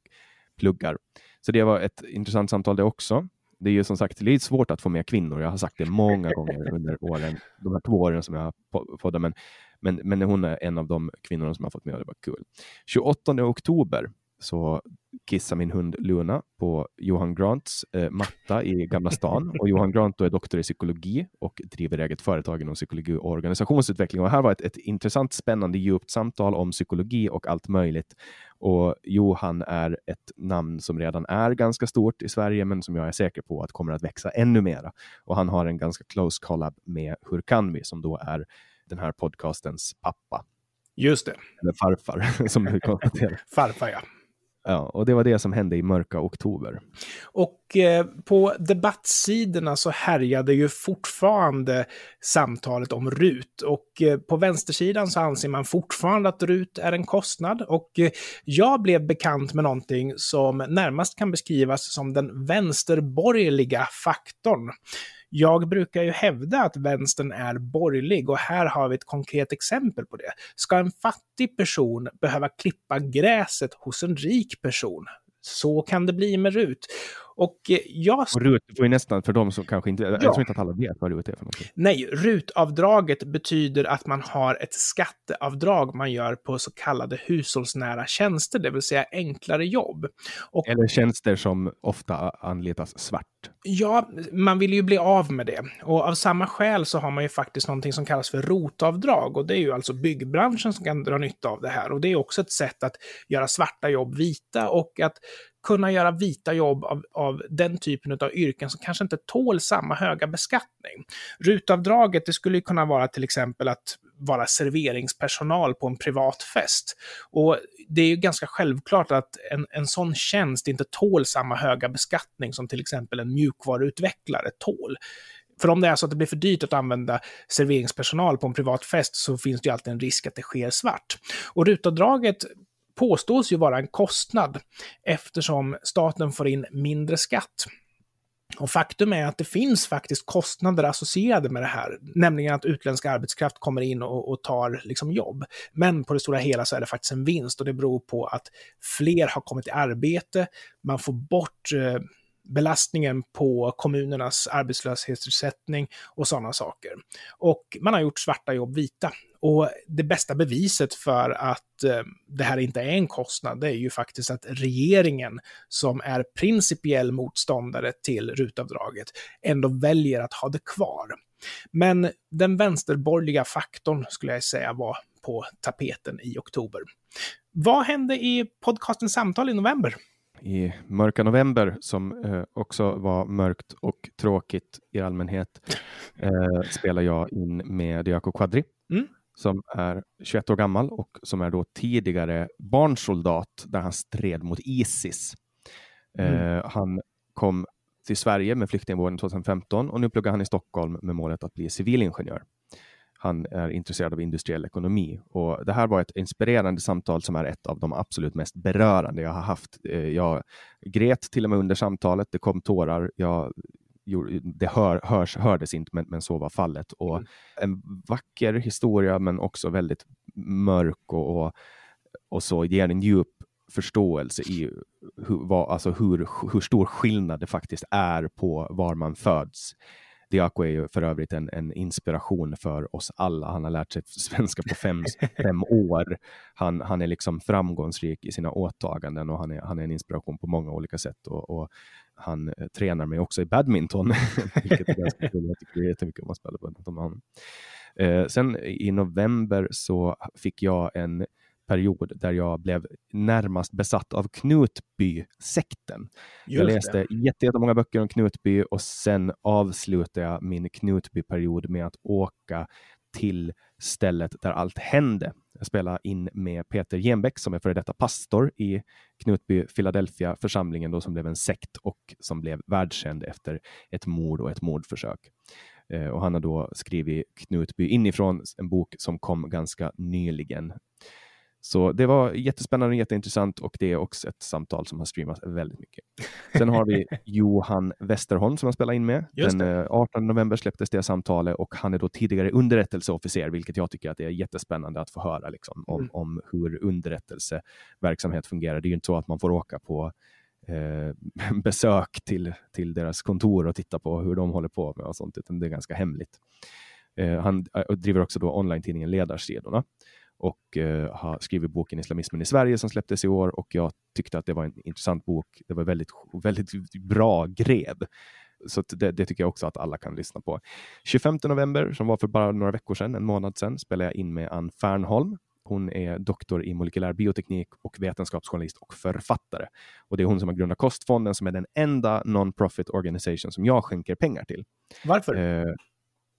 pluggar. Så det var ett intressant samtal det också det är ju som sagt lite svårt att få med kvinnor. Jag har sagt det många gånger under åren, de här två åren som jag har poddat, men, men, men hon är en av de kvinnorna som har fått med och det var kul. 28 oktober så kissar min hund Luna på Johan Grants eh, matta i Gamla stan. Och Johan Grant är doktor i psykologi och driver eget företag inom psykologi och organisationsutveckling. Och här var ett, ett intressant, spännande, djupt samtal om psykologi och allt möjligt. Och Johan är ett namn som redan är ganska stort i Sverige, men som jag är säker på att kommer att växa ännu mera. Och han har en ganska close collab med Hur kan vi, som då är den här podcastens pappa. Just det. Eller farfar, som du konstaterar. farfar, ja. Ja, och det var det som hände i mörka oktober. Och eh, på debattsidorna så härjade ju fortfarande samtalet om RUT. Och eh, på vänstersidan så anser man fortfarande att RUT är en kostnad. Och eh, jag blev bekant med någonting som närmast kan beskrivas som den vänsterborgerliga faktorn. Jag brukar ju hävda att vänstern är borgerlig och här har vi ett konkret exempel på det. Ska en fattig person behöva klippa gräset hos en rik person? Så kan det bli med RUT. Och eh, jag... Och RUT får ju nästan, för de som kanske inte, ja. jag tror inte att alla vet vad RUT är för något. Nej, RUT-avdraget betyder att man har ett skatteavdrag man gör på så kallade hushållsnära tjänster, det vill säga enklare jobb. Och... Eller tjänster som ofta anlitas svart. Ja, man vill ju bli av med det. Och av samma skäl så har man ju faktiskt någonting som kallas för rotavdrag. Och det är ju alltså byggbranschen som kan dra nytta av det här. Och det är också ett sätt att göra svarta jobb vita och att kunna göra vita jobb av, av den typen av yrken som kanske inte tål samma höga beskattning. Rutavdraget, det skulle kunna vara till exempel att vara serveringspersonal på en privat fest. Och det är ju ganska självklart att en, en sån tjänst inte tål samma höga beskattning som till exempel en mjukvaruutvecklare tål. För om det är så att det blir för dyrt att använda serveringspersonal på en privat fest så finns det ju alltid en risk att det sker svart. Och rutavdraget påstås ju vara en kostnad eftersom staten får in mindre skatt. Och faktum är att det finns faktiskt kostnader associerade med det här, nämligen att utländsk arbetskraft kommer in och, och, tar liksom jobb. Men på det stora hela så är det faktiskt en vinst och det beror på att fler har kommit i arbete, man får bort eh, belastningen på kommunernas arbetslöshetsersättning och sådana saker. Och man har gjort svarta jobb vita. Och det bästa beviset för att eh, det här inte är en kostnad, det är ju faktiskt att regeringen, som är principiell motståndare till rutavdraget, ändå väljer att ha det kvar. Men den vänsterborgerliga faktorn skulle jag säga var på tapeten i oktober. Vad hände i podcasten Samtal i november? i mörka november som eh, också var mörkt och tråkigt i allmänhet eh, spelar jag in med Diaco Quadri mm. Som är 21 år gammal och som är då tidigare barnsoldat där han stred mot Isis. Eh, mm. Han kom till Sverige med flyktingvården 2015 och nu pluggar han i Stockholm med målet att bli civilingenjör han är intresserad av industriell ekonomi. Och det här var ett inspirerande samtal som är ett av de absolut mest berörande jag har haft. Eh, jag grät till och med under samtalet. Det kom tårar. Jag det hör, hörs, hördes inte, men, men så var fallet. Och mm. En vacker historia, men också väldigt mörk och, och, och så ger en djup förståelse i hur, vad, alltså hur, hur stor skillnad det faktiskt är på var man föds Diako är ju för övrigt en, en, inspiration för oss alla. Han har lärt sig svenska på fem, fem år. Han, han är liksom framgångsrik i sina åtaganden och han är, han är en inspiration på många olika sätt. Och, och han eh, tränar mig också i badminton, vilket är ganska kul. Jag tycker jättemycket om att spela badminton med honom. Eh, sen i november så fick jag en period där jag blev närmast besatt av Knutby-sekten. Jag läste jättemånga böcker om Knutby och sen avslutade jag min Knutby-period med att åka till stället där allt hände. Jag spelade in med Peter Genbeck som är före detta pastor i Knutby Philadelphia församlingen då som blev en sekt och som blev världskänd efter ett mord och ett mordförsök. Eh, och han har då skrivit Knutby inifrån, en bok som kom ganska nyligen. Så det var jättespännande och jätteintressant och det är också ett samtal som har streamats väldigt mycket. Sen har vi Johan Westerholm som jag spelat in med. Just Den 18 eh, november släpptes det samtalet och han är då tidigare underrättelseofficer, vilket jag tycker att det är jättespännande att få höra liksom, om, mm. om hur underrättelseverksamhet fungerar. Det är ju inte så att man får åka på eh, besök till, till deras kontor och titta på hur de håller på med och sånt, utan det är ganska hemligt. Eh, han eh, driver också då online-tidningen Ledarsidorna och eh, har skrivit boken Islamismen i Sverige som släpptes i år och jag tyckte att det var en intressant bok. Det var väldigt, väldigt bra grev. Så det, det, tycker jag också att alla kan lyssna på. 25 november, som var för bara några veckor sedan, en månad sedan, spelade jag in med Ann Fernholm. Hon är doktor i molekylär bioteknik och vetenskapsjournalist och författare. Och det är hon som har grundat Kostfonden som är den enda non-profit organisation som jag skänker pengar till. Varför? Eh,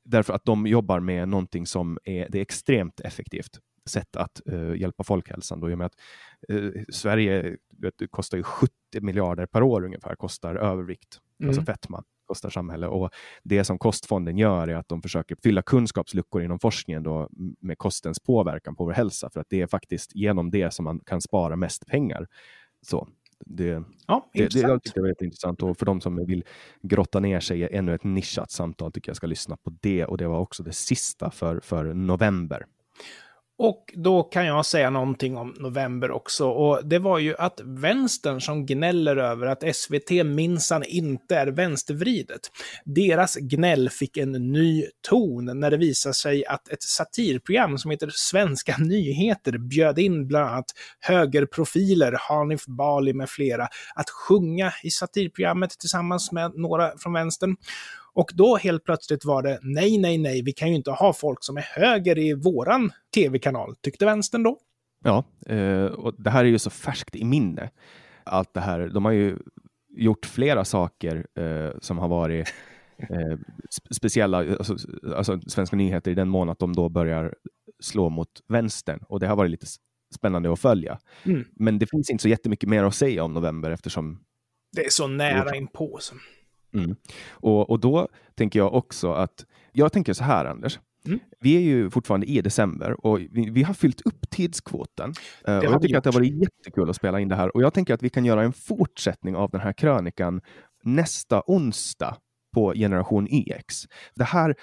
därför att de jobbar med någonting som är, det är extremt effektivt sätt att uh, hjälpa folkhälsan. Då, i och med att uh, Sverige vet, kostar ju 70 miljarder per år ungefär, kostar övervikt, alltså mm. alltså fetma kostar samhälle. Och det som kostfonden gör är att de försöker fylla kunskapsluckor inom forskningen då med kostens påverkan på vår hälsa, för att det är faktiskt genom det som man kan spara mest pengar. Så det, ja, det, det jag tycker det är väldigt intressant och för de som vill grotta ner sig i ännu ett nischat samtal tycker jag ska lyssna på det och det var också det sista för, för november. Och då kan jag säga någonting om november också. Och det var ju att vänstern som gnäller över att SVT minsann inte är vänstervridet. Deras gnäll fick en ny ton när det visade sig att ett satirprogram som heter Svenska nyheter bjöd in bland annat högerprofiler, Hanif Bali med flera, att sjunga i satirprogrammet tillsammans med några från vänstern. Och då helt plötsligt var det nej, nej, nej, vi kan ju inte ha folk som är höger i våran tv-kanal, tyckte vänstern då. Ja, eh, och det här är ju så färskt i minne. Allt det här, de har ju gjort flera saker eh, som har varit eh, speciella, alltså, alltså, Svenska nyheter i den mån att de då börjar slå mot vänstern och det har varit lite spännande att följa. Mm. Men det finns inte så jättemycket mer att säga om november eftersom det är så nära inpå. Mm. Och, och då tänker jag också att, jag tänker så här Anders, Mm. Vi är ju fortfarande i december och vi, vi har fyllt upp tidskvoten. Uh, och jag tycker gjort. att det har varit jättekul att spela in det här och jag tänker att vi kan göra en fortsättning av den här krönikan nästa onsdag på Generation YX. Det här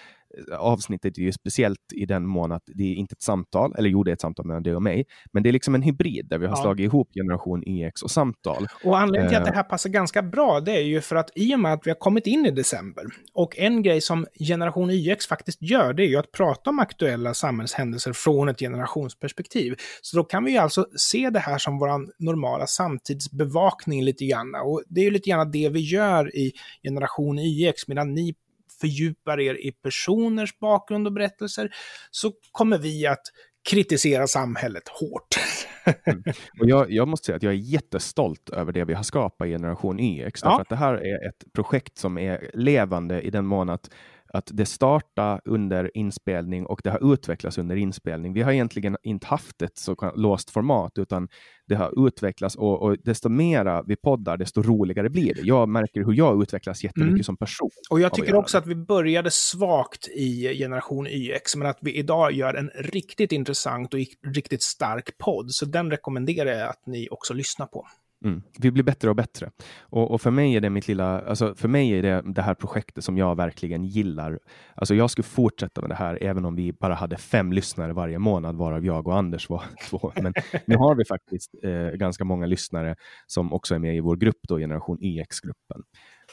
avsnittet är ju speciellt i den mån att det är inte ett samtal, eller jo, det är ett samtal mellan dig och mig, men det är liksom en hybrid där vi har ja. slagit ihop generation YX och samtal. Och anledningen till att det eh. här passar ganska bra, det är ju för att i och med att vi har kommit in i december, och en grej som generation YX faktiskt gör, det är ju att prata om aktuella samhällshändelser från ett generationsperspektiv. Så då kan vi ju alltså se det här som vår normala samtidsbevakning lite grann. Och det är ju lite grann det vi gör i generation YX, medan ni fördjupar er i personers bakgrund och berättelser, så kommer vi att kritisera samhället hårt. mm. och jag, jag, måste säga att jag är jättestolt över det vi har skapat i Generation YX. Ja. Därför att det här är ett projekt som är levande i den mån att att det startade under inspelning och det har utvecklats under inspelning. Vi har egentligen inte haft ett så låst format, utan det har utvecklats och, och desto mera vi poddar, desto roligare blir det. Jag märker hur jag utvecklas jättemycket mm. som person. Och jag tycker också att vi började svagt i generation YX, men att vi idag gör en riktigt intressant och riktigt stark podd. Så den rekommenderar jag att ni också lyssnar på. Mm. Vi blir bättre och bättre. Och, och, för mig är det mitt lilla, alltså för mig är det det här projektet som jag verkligen gillar. Alltså jag skulle fortsätta med det här även om vi bara hade fem lyssnare varje månad, varav jag och Anders var två. Men nu har vi faktiskt eh, ganska många lyssnare som också är med i vår grupp, då, Generation YX-gruppen.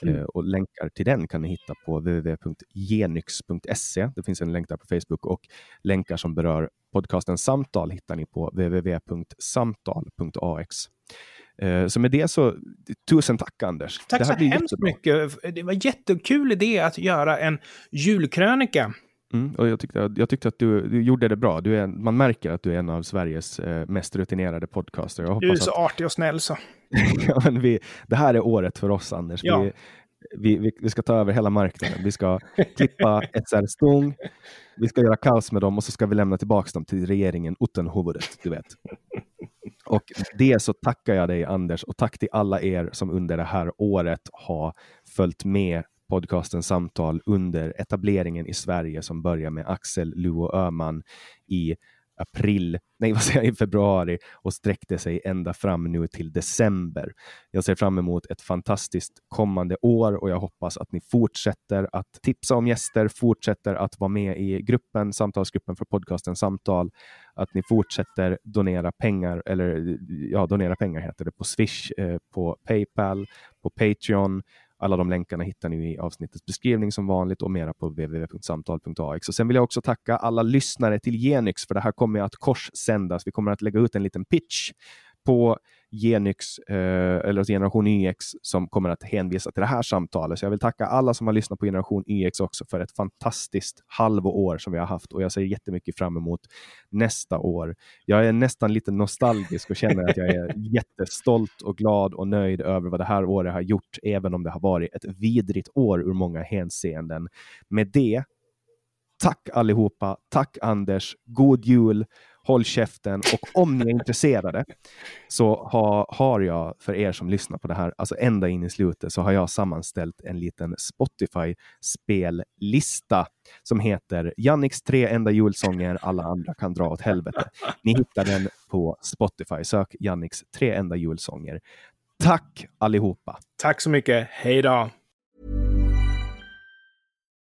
Mm. Eh, och länkar till den kan ni hitta på www.genyx.se. Det finns en länk där på Facebook och länkar som berör podcasten Samtal hittar ni på www.samtal.ax. Eh, så med det så, tusen tack Anders. Tack så hemskt jättebra. mycket. Det var jättekul idé att göra en julkrönika. Mm, och jag, tyckte, jag tyckte att du, du gjorde det bra. Du är, man märker att du är en av Sveriges eh, mest rutinerade podcaster. Jag du är så att... artig och snäll så. ja, men vi, det här är året för oss Anders. Ja. Vi, vi, vi, vi, ska ta över hela marknaden. Vi ska klippa SR Stung, vi ska göra kaos med dem och så ska vi lämna tillbaka dem till regeringen utan huvudet, du vet. Och det så tackar jag dig Anders och tack till alla er som under det här året har följt med podcasten Samtal under etableringen i Sverige som börjar med Axel Luo Öman i april, nej vad säger jag, i februari och sträckte sig ända fram nu till december. Jag ser fram emot ett fantastiskt kommande år och jag hoppas att ni fortsätter att tipsa om gäster, fortsätter att vara med i gruppen, samtalsgruppen för podcasten Samtal, att ni fortsätter donera pengar, eller ja, donera pengar heter det, på Swish, eh, på Paypal, på Patreon, alla de länkarna hittar ni i avsnittets beskrivning som vanligt och mera på www.samtal.ax. Och sen vill jag också tacka alla lyssnare till Genyx för det här kommer att korssändas. Vi kommer att lägga ut en liten pitch på Genyx eh, eller Generation YX som kommer att hänvisa till det här samtalet. Så jag vill tacka alla som har lyssnat på Generation YX också för ett fantastiskt halvår som vi har haft och jag ser jättemycket fram emot nästa år. Jag är nästan lite nostalgisk och känner att jag är jättestolt och glad och nöjd över vad det här året har gjort, även om det har varit ett vidrigt år ur många hänseenden. Med det, tack allihopa, tack Anders, god jul håll käften och om ni är intresserade så ha, har jag för er som lyssnar på det här, alltså ända in i slutet, så har jag sammanställt en liten Spotify-spellista som heter Janniks tre enda julsånger alla andra kan dra åt helvete. Ni hittar den på Spotify. Sök Janniks tre enda julsånger. Tack allihopa! Tack så mycket. Hej då!